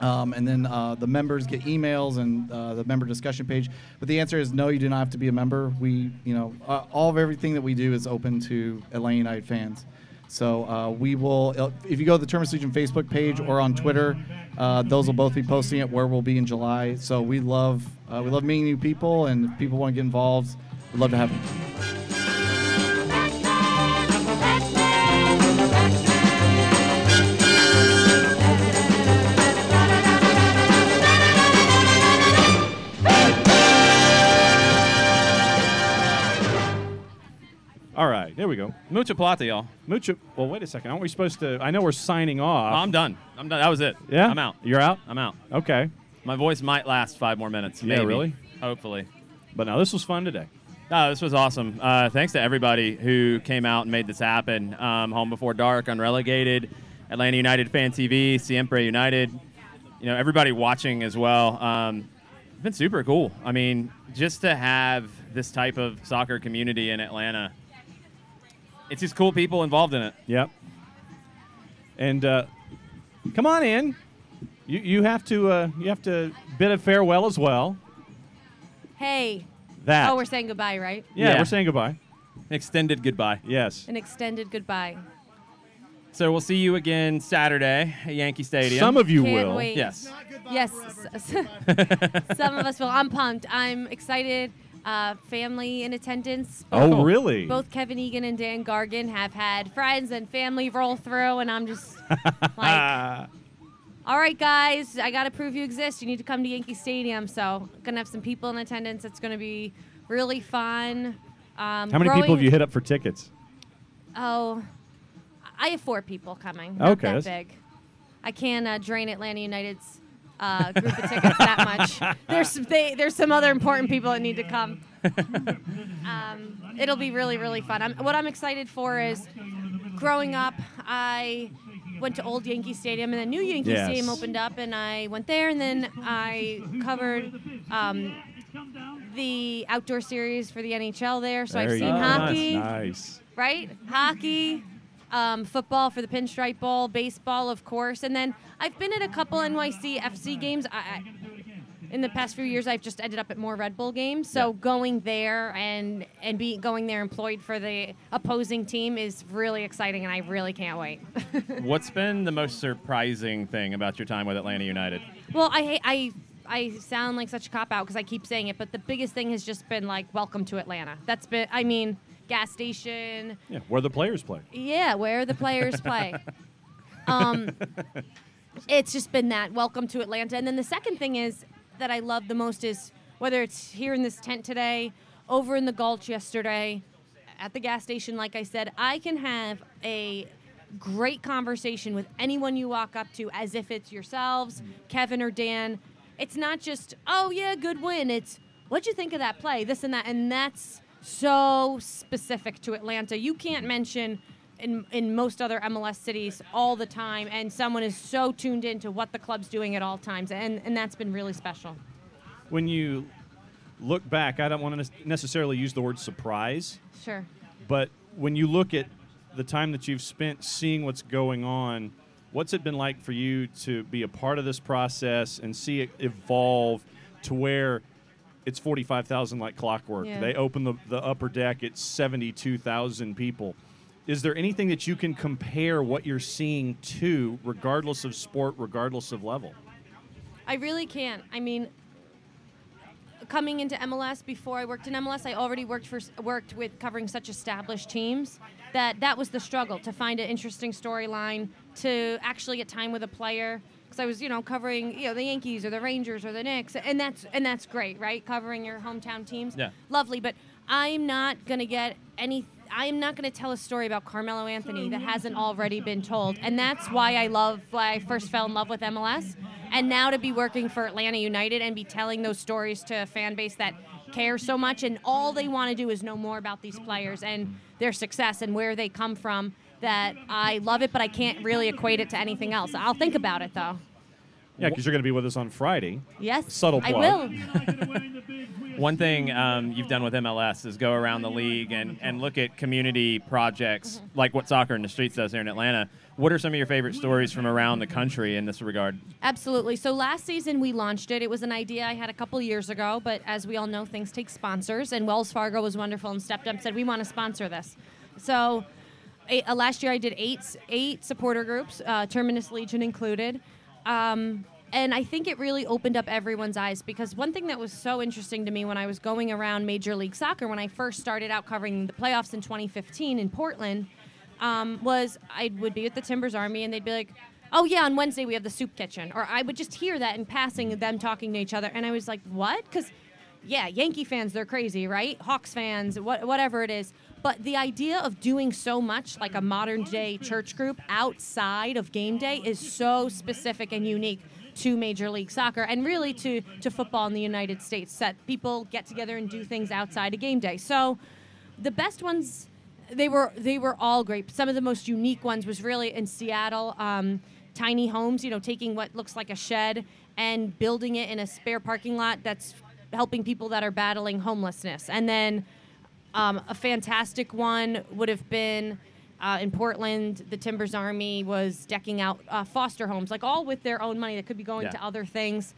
Speaker 19: Um, and then uh, the members get emails and uh, the member discussion page. But the answer is no, you do not have to be a member. We, you know, uh, all of everything that we do is open to Atlanta United fans. So uh, we will, uh, if you go to the Terminus Legion Facebook page or on Twitter, uh, those will both be posting it where we'll be in July. So we love, we love meeting new people, and if people want to get involved, we'd love to have them.
Speaker 9: There we go.
Speaker 4: Mucha plata, y'all.
Speaker 9: Mucha. Well, wait a second. Aren't we supposed to? I know we're signing off.
Speaker 4: I'm done. I'm done. That was it.
Speaker 9: Yeah?
Speaker 4: I'm out.
Speaker 9: You're out?
Speaker 4: I'm out.
Speaker 9: Okay.
Speaker 4: My voice might last five more minutes.
Speaker 9: Yeah,
Speaker 4: maybe.
Speaker 9: really?
Speaker 4: Hopefully.
Speaker 9: But now this was fun today.
Speaker 4: No, this was awesome. Uh, thanks to everybody who came out and made this happen. Um, Home Before Dark, Unrelegated, Atlanta United Fan TV, Siempre United. You know, everybody watching as well. Um, it's been super cool. I mean, just to have this type of soccer community in Atlanta, it's just cool people involved in it.
Speaker 9: Yep. And uh, come on in. You you have to uh, you have to bid a farewell as well.
Speaker 7: Hey.
Speaker 9: That.
Speaker 7: Oh, we're saying goodbye, right?
Speaker 9: Yeah, we're saying goodbye.
Speaker 4: Extended goodbye.
Speaker 9: Yes.
Speaker 7: An extended goodbye.
Speaker 4: So we'll see you again Saturday at Yankee Stadium.
Speaker 9: Some of you
Speaker 7: Can't
Speaker 9: will.
Speaker 7: wait.
Speaker 4: Yes.
Speaker 7: Yes. s- s- Some of us will. I'm pumped. I'm excited. Uh, family in attendance.
Speaker 9: Oh,
Speaker 7: Both-
Speaker 9: really?
Speaker 7: Both Kevin Egan and Dan Gargan have had friends and family roll through, and I'm just like, all right, guys, I got to prove you exist. You need to come to Yankee Stadium. So, gonna have some people in attendance. It's gonna be really fun. Um,
Speaker 9: How many people have you hit up for tickets?
Speaker 7: Oh, I have four people coming. Not
Speaker 9: Okay,
Speaker 7: that
Speaker 9: that's-
Speaker 7: big. I can't uh, drain Atlanta United's uh, group of tickets that much. There's they, there's some other important people that need to come. um, it'll be really really fun. I'm, what I'm excited for is growing up. I went to old Yankee Stadium and then new Yankee
Speaker 20: Yes.
Speaker 7: Stadium opened up, and I went there, and then I covered. Um, the outdoor series for the NHL there, so I've seen
Speaker 9: go.
Speaker 7: hockey
Speaker 9: Nice.
Speaker 7: right? Hockey, um, football for the Pinstripe Bowl, baseball, of course, and then I've been at a couple NYC FC games. I, in the past few years, I've just ended up at more Red Bull games. So going there and and be going there employed for the opposing team is really exciting, and I really can't wait.
Speaker 4: What's been the most surprising thing about your time with Atlanta United?
Speaker 7: well, I I. I sound like such a cop out because I keep saying it, but the biggest thing has just been like, welcome to Atlanta. That's been, I mean, gas station,
Speaker 9: Yeah, where the players play.
Speaker 7: Yeah, where the players play. Um, it's just been that welcome to Atlanta. And then the second thing is that I love the most is whether it's here in this tent today, over in the Gulch yesterday, at the gas station, like I said, I can have a great conversation with anyone you walk up to as if it's yourselves, Kevin or Dan. It's not just, oh, yeah, good win. It's, what'd you think of that play? This and that. And that's so specific to Atlanta. You can't mention in, in most other MLS cities all the time, and someone is so tuned into what the club's doing at all times. And, and that's been really special.
Speaker 9: When you look back, I don't want to necessarily use the word surprise,
Speaker 7: Sure.
Speaker 9: but when you look at the time that you've spent seeing what's going on, what's it been like for you to be a part of this process and see it evolve to where it's 45,000 like clockwork?
Speaker 7: Yeah.
Speaker 9: They open the, the upper deck, it's 72,000 people. Is there anything that you can compare what you're seeing to, regardless of sport, regardless of level?
Speaker 7: I really can't. I mean, coming into MLS before I worked in MLS, I already worked for worked with covering such established teams that that was the struggle to find an interesting storyline to actually get time with a player because I was you know covering you know the Yankees or the Rangers or the Knicks and that's and that's great right covering your hometown teams
Speaker 4: Yeah.
Speaker 7: lovely but I'm not gonna get any I'm not gonna tell a story about Carmelo Anthony that hasn't already been told and that's why I love why I first fell in love with MLS and now to be working for Atlanta United and be telling those stories to a fan base that cares so much and all they want to do is know more about these players and their success and where they come from that I love it but I can't really equate it to anything else. I'll think about it though.
Speaker 9: Yeah, because you're going to be with us on Friday.
Speaker 7: Yes.
Speaker 9: Subtle plug.
Speaker 7: I will.
Speaker 4: One thing um, you've done with MLS is go around the league and, and look at community projects like what Soccer in the Streets does here in Atlanta. What are some of your favorite stories from around the country in this regard?
Speaker 7: Absolutely. So last season we launched it. It was an idea I had a couple years ago, but as we all know, things take sponsors, and Wells Fargo was wonderful and stepped up and said, "We want to sponsor this." So eight, uh, last year I did eight eight supporter groups, uh, Terminus Legion included. Um, and I think it really opened up everyone's eyes because one thing that was so interesting to me when I was going around Major League Soccer when I first started out covering the playoffs in 2015 in Portland um, was I would be at the Timbers Army and they'd be like, "Oh yeah, on Wednesday we have the soup kitchen," or I would just hear that in passing, them talking to each other, and I was like, "What?" Because yeah, Yankee fans, they're crazy, right? Hawks fans, what, whatever it is. But the idea of doing so much like a modern day church group outside of game day is so specific and unique to Major League Soccer and really to, to football in the United States that people get together and do things outside of game day. So the best ones they were they were all great. Some of the most unique ones was really in Seattle. Um, tiny homes, you know, taking what looks like a shed and building it in a spare parking lot that's helping people that are battling homelessness. And then um, a fantastic one would have been uh, in Portland. The Timbers Army was decking out uh, foster homes, like all with their own money that could be going
Speaker 4: Yeah.
Speaker 7: to other things.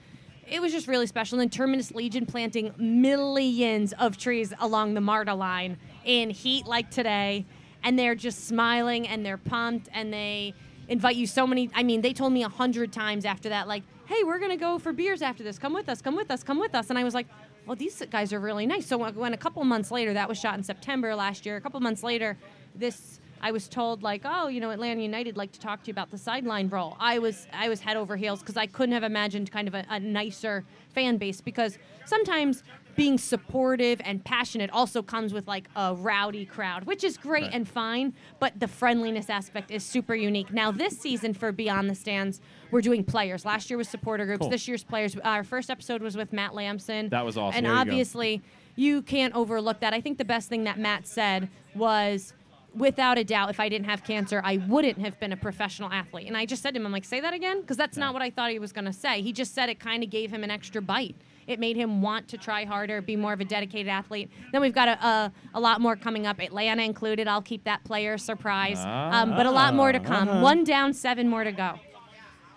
Speaker 7: it was just really special. And then Terminus Legion planting millions of trees along the MARTA line in heat like today, and they're just smiling and they're pumped and they invite you so many. I mean, they told me a hundred times after that, like, "Hey, we're gonna go for beers after this. Come with us. Come with us. Come with us." And I was like. Well, these guys are really nice. So when- a couple months later, that was shot in September last year. A couple months later, this I was told like, oh, you know, Atlanta United like to talk to you about the sideline role. I was I was head over heels because I couldn't have imagined kind of a, a nicer fan base because sometimes being supportive and passionate also comes with like a rowdy crowd, which is great
Speaker 20: Right.
Speaker 7: and fine, but the friendliness aspect is super unique. Now this season for Beyond the Stands, we're doing players. Last year was supporter groups.
Speaker 4: Cool.
Speaker 7: This year's players. Our first episode was with Matt Lampson.
Speaker 4: That was awesome.
Speaker 7: And
Speaker 4: There
Speaker 7: obviously, you can't overlook that. I think the best thing that Matt said was without a doubt, if I didn't have cancer, I wouldn't have been a professional athlete. And I just said to him, I'm like, say that again? Because that's not what I thought he was going to say. He just said it kind of gave him an extra bite. It made him want to try harder, be more of a dedicated athlete. Then we've got a, a, a lot more coming up, Atlanta included. I'll keep that player a surprise. um, but a lot more to come.
Speaker 9: Ah.
Speaker 7: One down, seven more to go.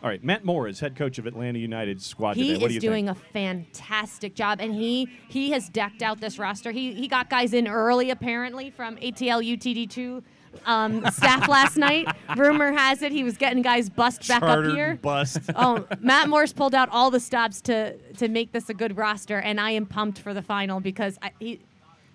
Speaker 9: All right, Matt Moore is head coach of Atlanta United squad
Speaker 7: He
Speaker 9: today. What do
Speaker 7: is
Speaker 9: you
Speaker 7: doing
Speaker 9: think?
Speaker 7: a fantastic job, and he he has decked out this roster. He he got guys in early, apparently, from ATL UTD2 um, staff last night. Rumor has it he was getting guys bust back
Speaker 9: Chartered
Speaker 7: up here.
Speaker 9: bust.
Speaker 7: oh, Matt Morse pulled out all the stops to to make this a good roster, and I am pumped for the final because I, he.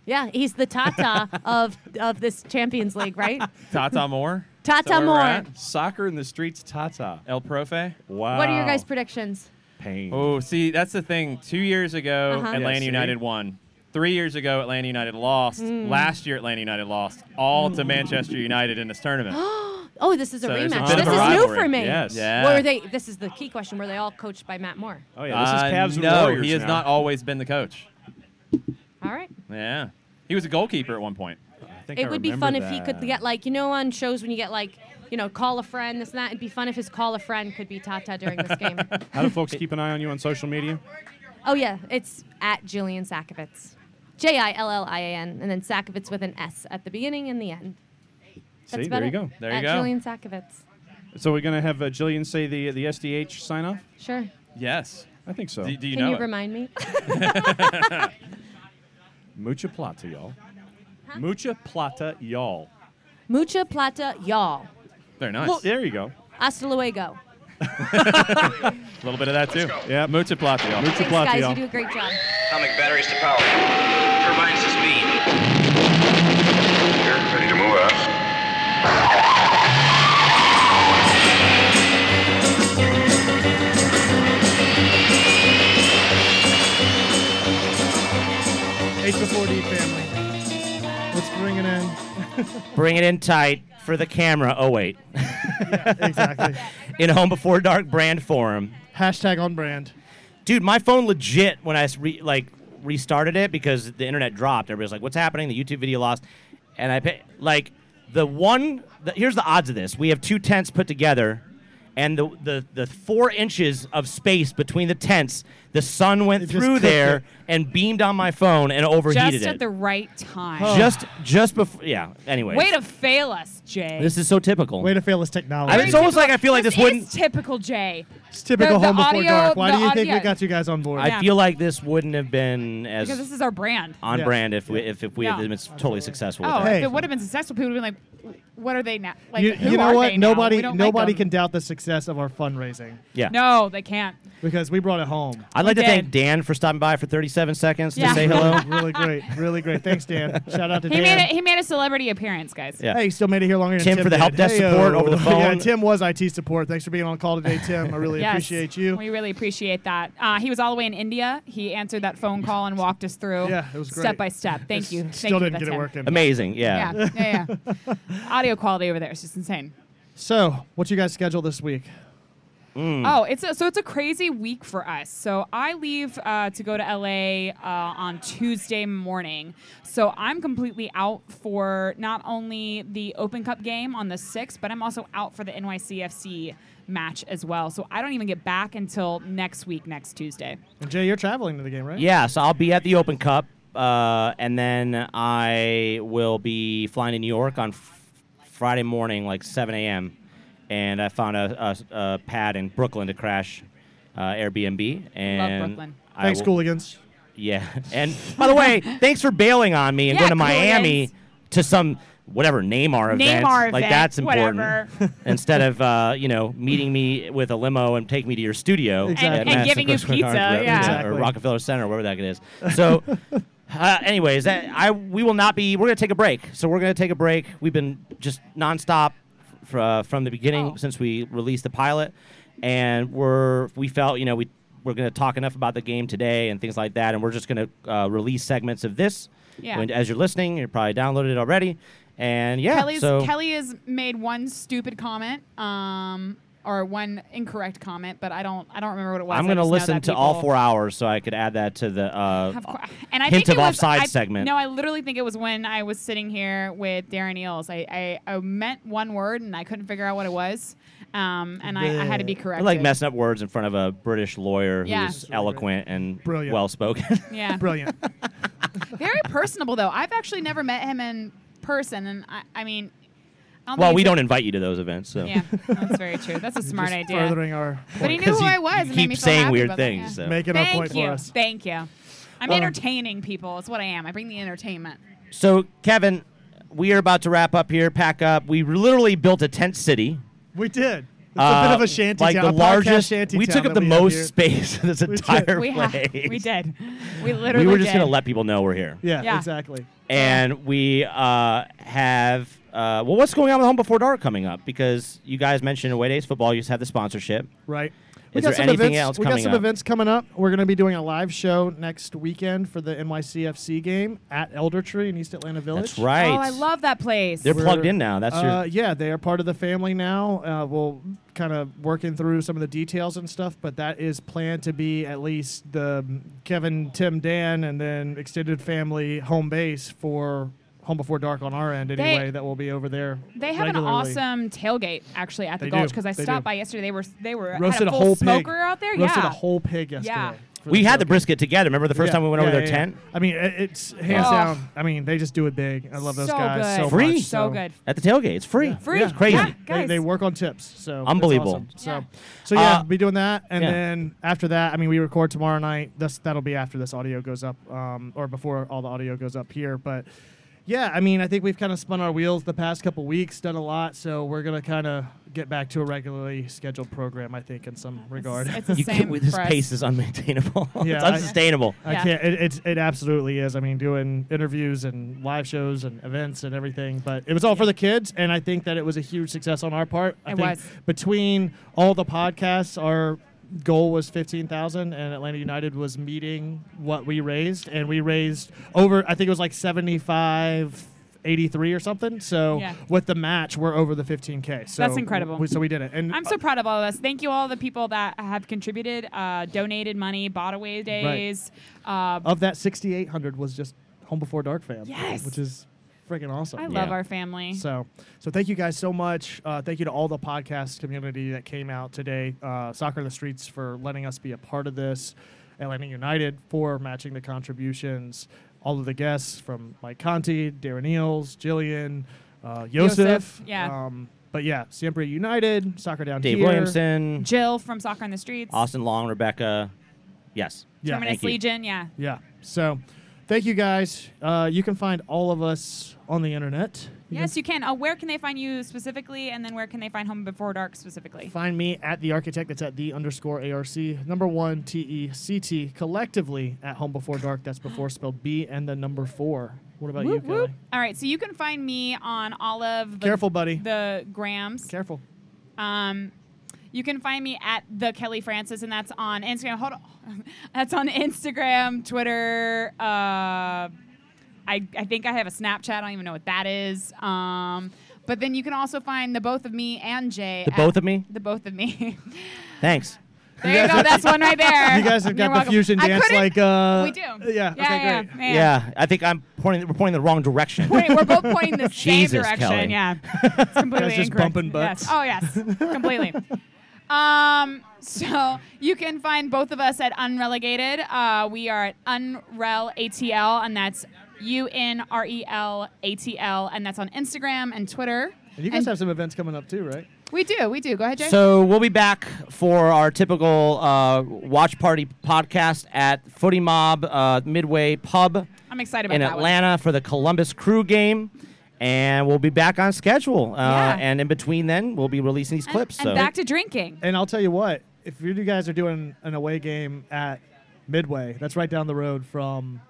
Speaker 7: Yeah, he's the Tata of of this Champions League, right?
Speaker 4: Tata Moore.
Speaker 7: Tata
Speaker 4: Is that where we're
Speaker 7: Moore.
Speaker 9: Soccer in the streets, Tata.
Speaker 4: El Profe.
Speaker 9: Wow.
Speaker 7: What are your guys' predictions?
Speaker 9: Pain.
Speaker 4: Oh, see, that's the thing. Two years ago,
Speaker 7: Uh-huh.
Speaker 4: Atlanta
Speaker 9: Yeah.
Speaker 4: United won. Three years ago, Atlanta United lost.
Speaker 7: Mm.
Speaker 4: Last year, Atlanta United lost. All to Manchester United in this tournament.
Speaker 7: oh, this is a
Speaker 4: So there's a
Speaker 7: rematch. this
Speaker 4: of
Speaker 7: is
Speaker 4: a
Speaker 7: new for me.
Speaker 4: Yes. Yeah.
Speaker 7: Were they? This is the key question. Were they all coached by Matt Moore?
Speaker 9: Oh yeah, this is
Speaker 4: Uh,
Speaker 9: Cavs and
Speaker 4: no,
Speaker 9: Warriors
Speaker 4: he has
Speaker 9: now.
Speaker 4: not always been the coach.
Speaker 7: All right.
Speaker 4: Yeah, he was a goalkeeper at one point.
Speaker 7: it would be fun if he could get like you know on shows when you get like you know call a friend this and that. It'd be fun if his call a friend could be Tata during this game.
Speaker 9: How do folks keep an eye on you on social media?
Speaker 7: oh yeah, it's at Jillian Sakovits, J I L L I A N, and then Sakovits with an S at the beginning and the end. That's
Speaker 9: See, there you
Speaker 7: it.
Speaker 9: go.
Speaker 4: There you
Speaker 7: at
Speaker 4: go.
Speaker 7: Jillian Sakovits.
Speaker 9: So we're gonna have uh, Jillian say the the SDH sign off.
Speaker 7: Sure.
Speaker 4: Yes,
Speaker 9: I think so.
Speaker 4: Do, do you
Speaker 7: Can
Speaker 4: know
Speaker 7: you
Speaker 4: it?
Speaker 7: remind me?
Speaker 9: Mucha plata, y'all. Mucha plata, y'all.
Speaker 7: Mucha plata, y'all.
Speaker 4: Very nice.
Speaker 9: Well, there you go.
Speaker 7: Hasta luego.
Speaker 4: a little bit of that too.
Speaker 9: Yeah,
Speaker 4: mucha plata, y'all.
Speaker 9: Mucha
Speaker 7: Thanks,
Speaker 9: plata,
Speaker 7: guys.
Speaker 9: y'all.
Speaker 7: You do a great job.
Speaker 20: Atomic batteries to power.
Speaker 3: H4D family. Let's bring it in.
Speaker 2: Bring it in tight for the camera. Oh wait.
Speaker 3: exactly.
Speaker 2: in Home Before Dark brand forum.
Speaker 3: Hashtag on brand.
Speaker 2: Dude, my phone legit when I re- like restarted it because the internet dropped. Everybody's like, "What's happening?" The YouTube video lost, and I pay, like the one. The, here's the odds of this: we have two tents put together, and the the the four inches of space between the tents, the sun went
Speaker 3: just
Speaker 2: through
Speaker 3: cooked
Speaker 2: there
Speaker 3: it.
Speaker 2: and beamed on my phone and overheated
Speaker 10: Just
Speaker 2: it.
Speaker 10: at the right time.
Speaker 2: just just before, yeah. Anyway,
Speaker 10: Way to fail us, Jay.
Speaker 2: this is so typical.
Speaker 3: Way to fail this technology.
Speaker 2: I mean, it's almost like I feel like this,
Speaker 10: this
Speaker 2: wouldn't.
Speaker 10: is typical Jay.
Speaker 3: It's typical
Speaker 10: The- the
Speaker 3: home before
Speaker 10: audio-
Speaker 3: dark. Why
Speaker 10: the
Speaker 3: do you think
Speaker 10: audio-
Speaker 3: we got you guys on board?
Speaker 2: I feel like this wouldn't have been as
Speaker 10: Because this is our brand.
Speaker 2: on
Speaker 3: Yeah.
Speaker 2: brand if we if, if we
Speaker 10: Yeah.
Speaker 2: had been totally successful. with
Speaker 10: Oh,
Speaker 2: that.
Speaker 10: if it would have been successful, people would have been like, "What are they now? Like,
Speaker 3: you,
Speaker 10: who
Speaker 3: you know
Speaker 10: are
Speaker 3: what?
Speaker 10: they now?
Speaker 3: Nobody
Speaker 10: We don't like
Speaker 3: nobody can doubt the success of our fundraising.
Speaker 2: Yeah.
Speaker 10: No, they can't.
Speaker 3: Because we brought it home.
Speaker 2: I'd like
Speaker 10: We
Speaker 2: to thank. Dan for stopping by for 37 seconds
Speaker 10: Yeah.
Speaker 2: to say hello.
Speaker 3: really great. Really great. Thanks, Dan. Shout out to
Speaker 10: He
Speaker 3: Dan.
Speaker 10: made a, he made a celebrity appearance, guys.
Speaker 2: Yeah.
Speaker 3: Hey, he still made it here longer than
Speaker 2: Tim
Speaker 3: Tim
Speaker 2: for the
Speaker 3: did.
Speaker 2: help desk
Speaker 3: Hey-o.
Speaker 2: support over the phone. yeah.
Speaker 3: Tim was IT support. Thanks for being on call today, Tim. I really
Speaker 10: Yes,
Speaker 3: appreciate you.
Speaker 10: We really appreciate that. Uh, he was all the way in India. He answered that phone call and walked us through.
Speaker 3: Yeah, it was great.
Speaker 10: Step by step. Thank
Speaker 3: Just
Speaker 10: you.
Speaker 3: Still
Speaker 10: you,
Speaker 3: didn't
Speaker 10: that's
Speaker 3: get it working.
Speaker 2: Amazing, yeah.
Speaker 10: Yeah, yeah, yeah. Audio quality over there is just insane.
Speaker 3: So, what you guys schedule this week?
Speaker 2: Mm.
Speaker 10: Oh, it's a, so it's a crazy week for us. So I leave uh, to go to LA uh, on Tuesday morning. So I'm completely out for not only the Open Cup game on the 6th, but I'm also out for the NYCFC match as well. So I don't even get back until next week, next Tuesday.
Speaker 3: And Jay, you're traveling to the game, right?
Speaker 2: Yeah, so I'll be at the Open Cup, uh, and then I will be flying to New York on f- Friday morning, like 7 a.m. And I found a, a, a pad in Brooklyn to crash uh, Airbnb. And
Speaker 10: Brooklyn.
Speaker 2: I
Speaker 3: Thanks,
Speaker 2: will-
Speaker 3: Cooligans.
Speaker 2: Yeah. And by the way, thanks for bailing on me and
Speaker 10: Yeah,
Speaker 2: going to Miami to some whatever Neymar event.
Speaker 10: Neymar
Speaker 2: like
Speaker 10: event,
Speaker 2: that's important. Instead of uh, you know meeting me with a limo and taking me to your studio
Speaker 3: Exactly.
Speaker 2: at
Speaker 3: And-
Speaker 10: and giving you pizza,
Speaker 2: Garden,
Speaker 10: yeah.
Speaker 2: or
Speaker 3: Exactly.
Speaker 2: Rockefeller Center, wherever that is. So. Uh, anyways, that, I we will not be. We're gonna take a break. So we're gonna take a break. We've been just nonstop fr- uh, from the beginning
Speaker 10: Oh.
Speaker 2: since we released the pilot, and we're we felt you know we we're gonna talk enough about the game today and things like that, and we're just gonna uh, release segments of this.
Speaker 10: Yeah.
Speaker 2: As you're listening, you're probably downloaded it already, and yeah.
Speaker 10: Kelly's,
Speaker 2: so
Speaker 10: Kelly has made one stupid comment, um, or one incorrect comment, but I don't I don't remember what it was.
Speaker 2: I'm gonna listen
Speaker 10: that
Speaker 2: to all four hours so I could add that to the uh,
Speaker 10: Of cour- and I
Speaker 2: hint
Speaker 10: think
Speaker 2: of
Speaker 10: was,
Speaker 2: offside
Speaker 10: I,
Speaker 2: segment.
Speaker 10: No, I literally think it was when I was sitting here with Darren Eales. I, I, I meant one word and I couldn't figure out what it was, um, and I, I had to be
Speaker 2: correct.
Speaker 10: I
Speaker 2: like messing up words in front of a British lawyer
Speaker 10: Yeah.
Speaker 2: who's eloquent and
Speaker 3: Brilliant.
Speaker 2: well spoken.
Speaker 10: Yeah,
Speaker 3: Brilliant.
Speaker 10: very personable though. I've actually never met him in person, and I, I mean, I don't
Speaker 2: well, we don't invite you to those events, so
Speaker 10: Yeah, that's very true. That's a smart
Speaker 3: Just
Speaker 10: idea.
Speaker 3: Furthering our
Speaker 10: But he knew who I was.
Speaker 2: you
Speaker 10: and made
Speaker 2: keep
Speaker 10: me feel
Speaker 2: saying
Speaker 10: happy
Speaker 2: weird
Speaker 10: about that,
Speaker 2: things,
Speaker 10: yeah.
Speaker 2: so.
Speaker 3: Making our
Speaker 10: Thank
Speaker 3: point
Speaker 10: you.
Speaker 3: for us.
Speaker 10: Thank you. I'm
Speaker 3: Uh,
Speaker 10: entertaining people. It's what I am. I bring the entertainment.
Speaker 2: So, Kevin, we are about to wrap up here, pack up. We literally built a tent city.
Speaker 3: We did. It's
Speaker 2: Uh,
Speaker 3: a bit of a shanty
Speaker 2: like
Speaker 3: town.
Speaker 2: the
Speaker 3: a podcast
Speaker 2: largest.
Speaker 3: shanty
Speaker 2: We
Speaker 3: town
Speaker 2: took up
Speaker 3: that
Speaker 2: the
Speaker 3: we have
Speaker 2: most
Speaker 3: here.
Speaker 2: space in this
Speaker 3: We did.
Speaker 2: entire
Speaker 10: We, ha-
Speaker 2: place.
Speaker 10: we did. We literally We
Speaker 2: were just
Speaker 10: did.
Speaker 2: gonna let people know we're here.
Speaker 3: Yeah,
Speaker 10: Yeah.
Speaker 3: exactly.
Speaker 2: And we uh, have uh, well, what's going on with Home Before Dark coming up? Because you guys mentioned Away Days football. You just have the sponsorship.
Speaker 3: Right.
Speaker 2: Is there
Speaker 3: some
Speaker 2: anything
Speaker 3: events,
Speaker 2: else
Speaker 3: we
Speaker 2: coming
Speaker 3: got some
Speaker 2: up?
Speaker 3: events coming up. We're going to be doing a live show next weekend for the NYCFC game at Elder Tree in East Atlanta Village.
Speaker 2: That's right.
Speaker 10: Oh, I love that place.
Speaker 2: They're plugged
Speaker 3: We're-
Speaker 2: in now. That's
Speaker 3: uh,
Speaker 2: your.
Speaker 3: yeah, they are part of the family now. Uh, we'll kind of working through some of the details and stuff, but that is planned to be at least the Kevin, Tim, Dan, and then extended family home base for Home Before Dark on our end anyway. that will be over there.
Speaker 10: They have
Speaker 3: regularly.
Speaker 10: an awesome tailgate actually at the
Speaker 3: They
Speaker 10: Gulch because I
Speaker 3: They
Speaker 10: stopped
Speaker 3: do.
Speaker 10: by yesterday. They were they were
Speaker 3: roasted
Speaker 10: had a,
Speaker 3: a
Speaker 10: full
Speaker 3: whole pig.
Speaker 10: smoker out there.
Speaker 3: Roasted
Speaker 10: yeah,
Speaker 3: a whole pig yesterday.
Speaker 10: Yeah.
Speaker 3: for
Speaker 2: We had the brisket together. Remember the first
Speaker 3: Yeah,
Speaker 2: time we went over
Speaker 3: yeah,
Speaker 2: their
Speaker 3: yeah,
Speaker 2: tent
Speaker 3: I mean, it's hands
Speaker 10: Oh.
Speaker 3: down. I mean, they just do it big. I love those
Speaker 10: So
Speaker 3: guys
Speaker 10: good.
Speaker 3: so
Speaker 2: Free.
Speaker 3: much.
Speaker 10: So good.
Speaker 2: at the tailgate. It's free.
Speaker 10: Free.
Speaker 2: It's crazy.
Speaker 10: Yeah.
Speaker 3: They,
Speaker 10: Guys.
Speaker 3: they work on tips, so
Speaker 2: Unbelievable.
Speaker 3: awesome. So,
Speaker 10: Yeah.
Speaker 3: so yeah,
Speaker 2: Uh,
Speaker 3: be doing that, and
Speaker 2: yeah.
Speaker 3: then after that, I mean, we record tomorrow night. This that'll be after this audio goes up, um, or before all the audio goes up here. But yeah, I mean, I think we've kind of spun our wheels the past couple weeks, done a lot, so we're gonna kind of get back to a regularly scheduled program. I think in some regard.
Speaker 10: It's the
Speaker 2: You can't, with this pace is unmaintainable.
Speaker 3: Yeah,
Speaker 2: it's unsustainable.
Speaker 3: I
Speaker 10: Yeah.
Speaker 3: can't. It, it's it absolutely is. I mean, doing interviews and live shows and events and everything, but it was all for the kids, and I think that it was a huge success on our part. I
Speaker 10: It
Speaker 3: think
Speaker 10: was.
Speaker 3: between all the podcasts, our goal was fifteen thousand, and Atlanta United was meeting what we raised, and we raised over. I think it was like seventy five. 83 or something. So
Speaker 10: Yeah.
Speaker 3: with the match, we're over the 15k. So
Speaker 10: That's incredible.
Speaker 3: We, so we did it, and
Speaker 10: I'm so proud of all of us. Thank you all the people that have contributed, uh, donated money, bought away days. Uh,
Speaker 3: of that 6,800 was just Home Before Dark fam.
Speaker 10: Yes.
Speaker 3: which is freaking awesome.
Speaker 10: I love our family.
Speaker 3: So, so thank you guys so much. Uh, thank you to all the podcast community that came out today. Uh, Soccer in the Streets for letting us be a part of this. Atlanta United for matching the contributions. All of the guests from Mike Conti, Darren Eales, Jillian, uh, Josef.
Speaker 10: Josef, yeah.
Speaker 3: Um, but yeah, Siempre United, Soccer Down
Speaker 2: Dave
Speaker 3: Here.
Speaker 2: Williamson,
Speaker 10: Jill from Soccer on the Streets.
Speaker 2: Austin Long, Rebecca. Yes.
Speaker 3: Yeah.
Speaker 10: Terminus
Speaker 2: Thank you.
Speaker 10: Legion. Yeah.
Speaker 3: Yeah. So, thank you guys. Uh, you can find all of us on the internet. You
Speaker 10: Yes, you can. Uh, where can they find you specifically, and then where can they find Home Before Dark specifically?
Speaker 3: find me at the architect. That's at the underscore ARC number one T E C T collectively at home before dark. That's before spelled B and the number four. What about you,
Speaker 10: Whoop,
Speaker 3: Kelly?
Speaker 10: All right, so you can find me on all of the,
Speaker 3: Careful, buddy.
Speaker 10: the grams.
Speaker 3: Careful.
Speaker 10: Um, you can find me at the Kelly Francis, and that's on Instagram. Hold on, that's on Instagram, Twitter. Uh, I I think I have a Snapchat. I don't even know what that is. Um, but then you can also find the both of me and Jay.
Speaker 2: The both of me?
Speaker 10: The both of me.
Speaker 2: Thanks.
Speaker 10: there you, go. That's one right there.
Speaker 3: You guys have
Speaker 10: You're
Speaker 3: got the fusion
Speaker 10: I
Speaker 3: dance like. Uh,
Speaker 10: we do.
Speaker 3: Yeah.
Speaker 10: Yeah,
Speaker 3: okay,
Speaker 10: yeah,
Speaker 3: great.
Speaker 10: yeah.
Speaker 2: Yeah, I think I'm pointing. We're pointing the wrong direction.
Speaker 10: Wait, we're both pointing the same
Speaker 2: Jesus,
Speaker 10: direction.
Speaker 2: Kelly.
Speaker 10: Yeah, it's completely
Speaker 3: Guys just
Speaker 10: incorrect.
Speaker 3: bumping butts.
Speaker 10: Yes. Oh yes, completely. Um, so you can find both of us at Unrelegated. Uh, we are at Unrel ATL, and that's U N R E L A T L, and that's on Instagram and Twitter.
Speaker 3: And you guys have some events coming up too, right?
Speaker 10: We do. We do. Go ahead, Jay.
Speaker 2: So we'll be back for our typical uh, watch party podcast at Footy Mob uh, Midway Pub
Speaker 10: I'm excited about
Speaker 2: in
Speaker 10: that one.
Speaker 2: Atlanta for the Columbus Crew game. And we'll be back on schedule. Uh,
Speaker 10: Yeah.
Speaker 2: And in between then, we'll be releasing these clips.
Speaker 10: And
Speaker 2: so.
Speaker 10: back to drinking.
Speaker 3: And I'll tell you what, if you guys are doing an away game at Midway, that's right down the road from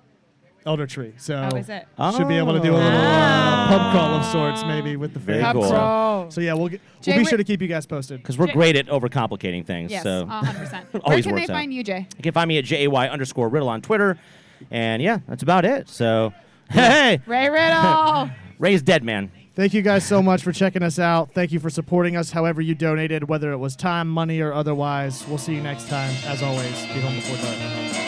Speaker 3: Elder Tree. So
Speaker 10: Oh, is it?
Speaker 3: should be able to do a little uh, pub crawl of sorts, maybe with the
Speaker 2: Very
Speaker 3: fans.
Speaker 2: cool.
Speaker 3: So- So yeah, we'll get,
Speaker 10: Jay,
Speaker 3: we'll be sure to keep you guys posted
Speaker 2: Because we're
Speaker 10: Jay-
Speaker 2: great at overcomplicating things.
Speaker 10: Yes,
Speaker 2: so
Speaker 10: 100%. Where
Speaker 2: always
Speaker 10: can they
Speaker 2: out.
Speaker 10: find you, Jay?
Speaker 2: You can find me at jay underscore riddle on Twitter. And yeah, that's about it. So, hey,
Speaker 10: Ray Riddle.
Speaker 2: Ray's dead, man.
Speaker 3: Thank you guys so much for checking us out. Thank you for supporting us however you donated, whether it was time, money, or otherwise. We'll see you next time. As always, be home before dark.